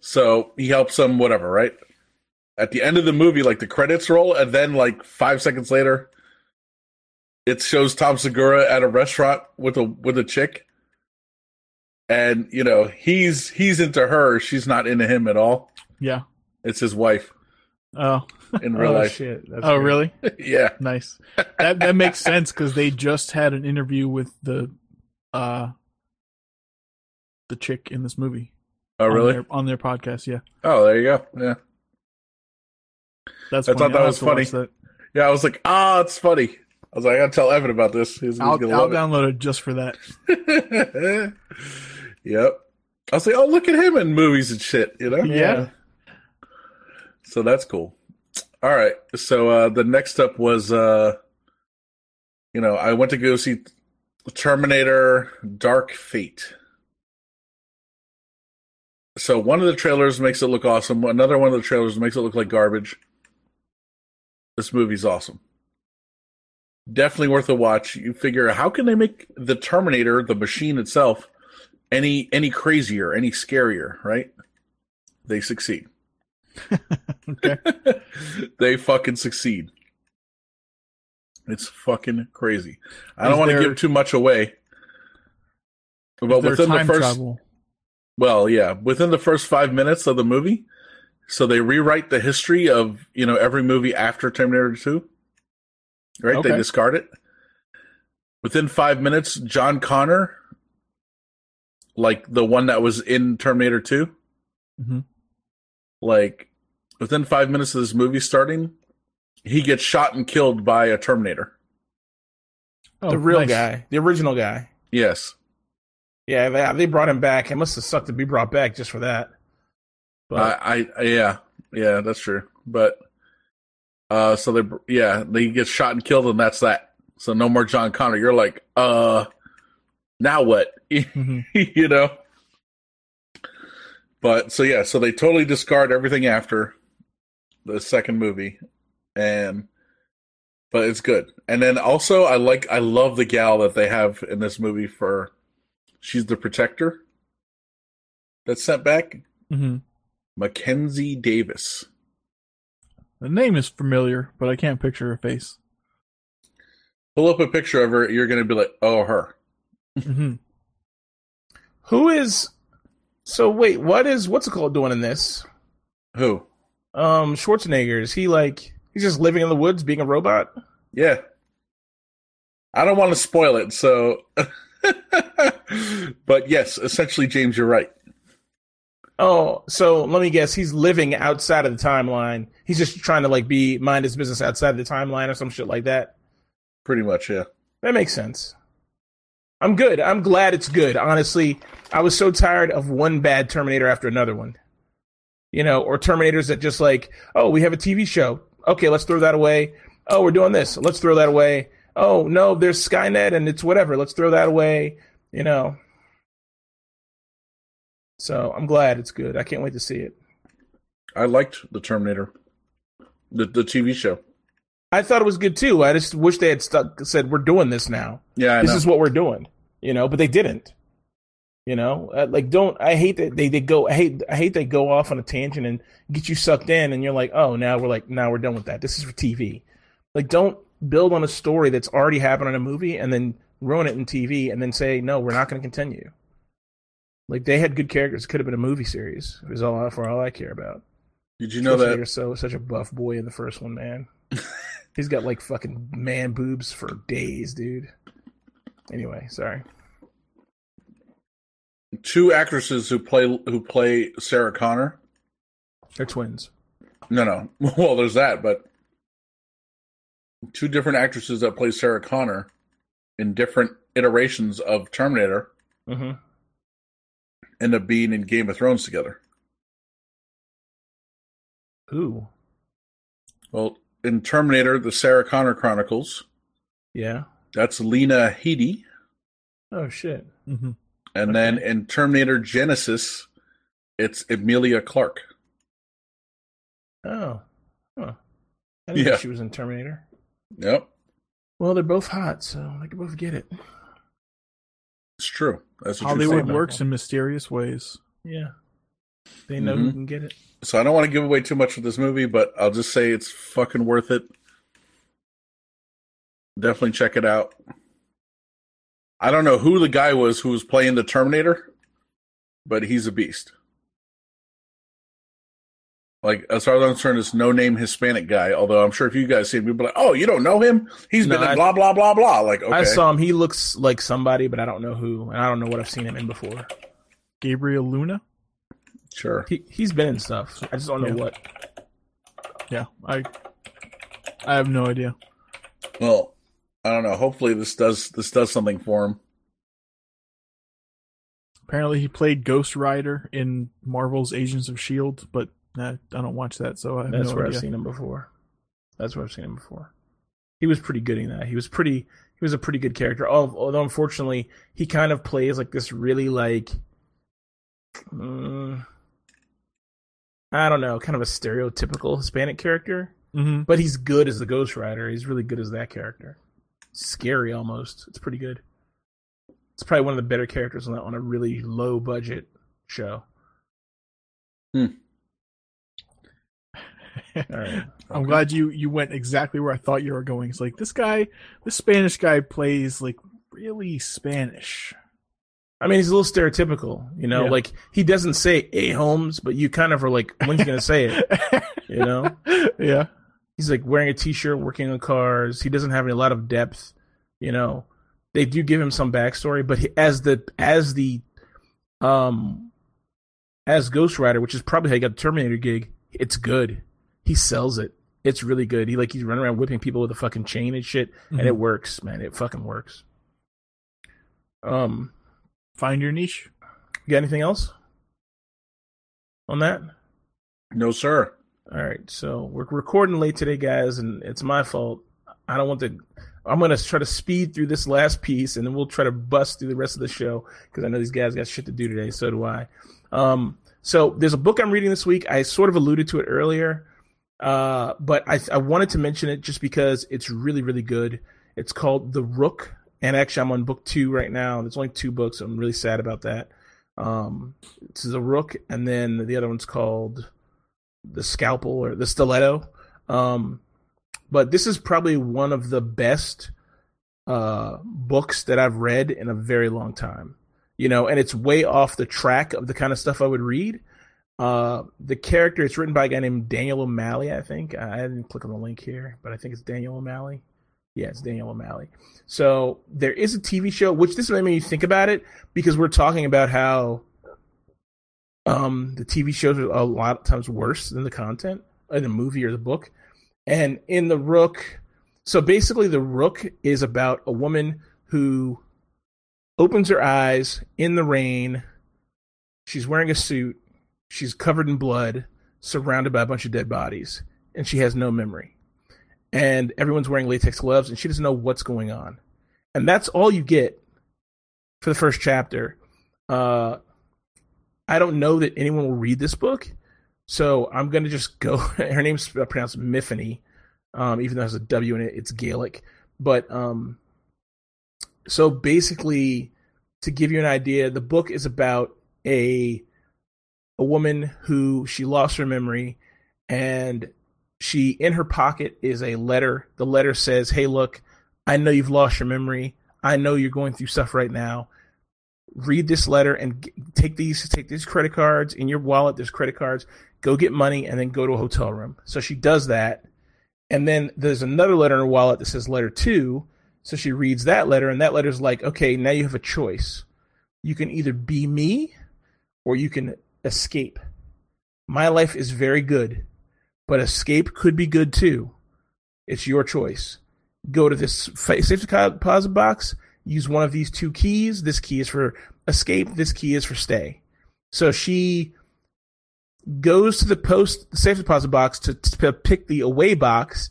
So he helps them, whatever, right? At the end of the movie, like the credits roll, and then like five seconds later, it shows Tom Segura at a restaurant with a with a chick, and you know he's he's into her, she's not into him at all. Yeah. It's his wife Oh. in <laughs> real oh life. shit. That's Oh, great. really? <laughs> yeah, Nice. That that makes sense because they just had an interview with the uh the chick in this movie. oh on really? their, on their podcast? Yeah, Oh, there you go. Yeah, that's. I funny. thought that I'll was have to watch funny. That. yeah. I was like, ah, it's funny. I was like, I gotta tell Evan about this. He's, he's I'll, gonna I'll love download it just for that. <laughs> yep. I was like, oh, look at him in movies and shit, you know? Yeah. So that's cool. All right. So uh the next up was uh you know, I went to go see Terminator Dark Fate. So one of the trailers makes it look awesome. Another one of the trailers makes it look like garbage. This movie's awesome. Definitely worth a watch. You figure how can they make the Terminator, the machine itself, any any crazier, any scarier, right? They succeed. Okay. <laughs> they fucking succeed. It's fucking crazy. I don't want to give too much away. But Is within the first travel? well, yeah, within the first 5 minutes of the movie, so they rewrite the history of, you know, every movie after Terminator 2. Right? They discard it. Within 5 minutes, John Connor like the one that was in Terminator 2 Mhm. Like within five minutes of this movie starting, he gets shot and killed by a Terminator. Oh, the real nice. guy, the original guy. Yes. Yeah, they, they brought him back. It must have sucked to be brought back just for that. But I, I, yeah, yeah, that's true. But, uh, so they, yeah, they get shot and killed, and that's that. So no more John Connor. You're like, uh, now what? <laughs> Mhm. you know? But so yeah, so they totally discard everything after the second movie, and but it's good. And then also, I like, I love the gal that they have in this movie for. She's the protector. That's sent back. Mhm. Mackenzie Davis. The name is familiar, but I can't picture her face. Pull up a picture of her. You're gonna be like, oh, her. hmm who is? So wait, what is what's it called doing in this? Who? Um, Schwarzenegger is he like he's just living in the woods being a robot? Yeah. I don't want to spoil it, so. <laughs> but yes, essentially, James, you're right. Oh, so let me guess, he's living outside of the timeline. He's just trying to like be mind his business outside of the timeline or some shit like that. Pretty much, yeah. That makes sense. I'm good. I'm glad it's good. Honestly, I was so tired of one bad Terminator after another one. You know, or Terminators that just like, oh, we have a TV show. Okay, let's throw that away. Oh, we're doing this. Let's throw that away. Oh, no, there's Skynet and it's whatever. Let's throw that away. You know. So I'm glad it's good. I can't wait to see it. I liked the Terminator, the the TV show. I thought it was good too. I just wish they had stuck said we're doing this now. Yeah, I this is what we're doing you know but they didn't. You know uh, like don't i hate that they, they go i hate i hate they go off on a tangent and get you sucked in and you're like oh now we're like now we're done with that. This is for tv like don't build on a story that's already happened in a movie and then ruin it in tv and then say no we're not going to continue. Like they had good characters. It could have been a movie series is all for all i care about. Did you know that? Schwarzenegger's so such a buff boy in the first one man <laughs> he's got like fucking man boobs for days dude anyway sorry Two actresses who play who play Sarah Connor. they're twins No, no. <laughs> Well, there's that, but two different actresses that play Sarah Connor in different iterations of Terminator mm-hmm. end up being in Game of Thrones together. Ooh, Well, in Terminator, the Sarah Connor Chronicles, yeah. that's Lena Headey. Oh shit. hmm And then in Terminator Genisys, it's Emilia Clarke. Oh, huh. I didn't know she was in Terminator. Yep, Well, they're both hot, so they can both get it. it's true. That's what you're Hollywood saying. works in mysterious ways. Yeah, they know who Mhm. can get it. So I don't want to give away too much of this movie, but I'll just say it's fucking worth it. Definitely check it out. I don't know who the guy was who was playing the Terminator, but he's a beast. Like as far as I'm concerned, it's no name Hispanic guy. Although I'm sure if you guys see him, you'll be like, "Oh, you don't know him? He's No, been in blah blah blah blah." Like, okay, I saw him. He looks like somebody, but I don't know who, and I don't know what I've seen him in before. Gabriel Luna. Sure. He he's been in stuff. I just don't know Yeah. what. Yeah, I. I have no idea. Well, I don't know. Hopefully, this does this does something for him. Apparently, he played Ghost Rider in Marvel's Agents of Shield, but I don't watch that, so I have That's no where idea. I've seen him before. That's where I've seen him before. He was pretty good in that. He was pretty. He was a pretty good character. Although unfortunately, he kind of plays like this really like, mm, I don't know, kind of a stereotypical Hispanic character. hmm But he's good as the Ghost Rider. He's really good as that character. Scary almost. It's pretty good. It's probably one of the better characters on, that, on a really low budget show. <laughs> All right. <laughs> I'm glad you you went exactly where I thought you were going. It's like this guy, this Spanish guy plays like really Spanish. I mean, he's a little stereotypical, you know. Yeah. Like he doesn't say "a Holmes," but you kind of are like, when's he gonna say it? <laughs> You know, yeah. he's like wearing a T-shirt, working on cars. He doesn't have a lot of depth. You know, they do give him some backstory, but he, as the as the um as Ghost Rider, which is probably how he got the Terminator gig, it's good. He sells it. It's really good. He like he's running around whipping people with a fucking chain and shit, and it works, man. It fucking works. Um, Find your niche. you got anything else on that? No, sir. All right, so we're recording late today, guys, and it's my fault. I don't want to. I'm gonna try to speed through this last piece, and then we'll try to bust through the rest of the show because I know these guys got shit to do today. So do I. Um, so there's a book I'm reading this week. I sort of alluded to it earlier, uh, but I, I wanted to mention it just because it's really, really good. It's called The Rook, and actually I'm on book two right now. There's only two books. I'm really sad about that. Um, is a Rook, and then the other one's called the scalpel or the stiletto. Um, but this is probably one of the best uh, books that I've read in a very long time. You know, and it's way off the track of the kind of stuff I would read. Uh, the character, it's written by a guy named Daniel O'Malley, I think. I didn't click on the link here, but I think it's Daniel O'Malley. It's Daniel O'Malley. So there is a TV show, which this made me think about it because we're talking about how um, the TV shows are a lot of times worse than the content in the movie or the book. And in the Rook, so basically, the Rook is about a woman who opens her eyes in the rain. She's wearing a suit. She's covered in blood, surrounded by a bunch of dead bodies, and she has no memory. And everyone's wearing latex gloves, and she doesn't know what's going on. And that's all you get for the first chapter. Uh, I don't know that anyone will read this book, so I'm gonna just go. <laughs> Her name's pronounced Miffany, um, even though there's a W in it. It's Gaelic, but um, so basically, to give you an idea, the book is about a a woman who she lost her memory, and she in her pocket is a letter. The letter says, "Hey, look, I know you've lost your memory. I know you're going through stuff right now." read this letter and g- take these take these credit cards in your wallet there's credit cards go get money and then go to a hotel room so she does that and then there's another letter in her wallet that says letter 2 so she reads that letter and that letter's like okay now you have a choice you can either be me or you can escape my life is very good but escape could be good too it's your choice go to this safety deposit box use one of these two keys. This key is for escape. This key is for stay. So she goes to the post safe deposit box to, to pick the away box,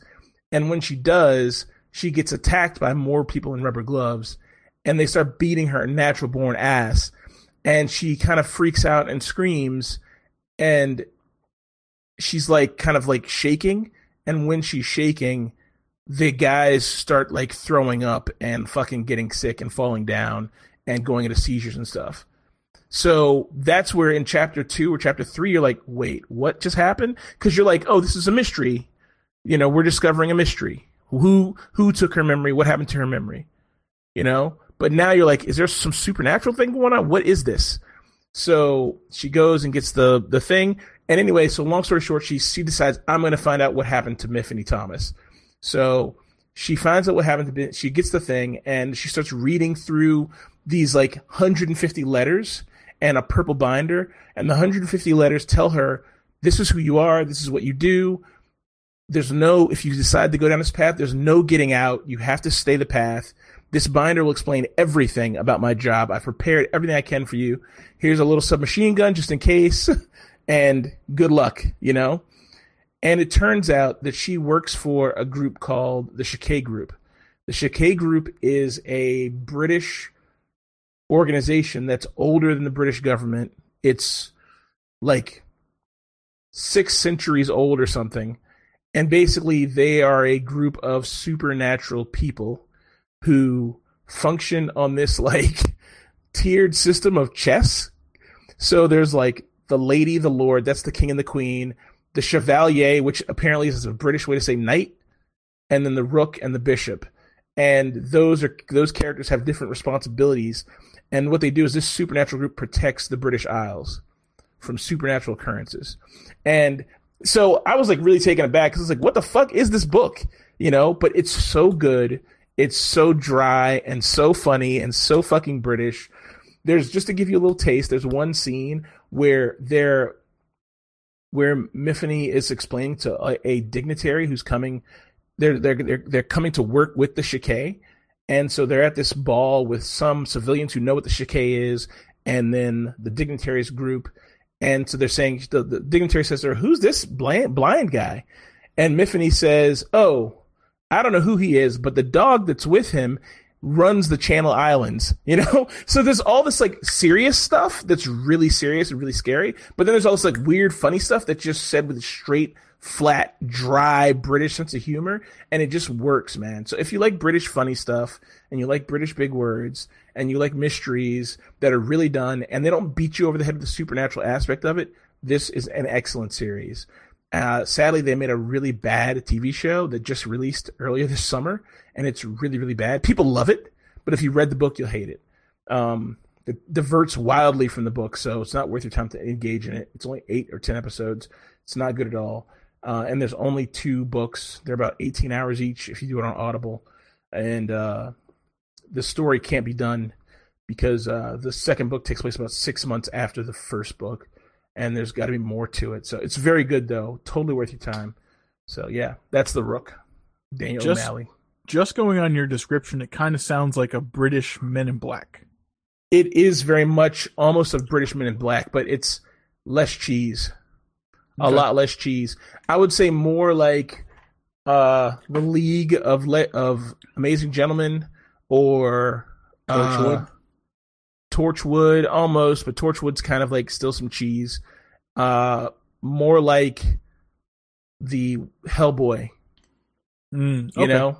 and when she does, she gets attacked by more people in rubber gloves, and they start beating her natural born ass, and she kind of freaks out and screams, and she's like kind of like shaking, and when she's shaking the guys start like throwing up and fucking getting sick and falling down and going into seizures and stuff. So that's where in chapter two or chapter three, you're like, wait, what just happened? Because you're like, oh, this is a mystery. You know, we're discovering a mystery. Who who took her memory? What happened to her memory? You know. But now you're like, is there some supernatural thing going on? What is this? So she goes and gets the the thing. And anyway, so long story short, she she decides I'm going to find out what happened to Myfanwy Thomas. So she finds out what happened to she gets the thing and she starts reading through these like 150 letters and a purple binder and the 150 letters tell her this is who you are, this is what you do. There's no if you decide to go down this path, there's no getting out. You have to stay the path. This binder will explain everything about my job. I've prepared everything I can for you. Here's a little submachine gun just in case, <laughs> and good luck, you know? And it turns out that she works for a group called the Checquy Group. The Checquy Group is a British organization that's older than the British government. It's like six centuries old or something. And basically, they are a group of supernatural people who function on this <laughs> like tiered system of chess. So there's like the lady, the lord, that's the king and the queen, the chevalier, which apparently is a British way to say knight, and then the rook and the bishop. And those are those characters have different responsibilities. And what they do is this supernatural group protects the British Isles from supernatural occurrences. And so I was like really taken aback because was like, what the fuck is this book? You know, but it's so good. It's so dry and so funny and so fucking British. There's just to give you a little taste, there's one scene where they're where Myfanwy is explaining to a, a dignitary who's coming they're, they're they're they're coming to work with the Checquy. And so they're at this ball with some civilians who know what the Checquy is, and then the dignitaries group and so they're saying the, the dignitary says, "Who's this blind blind guy?" And Myfanwy says, "Oh, I don't know who he is, but the dog that's with him runs the Channel Islands." You know, <laughs> so there's all this like serious stuff that's really serious and really scary, but then there's all this like weird, funny stuff that's just said with a straight, flat, dry British sense of humor, and it just works, man. So if you like British funny stuff and you like British big words and you like mysteries that are really done and they don't beat you over the head with the supernatural aspect of it, this is an excellent series. Uh, sadly, they made a really bad TV show that just released earlier this summer, and it's really, really bad. People love it, but if you read the book, you'll hate it. Um, it diverts wildly from the book, so it's not worth your time to engage in it. It's only eight or ten episodes. It's not good at all. Uh, and there's only two books. They're about 18 hours each if you do it on Audible. And uh, the story can't be done because uh, the second book takes place about six months after the first book, and there's got to be more to it. So it's very good though, totally worth your time. So yeah, that's the Rook, Daniel Just- O'Malley. Just going on your description, it kind of sounds like a British Men in Black. It is very much almost a British Men in Black, but it's less cheese, a lot less cheese. I would say more like uh the League of Le- of Amazing Gentlemen or uh, Torchwood? Torchwood almost, but Torchwood's kind of like still some cheese. Uh more like the Hellboy, Mm, you know?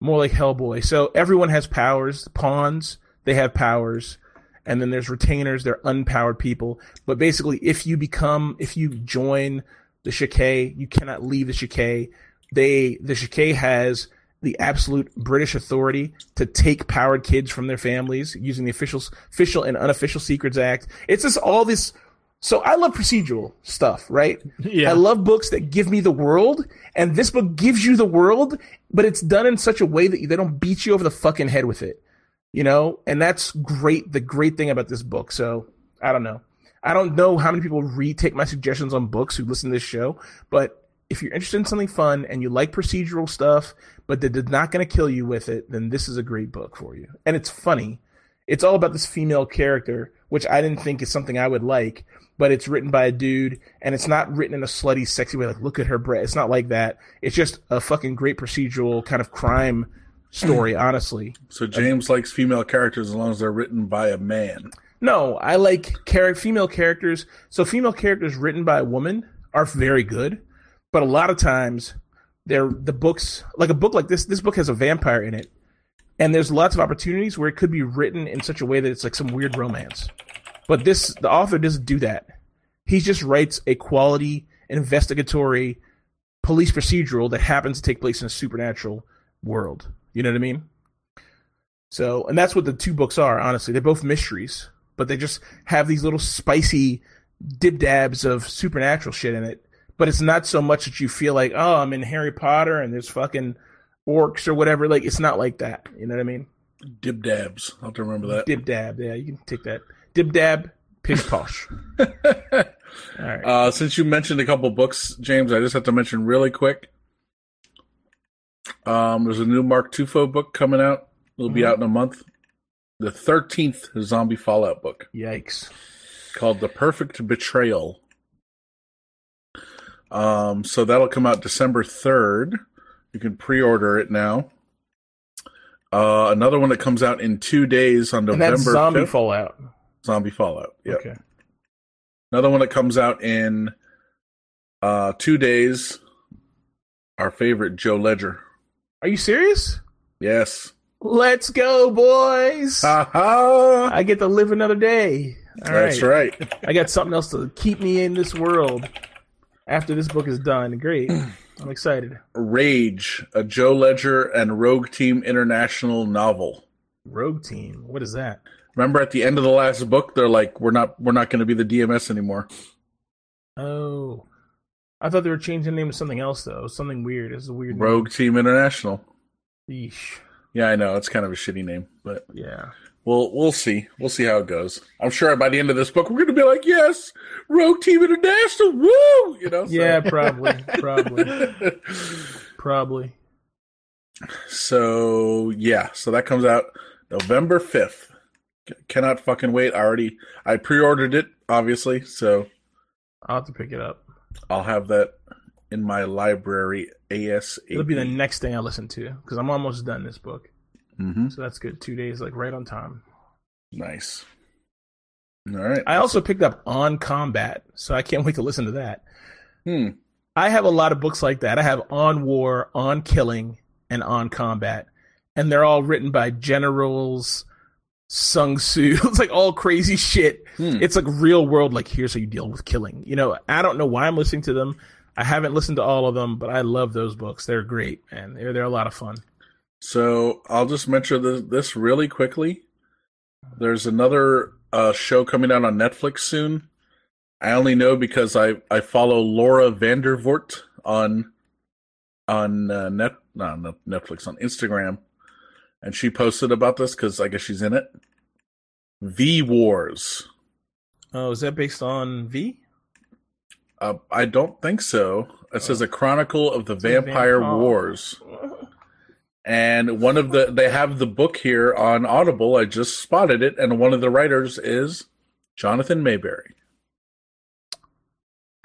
More like Hellboy. So everyone has powers. Pawns, they have powers. And then there's retainers, they're unpowered people. But basically, if you become, if you join the Checquy, you cannot leave the Checquy. They, the Checquy has the absolute British authority to take powered kids from their families using the official, official and unofficial Secrets Act. It's just all this. So I love procedural stuff, right? Yeah. I love books that give me the world, and this book gives you the world, but it's done in such a way that they don't beat you over the fucking head with it. You know? And that's great, the great thing about this book. So, I don't know. I don't know how many people retake my suggestions on books who listen to this show, but if you're interested in something fun and you like procedural stuff, but that is not going to kill you with it, then this is a great book for you. And it's funny. It's all about this female character, which I didn't think is something I would like, but it's written by a dude, and it's not written in a slutty, sexy way, like, look at her breast. It's not like that. It's just a fucking great procedural kind of crime story, <clears throat> honestly. So James likes female characters as long as they're written by a man. No, I like char- female characters. So female characters written by a woman are very good, but a lot of times they're the books like a book like this. This book has a vampire in it, and there's lots of opportunities where it could be written in such a way that it's like some weird romance. But this, the author doesn't do that. He just writes a quality investigatory police procedural that happens to take place in a supernatural world. You know what I mean? So, and that's what the two books are, honestly. They're both mysteries, but they just have these little spicy dib dabs of supernatural shit in it. But it's not so much that you feel like, oh, I'm in Harry Potter and there's fucking orcs or whatever. Like, it's not like that. You know what I mean? Dib dabs. I'll have to remember that. Dib dab. Yeah, you can take that. Dib dab, pish posh. <laughs> All right. Uh, since you mentioned a couple books, James, I just have to mention really quick. Um, there's a new Mark Tufo book coming out It'll be Mhm. out in a month. The thirteenth zombie Fallout book Yikes. called "The Perfect Betrayal." Um, so that'll come out December third. You can pre-order it now. Uh, another one that comes out in two days on November. And that's zombie 5th. Fallout. Zombie Fallout. Yep. Okay. Another one that comes out in uh, two days. Our favorite Joe Ledger. Are you serious? Yes. Let's go, boys. Ha. I get to live another day. All That's right. I got something else to keep me in this world after this book is done. Great. <clears throat> I'm excited. Rage, a Joe Ledger and Rogue Team International novel. Rogue Team. What is that? Remember at the end of the last book, they're like, "We're not, we're not going to be the DMS anymore." Oh. I thought they were changing the name to something else, though. Something weird. It's a weird name. Rogue Team International. Yeesh. Yeah, I know it's kind of a shitty name, but Yeah. we'll we'll see. We'll see how it goes. I'm sure by the end of this book, we're going to be like, "Yes, Rogue Team International, woo!" You know? so- Yeah, probably. probably. <laughs> Probably. So yeah, so that comes out November fifth. Cannot fucking wait. I already I pre-ordered it, obviously, so I'll have to pick it up. I'll have that in my library ASAP. It'll be the next thing I listen to because I'm almost done this book. hmm So that's good. Two days, like right on time. Nice. All right. I also picked up On Combat, so I can't <laughs> wait to listen to that. Hmm. I have a lot of books like that. I have On War, On Killing, and On Combat, and they're all written by generals, Sun Tzu. <laughs> it's like all crazy shit. Hmm. It's like real world. Like here's how you deal with killing. You know, I don't know why I'm listening to them. I haven't listened to all of them, but I love those books. They're great, and they're they're a lot of fun. So I'll just mention this, this really quickly. There's another uh, show coming out on Netflix soon. I only know because I, I follow Laura Vandervoort on on uh, net no, no Netflix on Instagram, and she posted about this because I guess she's in it. V Wars. Oh, is that based on V? Uh, I don't think so. It says a chronicle of the Vampire vamp- oh. Wars. And one of the they have the book here on Audible. I just spotted it, and one of the writers is Jonathan Maberry.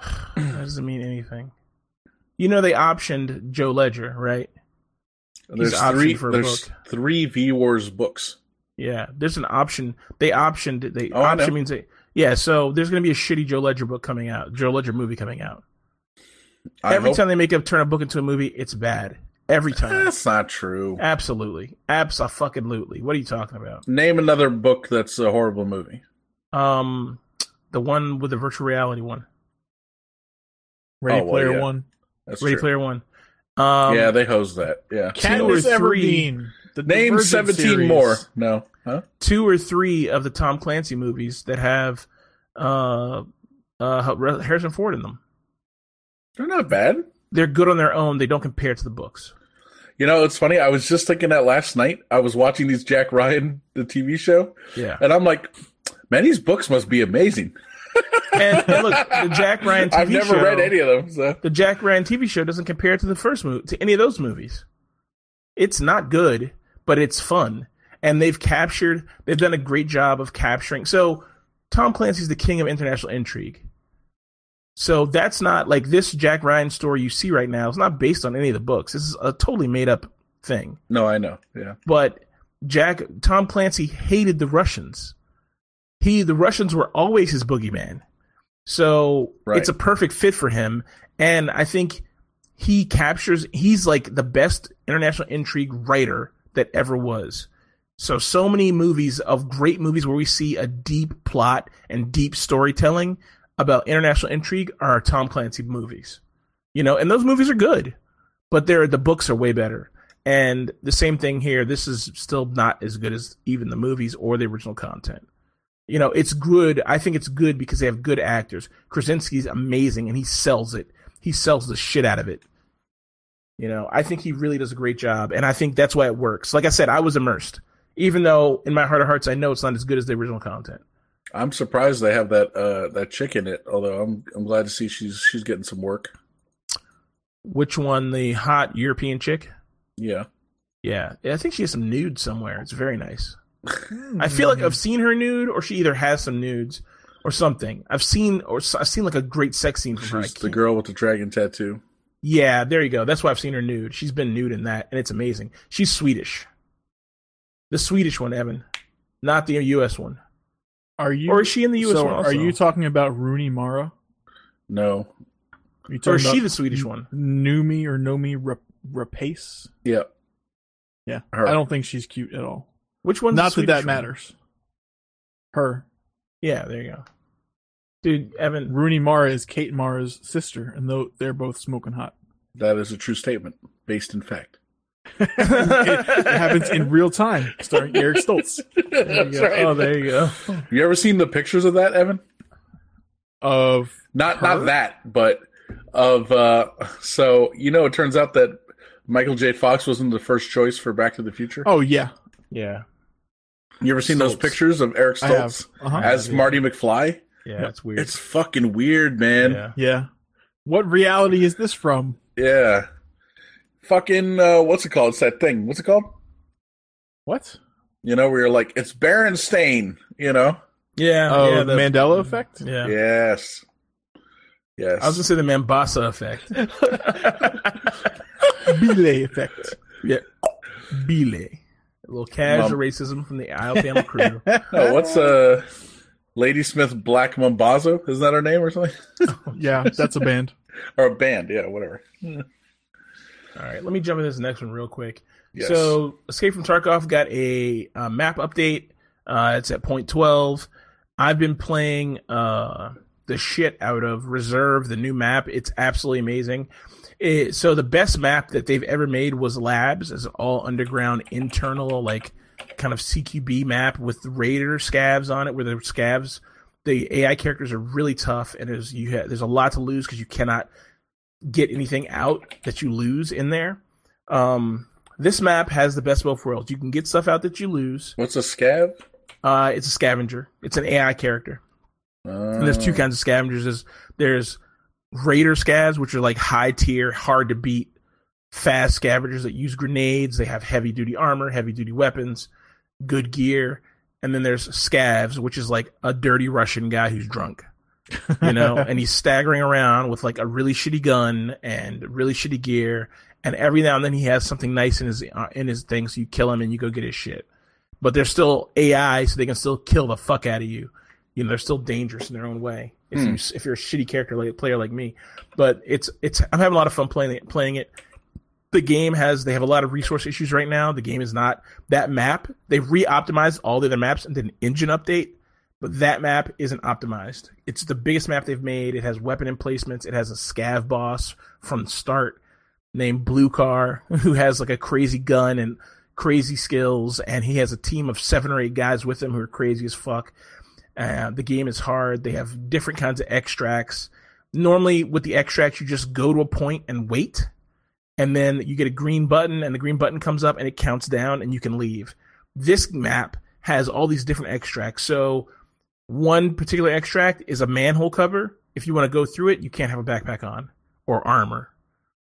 <sighs> that doesn't mean anything. You know they optioned Joe Ledger, right? There's three. There's book. three V Wars books. Yeah, there's an option. They optioned. They Oh, option means they. Yeah, so there's going to be a shitty Joe Ledger book coming out. Joe Ledger movie coming out. I Every hope- time they make a turn a book into a movie, it's bad. Every time. that's not true. Absolutely, absolutely. What are you talking about? Name another book that's a horrible movie. Um, the one with the virtual reality one, Ready Oh, well, Player yeah. One. That's Ready true. Player One. Um, yeah, they hose that. Yeah. Two or Katniss three. Everdeen. The Name Divergent seventeen series. more. No. Huh? two or three of the Tom Clancy movies that have uh, uh, Harrison Ford in them. They're not bad. They're good on their own. They don't compare to the books. You know, it's funny. I was just thinking that last night. I was watching these Jack Ryan, the TV show, Yeah. and I'm like, man, these books must be amazing. And, and look, the Jack Ryan TV I've never show, read any of them. So. the Jack Ryan TV show doesn't compare to the first movie to any of those movies. It's not good, but it's fun, and they've captured. They've done a great job of capturing. So Tom Clancy's the king of international intrigue. So that's not like this Jack Ryan story you see right now. It's not based on any of the books. This is a totally made up thing. No, I know. Yeah. But Jack Tom Clancy hated the Russians. He the Russians were always his boogeyman. So Right. it's a perfect fit for him. And I think he captures he's like the best international intrigue writer that ever was. So so many movies of great movies where we see a deep plot and deep storytelling about international intrigue are Tom Clancy movies. You know, and those movies are good, but they're the books are way better. And the same thing here. This is still not as good as even the movies or the original content. You know, it's good. I think it's good because they have good actors. Krasinski's amazing and he sells it. He sells the shit out of it. You know, I think he really does a great job. And I think that's why it works. Like I said, I was immersed. Even though in my heart of hearts, I know it's not as good as the original content. I'm surprised they have that uh that chick in it. Although I'm I'm glad to see she's she's getting some work. Which one? The hot European chick? Yeah. Yeah, I think she has some nudes somewhere. It's very nice. I feel like I've mm. seen her nude, or she either has some nudes or something. I've seen, or s- I've seen like a great sex scene from her. The girl with the dragon tattoo. Yeah, there you go. That's why I've seen her nude. She's been nude in that, and it's amazing. She's Swedish. The Swedish one, Evan, not the U.S. one. Are you? Or is she in the U.S. so one? Also? are you talking about Rooney Mara? No. Are you or is she the Swedish one? Numi or Nomi Rap- Rapace? Yeah. Yeah, Her. I don't think she's cute at all. Which one's the Not that Swedish that one? matters. Her Yeah, there you go, dude. Evan, Rooney Mara is Kate Mara's sister, and though they're both smoking hot. That is a true statement, based in fact. it, it happens in real time, starring Eric Stoltz. <laughs> There you go. Oh, there you go. Have You ever seen the pictures of that, Evan? Of Not Her? not that, but of uh so you know it turns out that Michael J. Fox wasn't the first choice for Back to the Future. oh yeah, Yeah, You ever seen those pictures of Eric I. Stoltz Uh-huh. as Yeah. Marty McFly? yeah, that's weird. It's fucking weird, man. yeah. yeah. What reality is this from? Yeah. Fucking uh what's it called? It's that thing. What's it called? What? You know, where you're like, it's Berenstain, you know? Yeah, Oh, yeah, the Mandela effect. Yeah. Yes. Yes. I was gonna say the Mambasa effect. <laughs> Bile effect. yeah, Bile. A little casual Mum. racism from the Isle Panel crew. <laughs> no, what's uh Ladysmith Black Mambazo? Isn't that her name or something? <laughs> Yeah, that's a band. <laughs> or a band, yeah, whatever. All right, let me jump into this next one real quick. Yes. So, Escape from Tarkov got a, uh map update. Uh, it's at point twelve. I've been playing uh, the shit out of Reserve, the new map. It's absolutely amazing. It, so the best map that they've ever made was Labs, as an all underground internal like kind of CQB map with Raider scavs on it, where the scavs, the AI characters are really tough, and there's you ha- there's a lot to lose because you cannot get anything out that you lose in there. Um, this map has the best both worlds. You can get stuff out that you lose. What's a scav? Uh, it's a scavenger. It's an AI character. Uh, And there's two kinds of scavengers. There's, there's raider scavs, which are like high tier, hard to beat, fast scavengers that use grenades. They have heavy duty armor, heavy duty weapons, good gear. And then there's scavs, which is like a dirty Russian guy who's drunk, you know, <laughs> and he's staggering around with like a really shitty gun and really shitty gear. And every now and then he has something nice in his uh, in his thing, so you kill him and you go get his shit. But they're still AI, so they can still kill the fuck out of you. You know, they're still dangerous in their own way. If you hmm. if you're a shitty character like player like me, but it's it's I'm having a lot of fun playing it. Playing it. The game has they have a lot of resource issues right now. The game is not that map. They've re-optimized all the other maps and did an engine update, but that map isn't optimized. It's the biggest map they've made. It has weapon emplacements. It has a scav boss from the start named Blue Car <laughs> who has like a crazy gun and crazy skills, and he has a team of seven or eight guys with him who are crazy as fuck. Uh, the game is hard. They have different kinds of extracts. Normally, with the extracts, you just go to a point and wait, and then you get a green button, and the green button comes up and it counts down, and you can leave. This map has all these different extracts. So, one particular extract is a manhole cover. If you want to go through it, you can't have a backpack on or armor.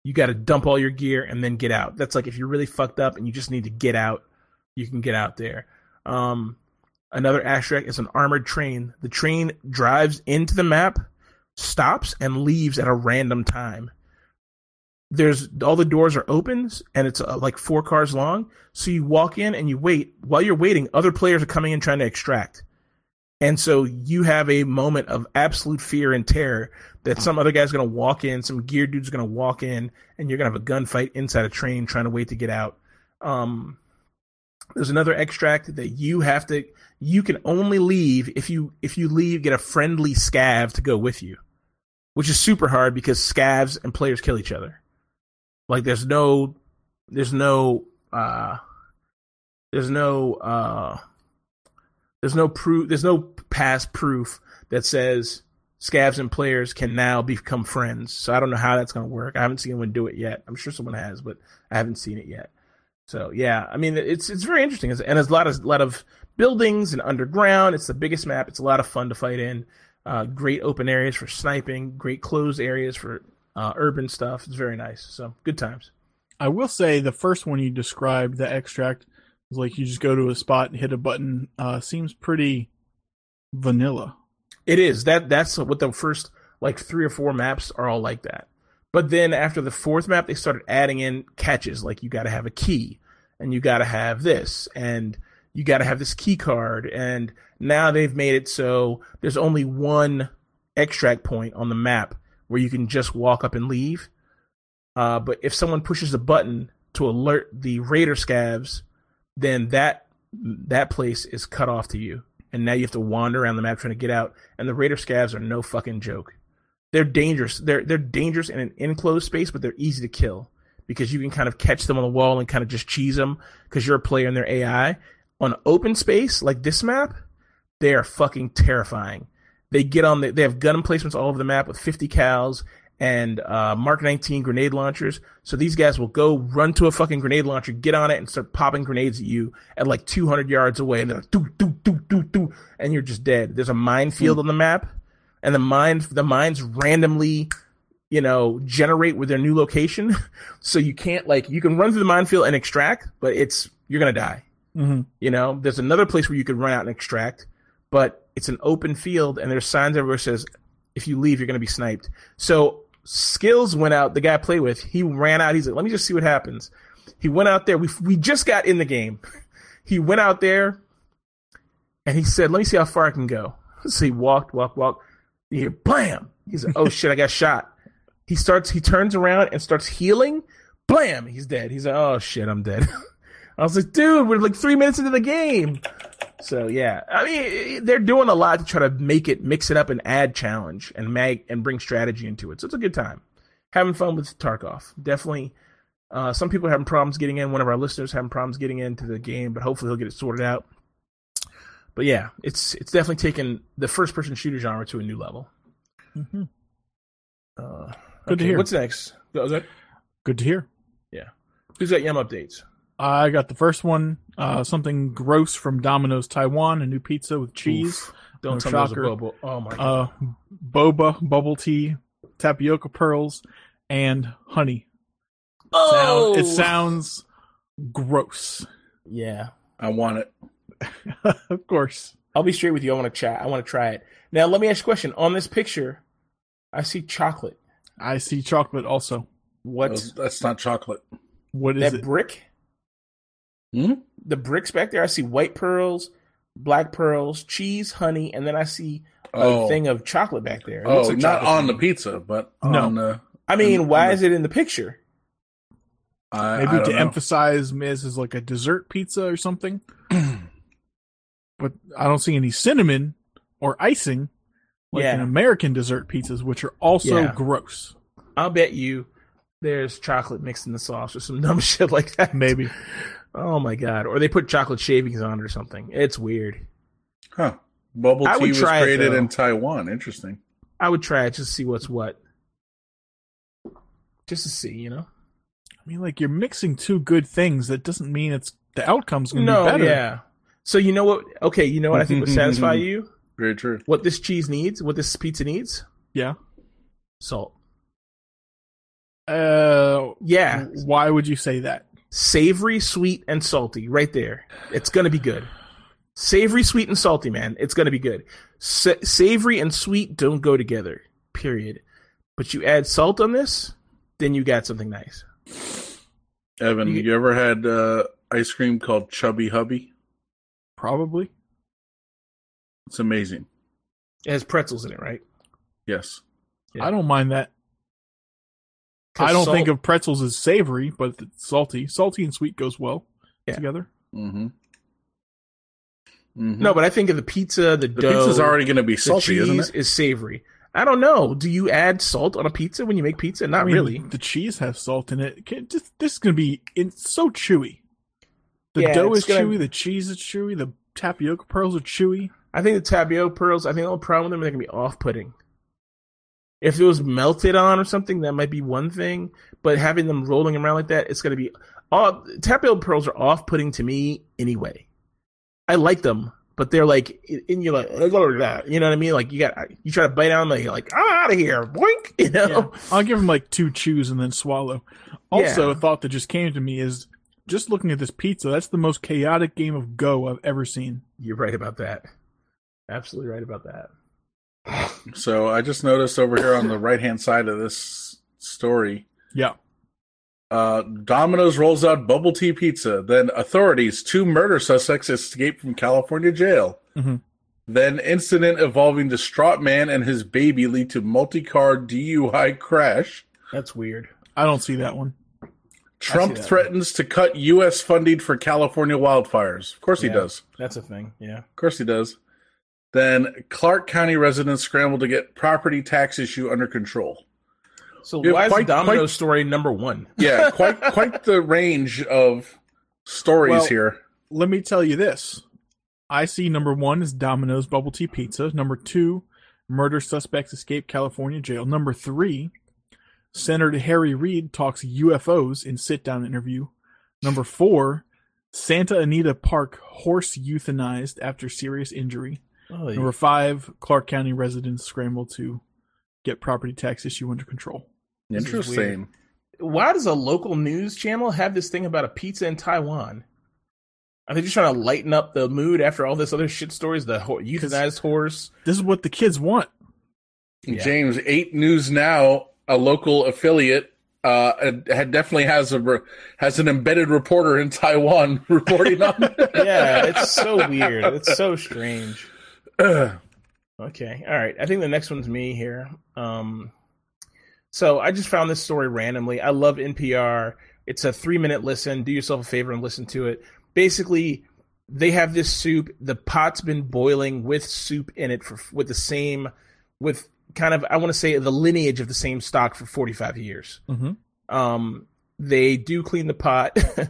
You got to dump all your gear and then get out. That's like if you're really fucked up and you just need to get out, you can get out there. Um, another extract is an armored train. The train drives into the map, stops, and leaves at a random time. There's all the doors are open and it's uh, like four cars long. So you walk in and you wait. While you're waiting, other players are coming in trying to extract. And so you have a moment of absolute fear and terror that some other guy's going to walk in, some gear dude's going to walk in, and you're going to have a gunfight inside a train trying to wait to get out. Um, there's another extract that you have to, you can only leave if you, if you leave, get a friendly scav to go with you, which is super hard because scavs and players kill each other. Like there's no, there's no, uh, there's no, uh, there's no proof, there's no past proof that says scavs and players can now become friends. So I don't know how that's going to work. I haven't seen anyone do it yet. I'm sure someone has, but I haven't seen it yet. So yeah, I mean it's it's very interesting, and there's a lot of lot of buildings and underground. It's the biggest map. It's a lot of fun to fight in. Uh, great open areas for sniping. Great closed areas for uh, urban stuff. It's very nice. So good times. I will say the first one you described, the extract, is like you just go to a spot and hit a button. Uh, seems pretty vanilla. It is that that's what the first like three or four maps are all like that. But then after the fourth map, they started adding in catches like you got to have a key and you got to have this and you got to have this key card and now they've made it so there's only one extract point on the map where you can just walk up and leave. Uh, but if someone pushes a button to alert the raider scavs, then that that place is cut off to you, and now you have to wander around the map trying to get out. And the raider scavs are no fucking joke. They're dangerous. They're they're dangerous in an enclosed space, but they're easy to kill because you can kind of catch them on the wall and kind of just cheese them because you're a player in their AI. On open space like this map, they are fucking terrifying. They get on the, they have gun emplacements all over the map with 50 cals and uh, Mark 19 grenade launchers. So these guys will go run to a fucking grenade launcher, get on it, and start popping grenades at you at like 200 yards away, and they're like, doo, doo, doo, doo, doo, and you're just dead. There's a minefield mm. on the map, and the mines the mines randomly, you know, generate with their new location. <laughs> so you can't like you can run through the minefield and extract, but it's you're gonna die. Mm-hmm. You know, there's another place where you could run out and extract, but it's an open field and there's signs everywhere says if you leave you're going to be sniped. So skills went out. The guy I play with, he ran out. He's like, let me just see what happens. He went out there. We we just got in the game. <laughs> He went out there, and he said, let me see how far I can go. <laughs> So he walked, walked, walked. You hear blam. He's like, oh <laughs> shit, I got shot. He starts. He turns around and starts healing. Blam. He's dead. He's like, oh shit, I'm dead. I was like, dude, we're like three minutes into the game. So yeah, I mean, they're doing a lot to try to make it, mix it up, and add challenge and make and bring strategy into it. So it's a good time, having fun with Tarkov. Definitely, uh, some people are having problems getting in. One of our listeners having problems getting into the game, but hopefully he'll get it sorted out. But yeah, it's it's definitely taken the first person shooter genre to a new level. Mm-hmm. Uh, good okay, to hear. What's next? That, Good to hear. Yeah. Who's got Yum updates? I got the first one, uh, something gross from Domino's Taiwan, a new pizza with cheese. Oof. Don't no tell shocker. me it Oh my uh, god. Uh, boba, bubble tea, tapioca pearls, and honey. Oh, Sound, it sounds gross. Yeah, I want it. <laughs> of course. I'll be straight with you. I want to chat. I want to try it. Now, let me ask you a question. On this picture, I see chocolate. I see chocolate also. What? that's not chocolate. What is that it? brick? Hmm? The bricks back there, I see white pearls, black pearls, cheese, honey, and then I see a oh. thing of chocolate back there. It oh, like not on the pizza, but no. on the. I mean, why the, is it in the picture? I, Maybe I to know. emphasize Miz is like a dessert pizza or something. <clears throat> but I don't see any cinnamon or icing like yeah. in American dessert pizzas, which are also yeah. gross. I'll bet you there's chocolate mixed in the sauce or some <laughs> dumb shit like that. Maybe. Oh my god! Or they put chocolate shavings on it or something. It's weird. Huh? Bubble tea was created it, in Taiwan. Interesting. I would try it just to see what's what. Just to see, you know. I mean, like you're mixing two good things. That doesn't mean it's the outcome's going to no, be better. Yeah. So you know what? Okay, you know what I think would <laughs> satisfy you. Very true. What this cheese needs, what this pizza needs. Yeah. Salt. Uh, yeah. Why would you say that? Savory, sweet, and salty right there. It's going to be good. Savory, sweet, and salty, man. It's going to be good. Sa- savory and sweet don't go together, period. But you add salt on this, then you got something nice. Evan, you, you ever had uh, ice cream called Chubby Hubby? Probably. It's amazing. It has pretzels in it, right? Yes. Yeah. I don't mind that. I don't salt... think of pretzels as savory, but salty. Salty and sweet goes well yeah. together. Mm-hmm. Mm-hmm. No, but I think of the pizza, the, the dough. pizza's already going to be salty, isn't it? Is savory. I don't know. Do you add salt on a pizza when you make pizza? Not I mean, really. The cheese has salt in it. This, this is going to be it's so chewy. The yeah, dough is gonna... chewy. The cheese is chewy. The tapioca pearls are chewy. I think the tapioca pearls. I think the only problem with them they're going to be off-putting. If it was melted on or something, that might be one thing. But having them rolling around like that, it's going to be all tapioca pearls are off putting to me anyway. I like them, but they're like, and you're like, that. You know what I mean? Like you got, you try to bite down, like you're like, I'm out of here, boink. <laughs> You know? Yeah. I'll give them like two chews and then swallow. Also, Yeah. a thought that just came to me is just looking at this pizza. That's the most chaotic game of Go I've ever seen. You're right about that. Absolutely right about that. So I just noticed over here on the right hand side of this story, Yeah. uh, Domino's rolls out bubble tea pizza. Then authorities, two murder suspects escape from California jail. Mhm. Then incident involving distraught man and his baby lead to multi-car DUI crash. That's weird. I don't see that one. Trump that one. threatens to cut U.S. funding for California wildfires. Of course he does. That's a thing. Yeah. Of course he does. Then Clark County residents scramble to get property tax issue under control. So Yeah, why is quite- the Domino quite- story number one? Yeah, <laughs> quite quite the range of stories Well- here. Let me tell you this. I see number one is Domino's Bubble Tea Pizza. Number two, murder suspects escape California jail. Number three, Senator Harry Reid talks UFOs in sit down interview. Number four, Santa Anita Park horse euthanized after serious injury. Oh, Number five, Clark County residents scramble to get property tax issue under control. This Interesting. why does a local news channel have this thing about a pizza in Taiwan? Are they just trying to lighten up the mood after all this other shit stories? The ho- euthanized horse. This is what the kids want. Yeah. James, eight News Now, a local affiliate, uh, had- had definitely has a re- has an embedded reporter in Taiwan <laughs> reporting on. <laughs> Yeah, it's so weird. It's so strange. <clears throat> Okay, all right. I think the next one's me here. Um, so I just found this story randomly. I love NPR. It's a three minute listen. Do yourself a favor and listen to it. Basically, they have this soup. The pot's been boiling with soup in it for with the same, with kind of I want to say the lineage of the same stock for forty five years. Mm-hmm. Um, they do clean the pot. <laughs>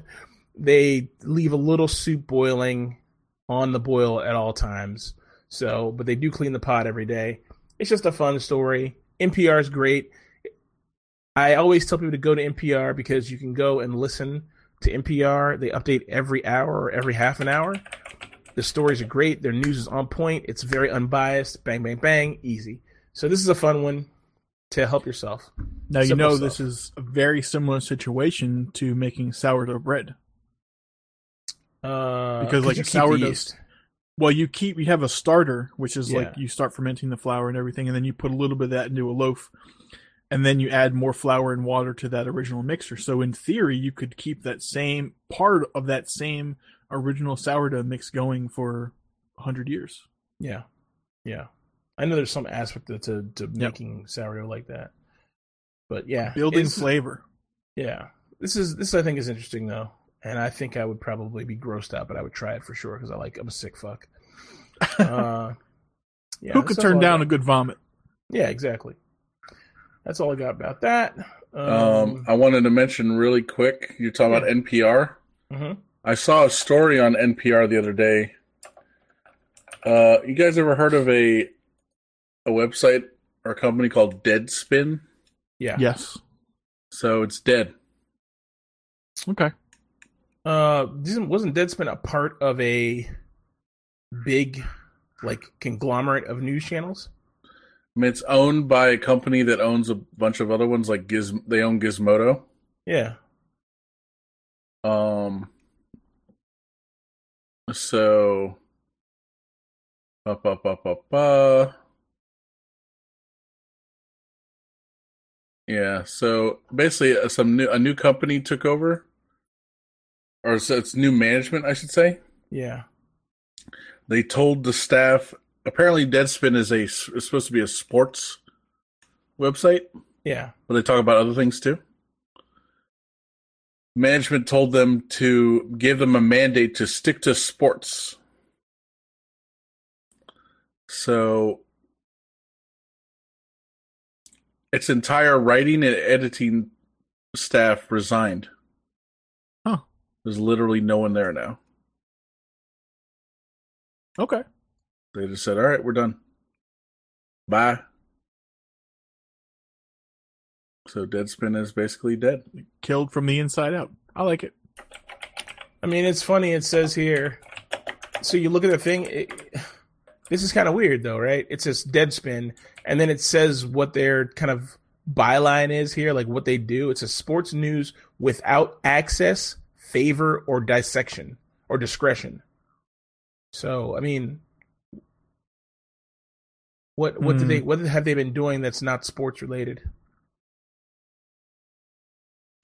they leave a little soup boiling on the boil at all times. So, but they do clean the pot every day. It's just a fun story. NPR is great. I always tell people to go to NPR because you can go and listen to NPR. They update every hour or every half an hour. The stories are great. Their news is on point. It's very unbiased. Bang, bang, bang. Easy. So this is a fun one to help yourself. Now you know stuff. this is a very similar situation to making sourdough bread. Uh, Because, like, you keep the sourdough- yeast. Well, you keep you have a starter, which is like you start fermenting the flour and everything, and then you put a little bit of that into a loaf, and then you add more flour and water to that original mixture. So in theory, you could keep that same part of that same original sourdough mix going for hundred years. Yeah, yeah. I know there's some aspect to to, to making sourdough like that, but yeah, Building flavor. Yeah, this is this I think is interesting though, and I think I would probably be grossed out, but I would try it for sure because I like I'm a sick fuck. Uh, <laughs> yeah, Who could turn down a good vomit? Yeah, exactly. That's all I got about that. Um, Um, I wanted to mention really quick. You're talking about NPR. mhm. I saw a story on NPR the other day. Uh, you guys ever heard of a a website or a company called Deadspin? yeah. Yes. So it's dead. Okay. Uh, wasn't Deadspin a part of a big like conglomerate of news channels? I mean, it's owned by a company that owns a bunch of other ones. Like Giz, they own Gizmodo. Yeah. Um. So. Up, up, up, up, uh. Yeah. So basically, uh, some new a new company took over, or so it's new management, I should say. Yeah. They told the staff. Apparently, Deadspin is a is supposed to be a sports website, Yeah. but they talk about other things too. Management told them to give them a mandate to stick to sports. So its entire writing and editing staff resigned. Huh. There's literally no one there now. Okay. They just said, "All right, we're done. Bye." So Deadspin is basically dead. Killed from the inside out. I like it. I mean, it's funny. It says here so you look at the thing. It, this is kind of weird, though, right? It says Deadspin, and then it says what their kind of byline is here, like what they do. It's a sports news without access, favor, or dissection or discretion. So, I mean, what what did they Hmm. what have they been doing that's not sports related?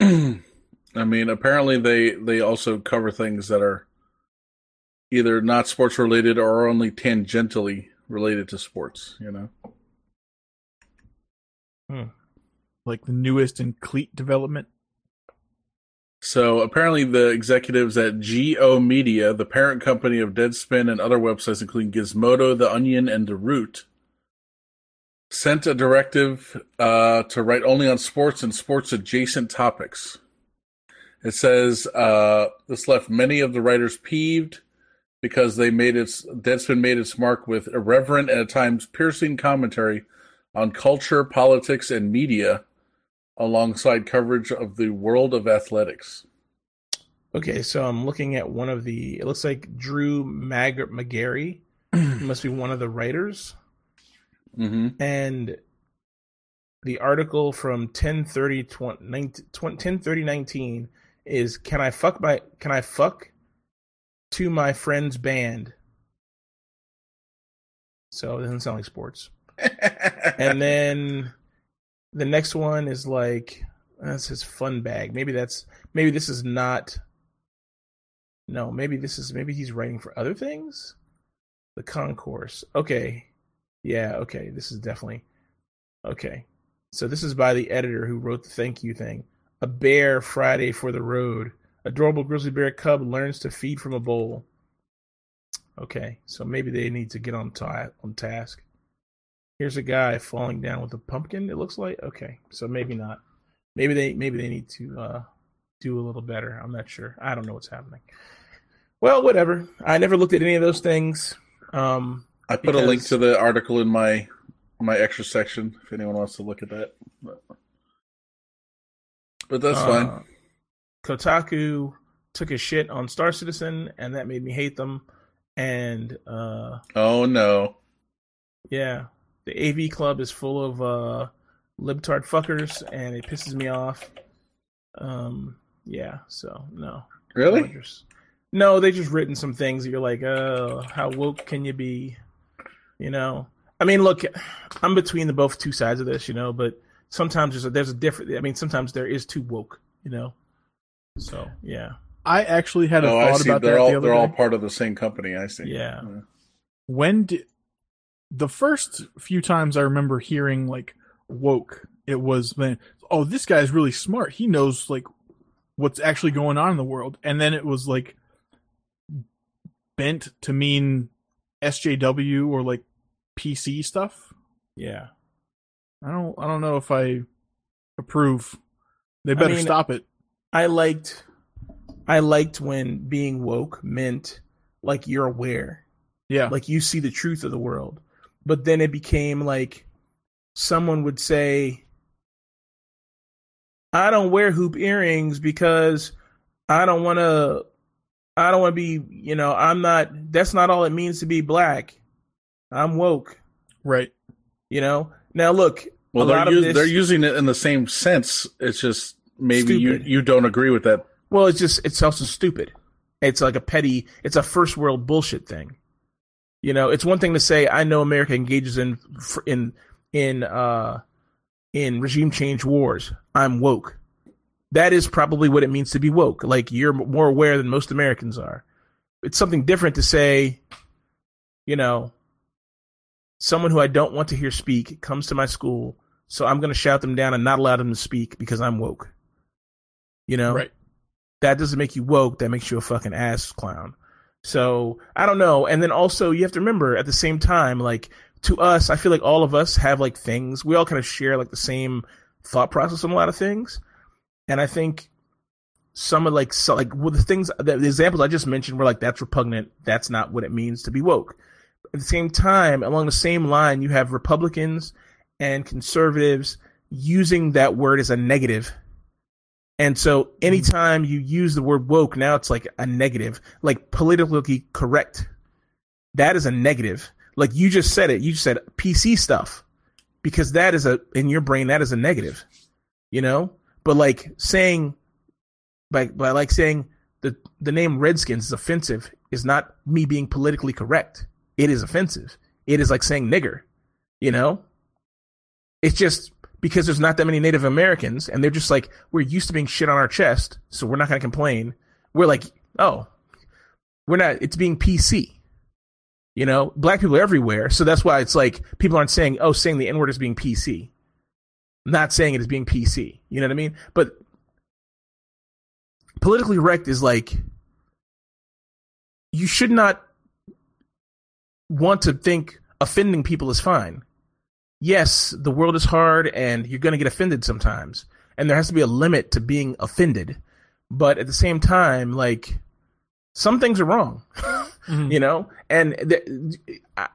<clears throat> I mean, apparently they they also cover things that are either not sports related or only tangentially related to sports. You know. Like the newest in cleat development. So apparently, the executives at G/O Media, the parent company of Deadspin and other websites, including Gizmodo, The Onion, and The Root, sent a directive uh, to write only on sports and sports adjacent topics. It says uh, this left many of the writers peeved because they made its Deadspin made its mark with irreverent and at times piercing commentary on culture, politics, and media, alongside coverage of the world of athletics. Okay, so I'm looking at one of the. It looks like Drew Mag- Magary <clears throat> must be one of the writers. Mm-hmm. and the article from 1030 103019 is can i fuck my can i fuck to my friend's band so it doesn't sound like sports <laughs> and then the next one is like that's his fun bag. Maybe that's maybe this is not no maybe this is maybe he's writing for other things? The concourse. Okay. Yeah okay this is definitely okay. So this is by the editor who wrote the thank you thing. A bear friday for the road. Adorable grizzly bear cub learns to feed from a bowl. Okay so maybe they need to get on, ta- on task Here's a guy falling down with a pumpkin. It looks like okay, so maybe not. Maybe they maybe they need to uh, do a little better. I'm not sure. I don't know what's happening. Well, whatever. I never looked at any of those things. Um, I put a link to the article in my my extra section if anyone wants to look at that. But, that's fine. uh, Kotaku took a shit on Star Citizen, and that made me hate them. And uh, Oh no. yeah, the AV Club is full of uh, libtard fuckers, and it pisses me off. Um, yeah, so no. Really? Rogers. No, they just written some things that you're like, oh, how woke can you be? You know, I mean, look, I'm between the both two sides of this, you know, but sometimes there's a, there's a different. I mean, sometimes there is too woke, you know. So yeah, I actually had a Oh, I thought see. about They're that all the other they're all part of the same company. I see. yeah. when did the first few times I remember hearing like woke, it was when oh this guy's really smart. He knows like what's actually going on in the world, and then it was like bent to mean SJW or like PC stuff. Yeah. I don't I don't know if I approve. They better mean, stop it. I liked I liked when being woke meant like you're aware. Yeah. Like you see the truth of the world. But then it became like someone would say I don't wear hoop earrings because I don't want to I don't want to be, you know, I'm not that's not all it means to be black. I'm woke, right. you know? Now look, Well, a they're lot of us- this- they're using it in the same sense. It's just maybe you you don't agree with that. Well, it's just it's also stupid. It's like a petty. It's a first world bullshit thing. You know, it's one thing to say I know America engages in in in uh in regime change wars. I'm woke. That is probably what it means to be woke. Like you're more aware than most Americans are. It's something different to say, you know, someone who I don't want to hear speak comes to my school, so I'm going to shout them down and not allow them to speak because I'm woke. You know, Right. that doesn't make you woke. That makes you a fucking ass clown. So I don't know. And then also you have to remember at the same time, like to us, I feel like all of us have like things. We all kind of share like the same thought process on a lot of things. And I think some of like so like well, the things the, the examples I just mentioned were like that's repugnant. That's not what it means to be woke. At the same time, along the same line, you have Republicans and conservatives using that word as a negative. And so anytime you use the word woke, now it's like a negative, like politically correct. that is a negative. Like you just said it, you just said PC stuff because that is a in your brain that is a negative, you know. But like saying, by by like saying the the name Redskins is offensive is not me being politically correct. It is offensive. It is like saying nigger, you know. It's just because there's not that many Native Americans, and they're just like we're used to being shit on our chest, so we're not going to complain. We're like, oh, we're not. It's being PC. You know, black people are everywhere, so that's why it's like people aren't saying, "Oh, saying the N word is being PC." Not saying it is being PC. You know what I mean? But politically correct is like you should not want to think offending people is fine. Yes, the world is hard and you're going to get offended sometimes. And there has to be a limit to being offended. But at the same time, like, some things are wrong, <laughs> mm-hmm. you know? And th-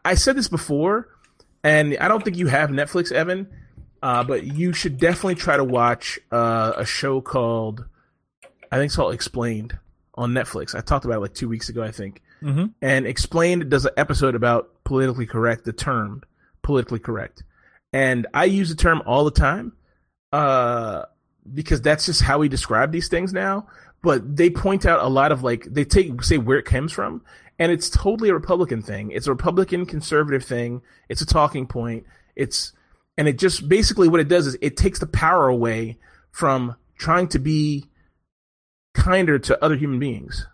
I said this before, and I don't think you have Netflix, Evan, uh, but you should definitely try to watch uh, a show called, I think it's called Explained on Netflix. I talked about it like two weeks ago, I think. Mm-hmm. And Explained does an episode about politically correct, the term politically correct. And I use the term all the time uh, because that's just how we describe these things now. But they point out a lot of like, they take, say where it comes from. And it's totally a Republican thing. It's a Republican conservative thing. It's a talking point. It's, and it just basically what it does is it takes the power away from trying to be kinder to other human beings.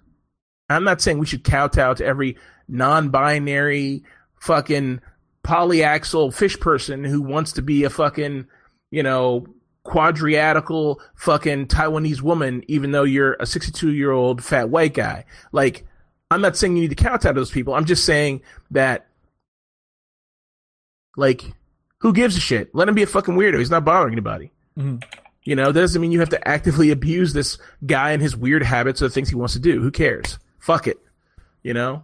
I'm not saying we should kowtow to every non-binary fucking polyaxial fish person who wants to be a fucking, you know, quadriadical fucking Taiwanese woman, even though you're a 62 year old fat white guy. Like, I'm not saying you need to kowtow to those people. I'm just saying that, like, who gives a shit? Let him be a fucking weirdo. He's not bothering anybody. Mm-hmm. You know, that doesn't mean you have to actively abuse this guy and his weird habits or the things he wants to do. Who cares? Fuck it. You know?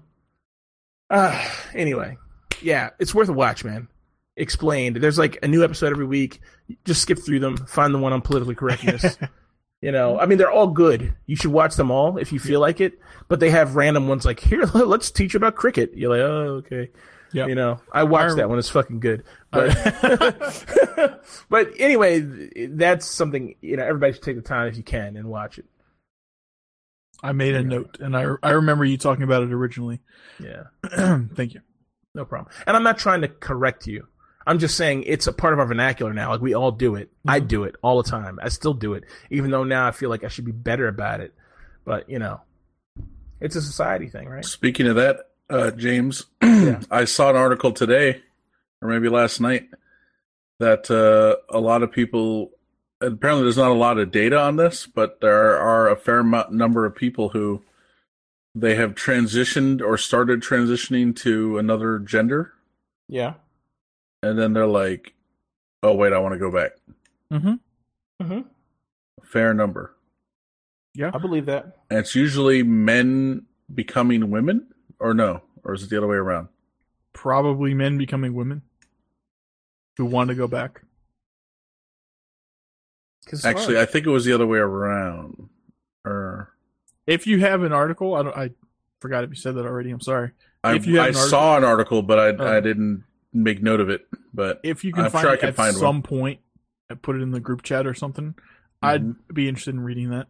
Uh, <sighs> anyway, yeah, it's worth a watch, man. Explained. There's like a new episode every week. Just skip through them. Find the one on politically correctness. <laughs> you know, I mean, they're all good. You should watch them all if you feel like it. But they have random ones like, here, <laughs> let's teach you about cricket. You're like, oh, okay. Yeah. You know, I watched I that one. It's fucking good. But, <laughs> but anyway, that's something, you know, everybody should take the time if you can and watch it. I made a note and I, I remember you talking about it originally. Yeah. <clears throat> Thank you. No problem. And I'm not trying to correct you. I'm just saying it's a part of our vernacular now. Like we all do it. Mm-hmm. I do it all the time. I still do it, even though now I feel like I should be better about it. But you know, it's a society thing, right? Speaking of that, uh, James, <clears throat> yeah. I saw an article today, or maybe last night, that uh, a lot of people. Apparently, there's not a lot of data on this, but there are a fair number of people who they have transitioned or started transitioning to another gender. Yeah. And then they're like, "Oh wait, I want to go back." Mm-hmm. Mm-hmm. Fair number. Yeah, I believe that. And it's usually men becoming women, or no, or is it the other way around? Probably men becoming women who want to go back. Actually, I think it was the other way around. Or if you have an article, I don't. I forgot if you said that already. I'm sorry. I, if you I an article, saw an article, but I uh, I didn't make note of it. But if you can I'm find sure it at find some one. point, I put it in the group chat or something. Mm-hmm. I'd be interested in reading that.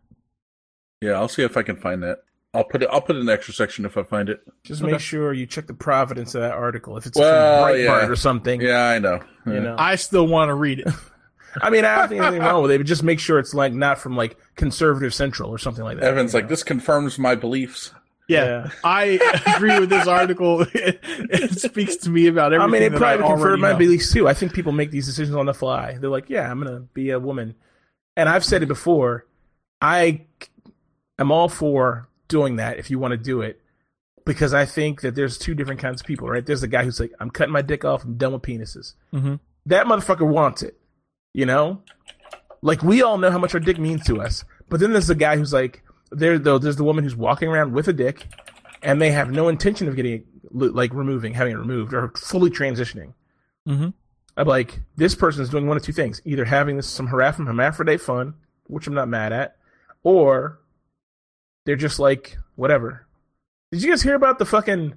Yeah, I'll see if I can find that. I'll put it. I'll put it in the extra section if I find it. Just okay. make sure you check the providence of that article. If it's well, from Breitbart yeah. or something. Yeah, I know. Yeah. You know, I still want to read it. <laughs> I mean, I don't think anything wrong with it. But just make sure it's like not from like conservative central or something like that. Evan's like, this confirms my beliefs. Yeah, yeah. I agree with this article. It, <laughs> it, speaks to me about everything. I mean, it probably confirmed my beliefs too. I think people make these decisions on the fly. They're like, yeah, I'm gonna be a woman, and I've said it before. I am all for doing that if you want to do it, because I think that there's two different kinds of people. Right? There's the guy who's like, I'm cutting my dick off. I'm done with penises. Mm-hmm. That motherfucker wants it. You know, like we all know how much our dick means to us. But then there's the guy who's like, there though. There's the woman who's walking around with a dick, and they have no intention of getting it, like removing, having it removed, or fully transitioning. Mm-hmm. I'm like, this person is doing one of two things: either having this some harassment hermaphrodite fun, which I'm not mad at, or they're just like whatever. Did you guys hear about the fucking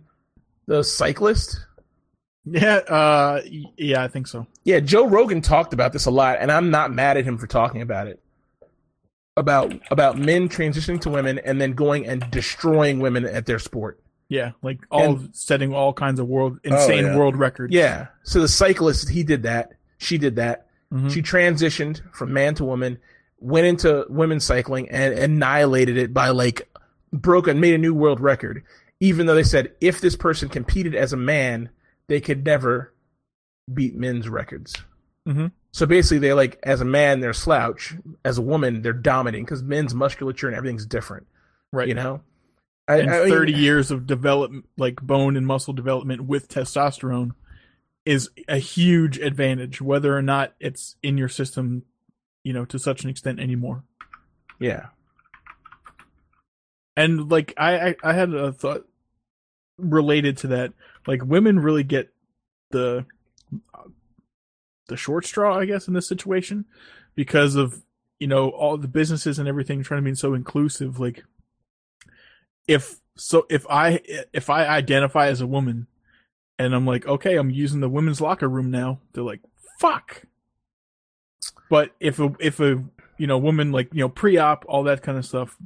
the cyclist. Yeah, uh, yeah, I think so. Yeah, Joe Rogan talked about this a lot, and I'm not mad at him for talking about it. About about men transitioning to women and then going and destroying women at their sport. Yeah, like all And- setting all kinds of world insane yeah. world records. Yeah. So the cyclist, he did that. She did that. Mhm. She transitioned from man to woman, went into women's cycling and annihilated it by like broke and made a new world record. Even though they said if this person competed as a man, they could never beat men's records. Mhm. So basically, they like as a man they're slouch, as a woman they're dominating because men's musculature and everything's different. right. You know, I, and I 30 years of development, like bone and muscle development with testosterone, is a huge advantage, whether or not it's in your system, you know, to such an extent anymore. Yeah, And like I, I had a thought related to that. Like women really get the the short straw, I guess, in this situation because of you know all the businesses and everything trying to be so inclusive. Like if so, if I if I identify as a woman and I'm like, okay, I'm using the women's locker room now, they're like, fuck. But if a if a you know woman like you know pre-op all that kind of stuff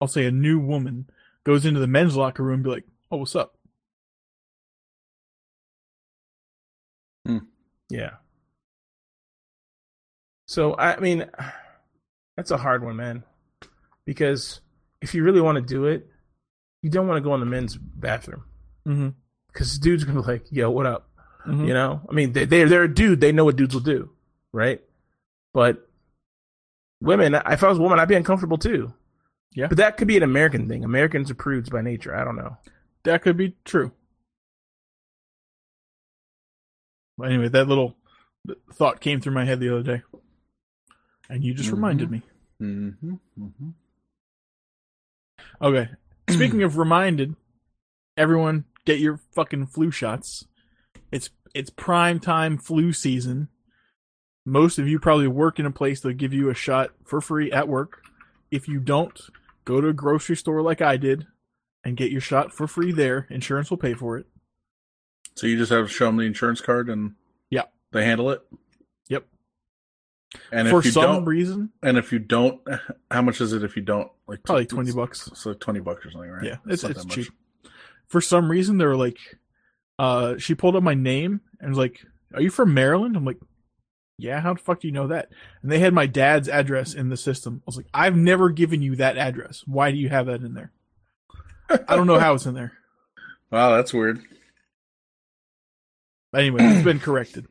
I'll say a new woman goes into the men's locker room be like, "Oh, what's up?" Yeah. So I mean, that's a hard one, man. Because if you really want to do it, you don't want to go in the men's bathroom Mm-hmm. because dudes are gonna be like, "Yo, what up?" Mhm. You know, I mean, they they're, they're a dude. They know what dudes will do, right? But women, if I was a woman, I'd be uncomfortable too. Yeah. But that could be an American thing. Americans are prudes by nature. I don't know. That could be true. But anyway, that little thought came through my head the other day, and you just Mhm. reminded me. Mm-hmm. Mm-hmm. Okay. <clears throat> Speaking of reminded, everyone get your fucking flu shots. It's it's prime time flu season. Most of you probably work in a place that'll give you a shot for free at work. If you don't, go to a grocery store like I did and get your shot for free there. Insurance will pay for it. So you just have to show them the insurance card and Yeah. they handle it. Yep. And for if you some don't, reason, and if you don't, <laughs> how much is it if you don't? Like probably 20 bucks. So twenty bucks or something, right? Yeah, it's, not it's that much. cheap. For some reason, they were like, uh, she pulled up my name and was like, "Are you from Maryland?" I'm like, "Yeah." How the fuck do you know that? And they had my dad's address in the system. I was like, "I've never given you that address. Why do you have that in there?" I don't know how it's in there. <laughs> Wow, that's weird. But anyway, it's been <clears throat> corrected.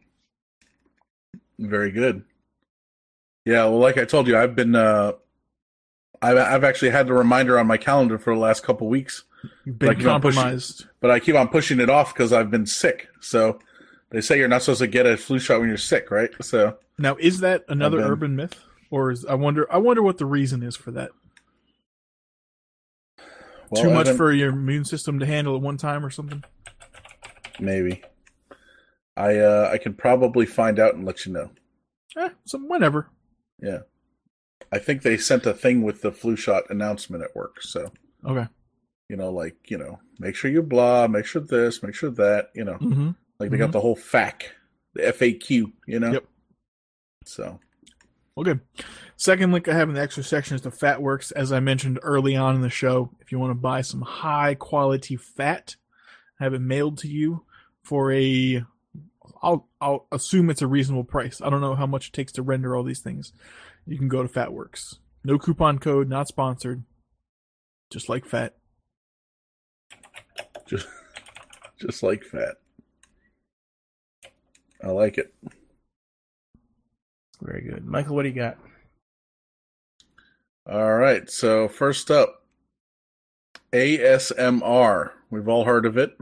Very good. Yeah, well, like I told you, I've been, uh, I've, I've actually had the reminder on my calendar for the last couple weeks, You've been Like, you don't push it. compromised. but I keep on pushing it off because I've been sick. So they say you're not supposed to get a flu shot when you're sick, right? So Now, is that another been- urban myth, or is I wonder? I wonder what the reason is for that. well, Too much for your immune system to handle at one time, or something. maybe. I uh, I could probably find out and let you know. Eh, some whenever. Yeah, I think they sent a thing with the flu shot announcement at work. So Okay. you know, like you know, make sure you blah, make sure this, make sure that. You know, Mm-hmm. like they got the whole FAQ, the FAQ. You know. Yep. So Well, good. Second link I have in the extra section is the Fat Works. As I mentioned early on in the show, if you want to buy some high quality fat, have it mailed to you for a, I'll I'll assume it's a reasonable price. I don't know how much it takes to render all these things. You can go to Fat Works. No coupon code, not sponsored. Just like fat. just <laughs> just like fat. I like it. Very good, Michael. What do you got? All right. So first up, ASMR. We've all heard of it.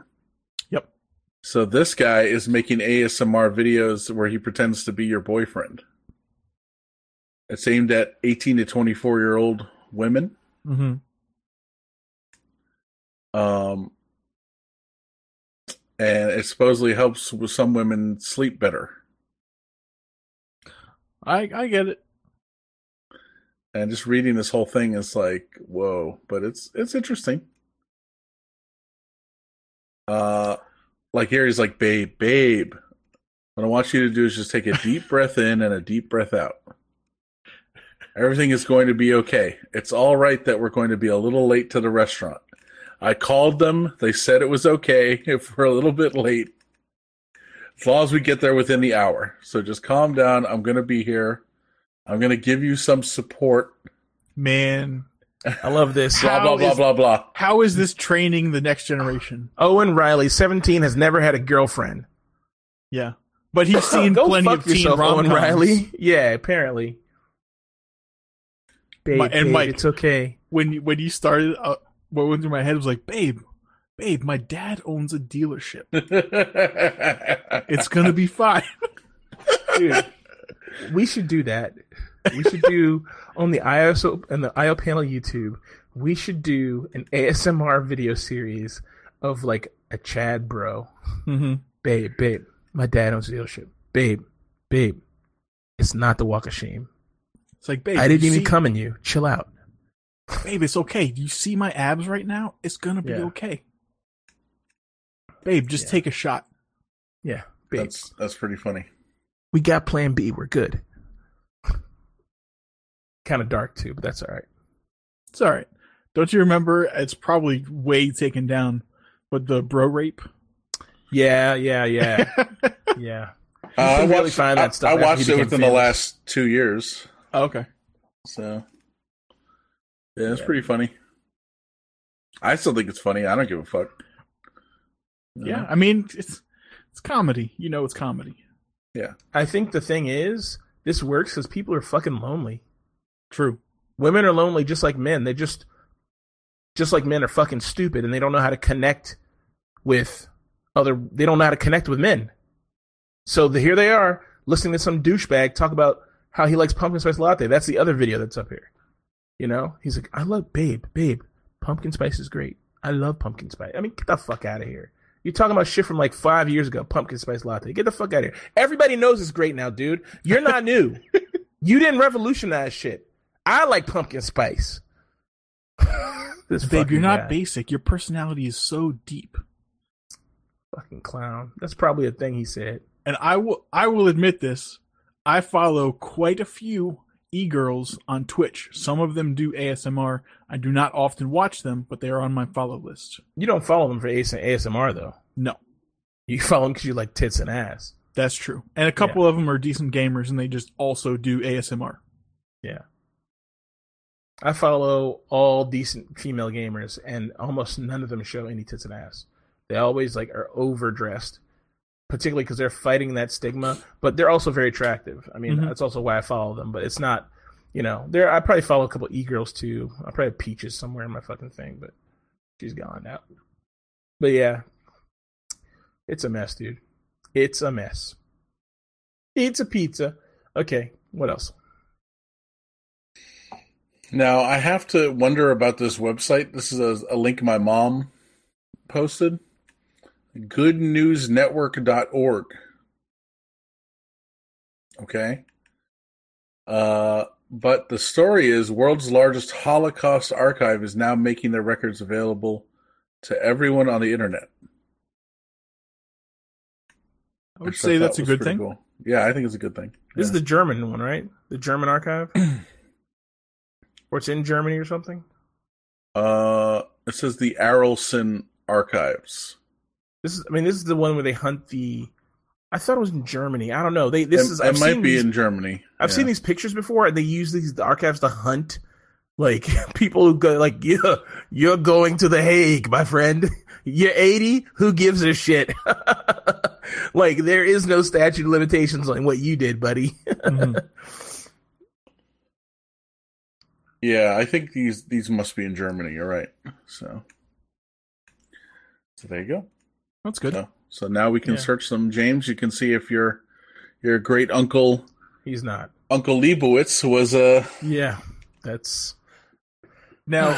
So this guy is making ASMR videos where he pretends to be your boyfriend. It's aimed at 18 to 24 year old women. Mm-hmm. Um, and it supposedly helps with some women sleep better. I I get it. And just reading this whole thing is like, whoa, but it's it's interesting. Uh like Gary's like, babe, babe. What I want you to do is just take a deep <laughs> breath in and a deep breath out. Everything is going to be okay. It's all right that we're going to be a little late to the restaurant. I called them. They said it was okay <laughs> if we're a little bit late. As long as we get there within the hour. So just calm down. I'm going to be here. I'm going to give you some support. Man, I love this. Blah, blah, blah, is- blah, blah. how is this training the next generation? Owen Riley, 17, has never had a girlfriend. Yeah, but he's <laughs> seen Go plenty fuck of teen yourself, Owen rom-coms. Riley. Yeah, apparently. Babe, My- and babe, Mike- it's okay. When you- when you started, uh, what went through my head was like, babe, babe, my dad owns a dealership. <laughs> It's gonna be fine. Dude, we should do that. We should do on the ISO and the IO panel YouTube. We should do an ASMR video series of like a Chad bro. mm-hmm. Babe, babe, my dad owns a dealership. Babe, babe, it's not the walk of shame. It's like, babe, I didn't even see- come in you. Chill out. Babe, it's okay. Do you see my abs right now? It's gonna be Yeah. okay. Babe, just Yeah. take a shot. Yeah, babe. that's that's pretty funny. we got plan B. We're good. Kind of dark too, but that's all right. It's all right. Don't you remember? It's probably way taken down, but the bro rape. Yeah, yeah, yeah, <laughs> yeah. Uh, I can really watched, find that I- stuff I, watched it became within the last two years. Oh, okay. So yeah, it's Yeah. pretty funny. I still think it's funny. I don't give a fuck. You Yeah. I mean, it's it's comedy. You know, it's comedy. Yeah. I think the thing is, this works because people are fucking lonely. True. Women are lonely just like men. They just, just like men are fucking stupid and they don't know how to connect with other. They don't know how to connect with men. So the, here they are listening to some douchebag talk about how he likes pumpkin spice latte. That's the other video that's up here. You know, he's like, I love babe, babe. Pumpkin spice is great. I love pumpkin spice. I mean, get the fuck out of here. You're talking about shit from like five years ago. Pumpkin spice latte. Get the fuck out of here. Everybody knows it's great now, dude. You're not new. <laughs> you didn't revolutionize shit. I like pumpkin spice. <laughs> this Babe, you're not guy. basic. Your personality is so deep. fucking clown. That's probably a thing he said. And I will I will admit this. I follow quite a few e-girls on Twitch. Some of them do ASMR. I do not often watch them, but they are on my follow list. You don't follow them for ASMR though. No, You <laughs> follow them because you like tits and ass. that's true. And a couple of them are decent gamers and they just also do ASMR. Yeah. I follow all decent female gamers, and almost none of them show any tits and ass. They always like are overdressed, particularly because they're fighting that stigma. But they're also very attractive. I mean, Mhm. that's also why I follow them. But it's not, you know, there. I probably follow a couple e girls too. I probably have peaches somewhere in my fucking thing, but she's gone now. But yeah, it's a mess, dude. It's a mess. It's a pizza. Okay, what else? Now I have to wonder about this website. This is a, a link my mom posted. Goodnewsnetwork.org. Okay. Uh, but the story is world's largest Holocaust archive is now making their records available to everyone on the internet. I would Which say thought that's a good thing. cool. Yeah, I think it's a good thing. This is the German one, right? The German archive? <clears throat> or it's in Germany or something? uh, it says the Arolsen Archives. This is I mean, this is the one where they hunt the I thought it was in Germany. I don't know. They this it, is it I've might be these, in Germany. I've Yeah. seen these pictures before and they use these archives to hunt like <laughs> people who go like <laughs> yeah, you're going to the Hague, my friend. <laughs> You're 80, who gives a shit? like there is no statute of limitations on what you did, buddy. Mhm. Yeah, I think these these must be in Germany. You're right. So, so there you go. That's good. So, so now we can Yeah. search some James. You can see if your your great uncle He's not. Uncle Leibowitz was a. Yeah. That's Now,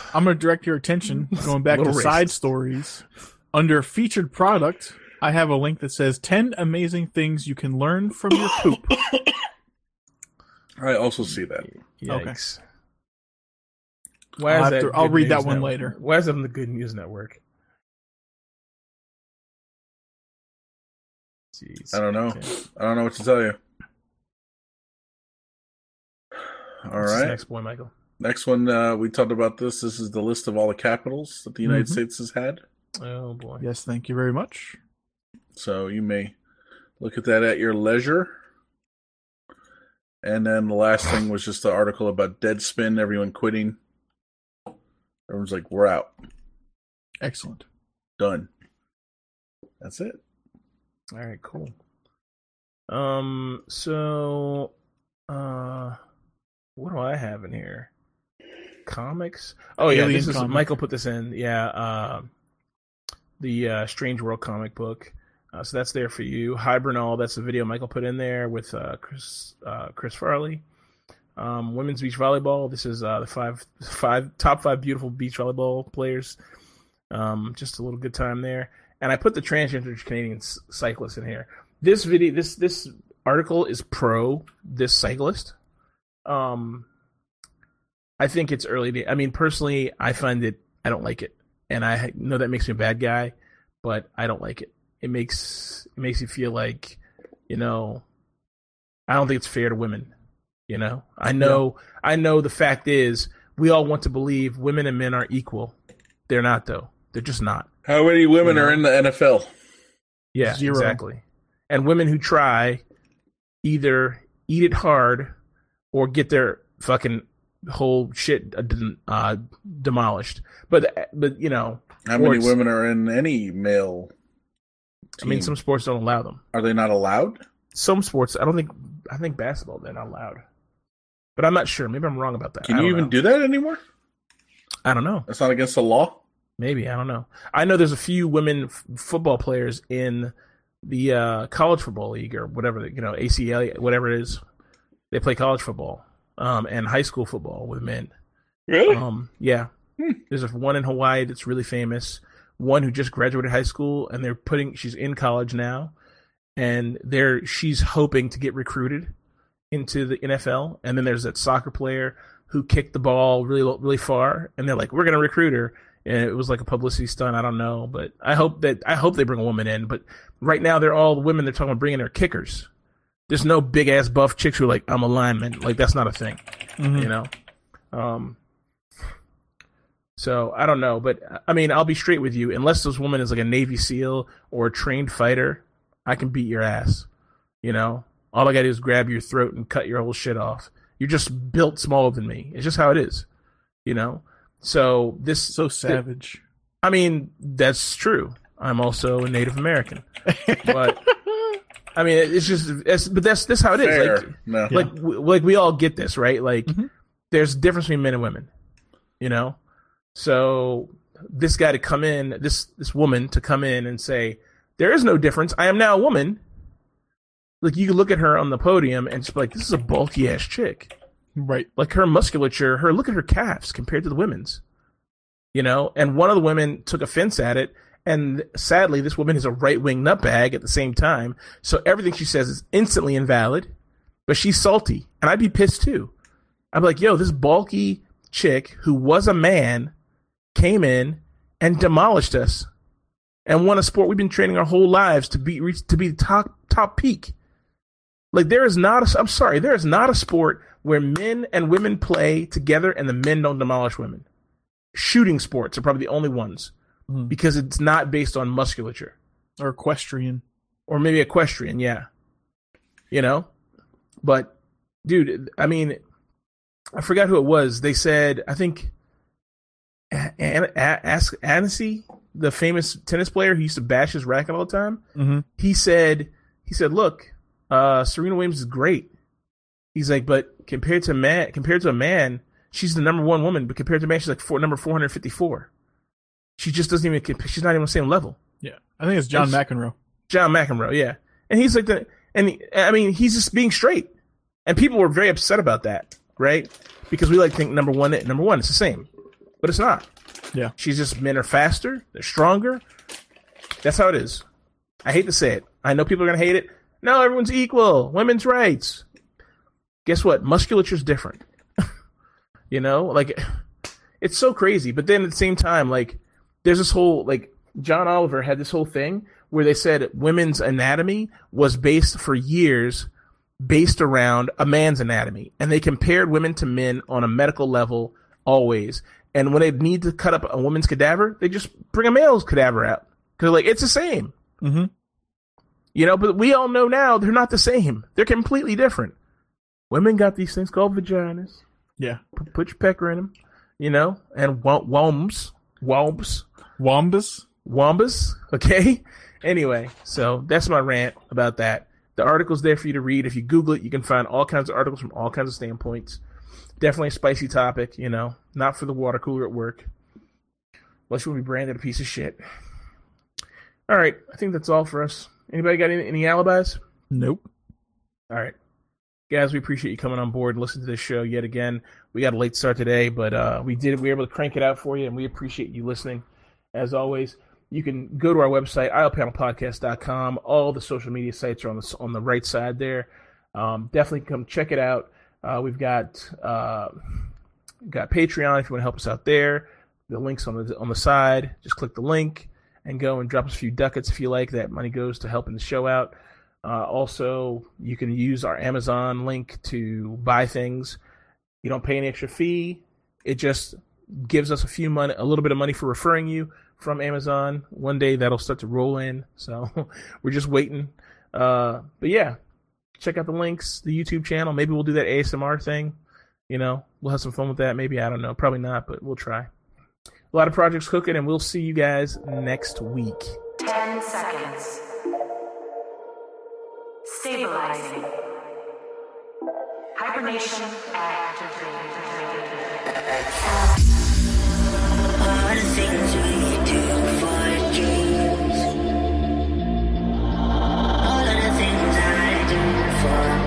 <sighs> I'm going to direct your attention going back <laughs> to Little side stories. Under featured product, I have a link that says 10 amazing things you can learn from your poop. <coughs> I also see that. Yikes. Why I'll that to- I'll read that one Network? later. Why is that on the Good News Network? Jeez. I don't know. Okay. I don't know what to tell you. All What's right. Next boy, Michael. Next one, uh, we talked about this. This is the list of all the capitals that the United Mhm. States has had. Oh boy. Yes, thank you very much. So you may look at that at your leisure. And then the last thing was just the article about Deadspin, everyone quitting. Everyone's like, we're out. Excellent. Done. That's it. All right, cool. Um, so, uh, what do I have in here? Comics. Oh yeah, Alien this is comic. Michael put this in. Yeah, uh, the uh, Strange World comic book. Uh, so that's there for you. Hibernal. That's the video Michael put in there with uh, Chris uh, Chris Farley. Um, women's beach volleyball. This is uh, the five five top five beautiful beach volleyball players. Um, just a little good time there. And I put the transgender Canadian cyclist in here. This video, this this article is pro this cyclist. Um, I think it's early. I mean, personally, I find it. I don't like it, and I know that makes me a bad guy, but I don't like it. It makes it makes you feel like, you know, I don't think it's fair to women. You know, I know, I know. The fact is, we all want to believe women and men are equal. They're not, though. They're just not. How many women You know? are in the NFL? Yeah, Zero. exactly. And women who try either eat it hard or get their fucking whole shit uh, uh, demolished. But but you know, How many women are in any male? I mean, some sports don't allow them. are they not allowed? Some sports, I don't think. I think basketball they're not allowed. But I'm not sure. Maybe I'm wrong about that. Can you even know. do that anymore? I don't know. That's not against the law. Maybe I don't know. I know there's a few women f- football players in the uh, college football league or whatever you know ACL whatever it is. They play college football um, and high school football with men. Really? Um, yeah, Hmm. there's a, one in Hawaii that's really famous. One who just graduated high school and they're putting she's in college now, and they're she's hoping to get recruited into the NFL. And then there's that soccer player who kicked the ball really really far, and they're like, we're gonna recruit her. And it was like a publicity stunt. I don't know, but I hope that I hope they bring a woman in. But right now, they're all women. They're talking about bringing their kickers. There's no big ass buff chicks who are like I'm a lineman. Like that's not a thing Mhm. you know um so i don't know but i mean i'll be straight with you unless this woman is like a navy seal or a trained fighter i can beat your ass you know all i gotta do is grab your throat and cut your whole shit off you're just built smaller than me it's just how it is you know so this So savage. i mean that's true i'm also a native american but <laughs> i mean it's just it's, but that's that's how it is Fair. like no. Yeah. like w- like we all get this right like Mhm. there's a difference between men and women you know so this guy to come in this this woman to come in and say there is no difference i am now a woman like you can look at her on the podium and just be like this is a bulky ass chick. Right. like her musculature her look at her calves compared to the women's. You know? And one of the women took offense at it and sadly this woman is a right-wing nutbag at the same time so everything she says is instantly invalid but she's salty and i'd be pissed too. I'd be like yo this bulky chick who was a man came in and demolished us and won a sport we've been training our whole lives to be to be the top top peak like there is not a, I'm sorry, there is not a sport where men and women play together and the men don't demolish women. Shooting sports are probably the only ones Mhm. because it's not based on musculature Or equestrian. or maybe equestrian, yeah. You know? But dude, I mean I forgot who it was. They said I think Agassi, the famous tennis player who used to bash his racket all the time Mm-hmm. he said he said look uh serena williams is great. He's like but compared to man compared to a man she's the number one woman but compared to man she's like four, number 454 she just doesn't even comp- she's not even on the same level. Yeah. I think it's John It's- McEnroe. john mcenroe yeah. And he's like the and he, i mean he's just being straight. And people were very upset about that right? Because we like think number one number one it's the same. But it's not. Yeah. she's just men are faster they're stronger. That's how it is. I hate to say it. I know people are gonna hate it no everyone's equal. Women's rights. Guess what? Musculature's different. <laughs> You know? Like <sighs> it's so crazy. But then at the same time like there's this whole like John Oliver had this whole thing where they said women's anatomy was based for years based around a man's anatomy, and they compared women to men on a medical level always. And when they need to cut up a woman's cadaver, they just bring a male's cadaver out. Because like it's the same. Mm-hmm. You know, but we all know now they're not the same. They're completely different. Women got these things called vaginas. Yeah. P- put your pecker in them, you know, and w- wombs, wombs, Wombas. wombas. Okay. Anyway, so that's my rant about that. The article's there for you to read. If you Google it, you can find all kinds of articles from all kinds of standpoints. Definitely a spicy topic, you know, not for the water cooler at work. Unless you want to be branded a piece of shit. All right, I think that's all for us. Anybody got any, any alibis? Nope. All right. Guys, we appreciate you coming on board and listening to this show yet again. We got a late start today, but uh, we did. We were able to crank it out for you, and we appreciate you listening. As always, you can go to our website, iopanelpodcast.com. All the social media sites are on the on the right side there. Um, definitely come check it out. Uh, we've got uh, got Patreon if you want to help us out there. The links on the on the side. Just click the link and go and drop us a few ducats if you like. That money goes to helping the show out. Uh, also, you can use our Amazon link to buy things. You don't pay any extra fee. It just gives us a few money, a little bit of money for referring you from Amazon. One day that'll start to roll in. So <laughs> we're just waiting. Uh, but yeah, check out the links, the YouTube channel. Maybe we'll do that ASMR thing. You know, we'll have some fun with that. Maybe I don't know. Probably not, but we'll try. A lot of projects cooking, and we'll see you guys next week. 10 seconds. Stabilizing. Hibernation activated. All the things we do for dreams. All of the things I do for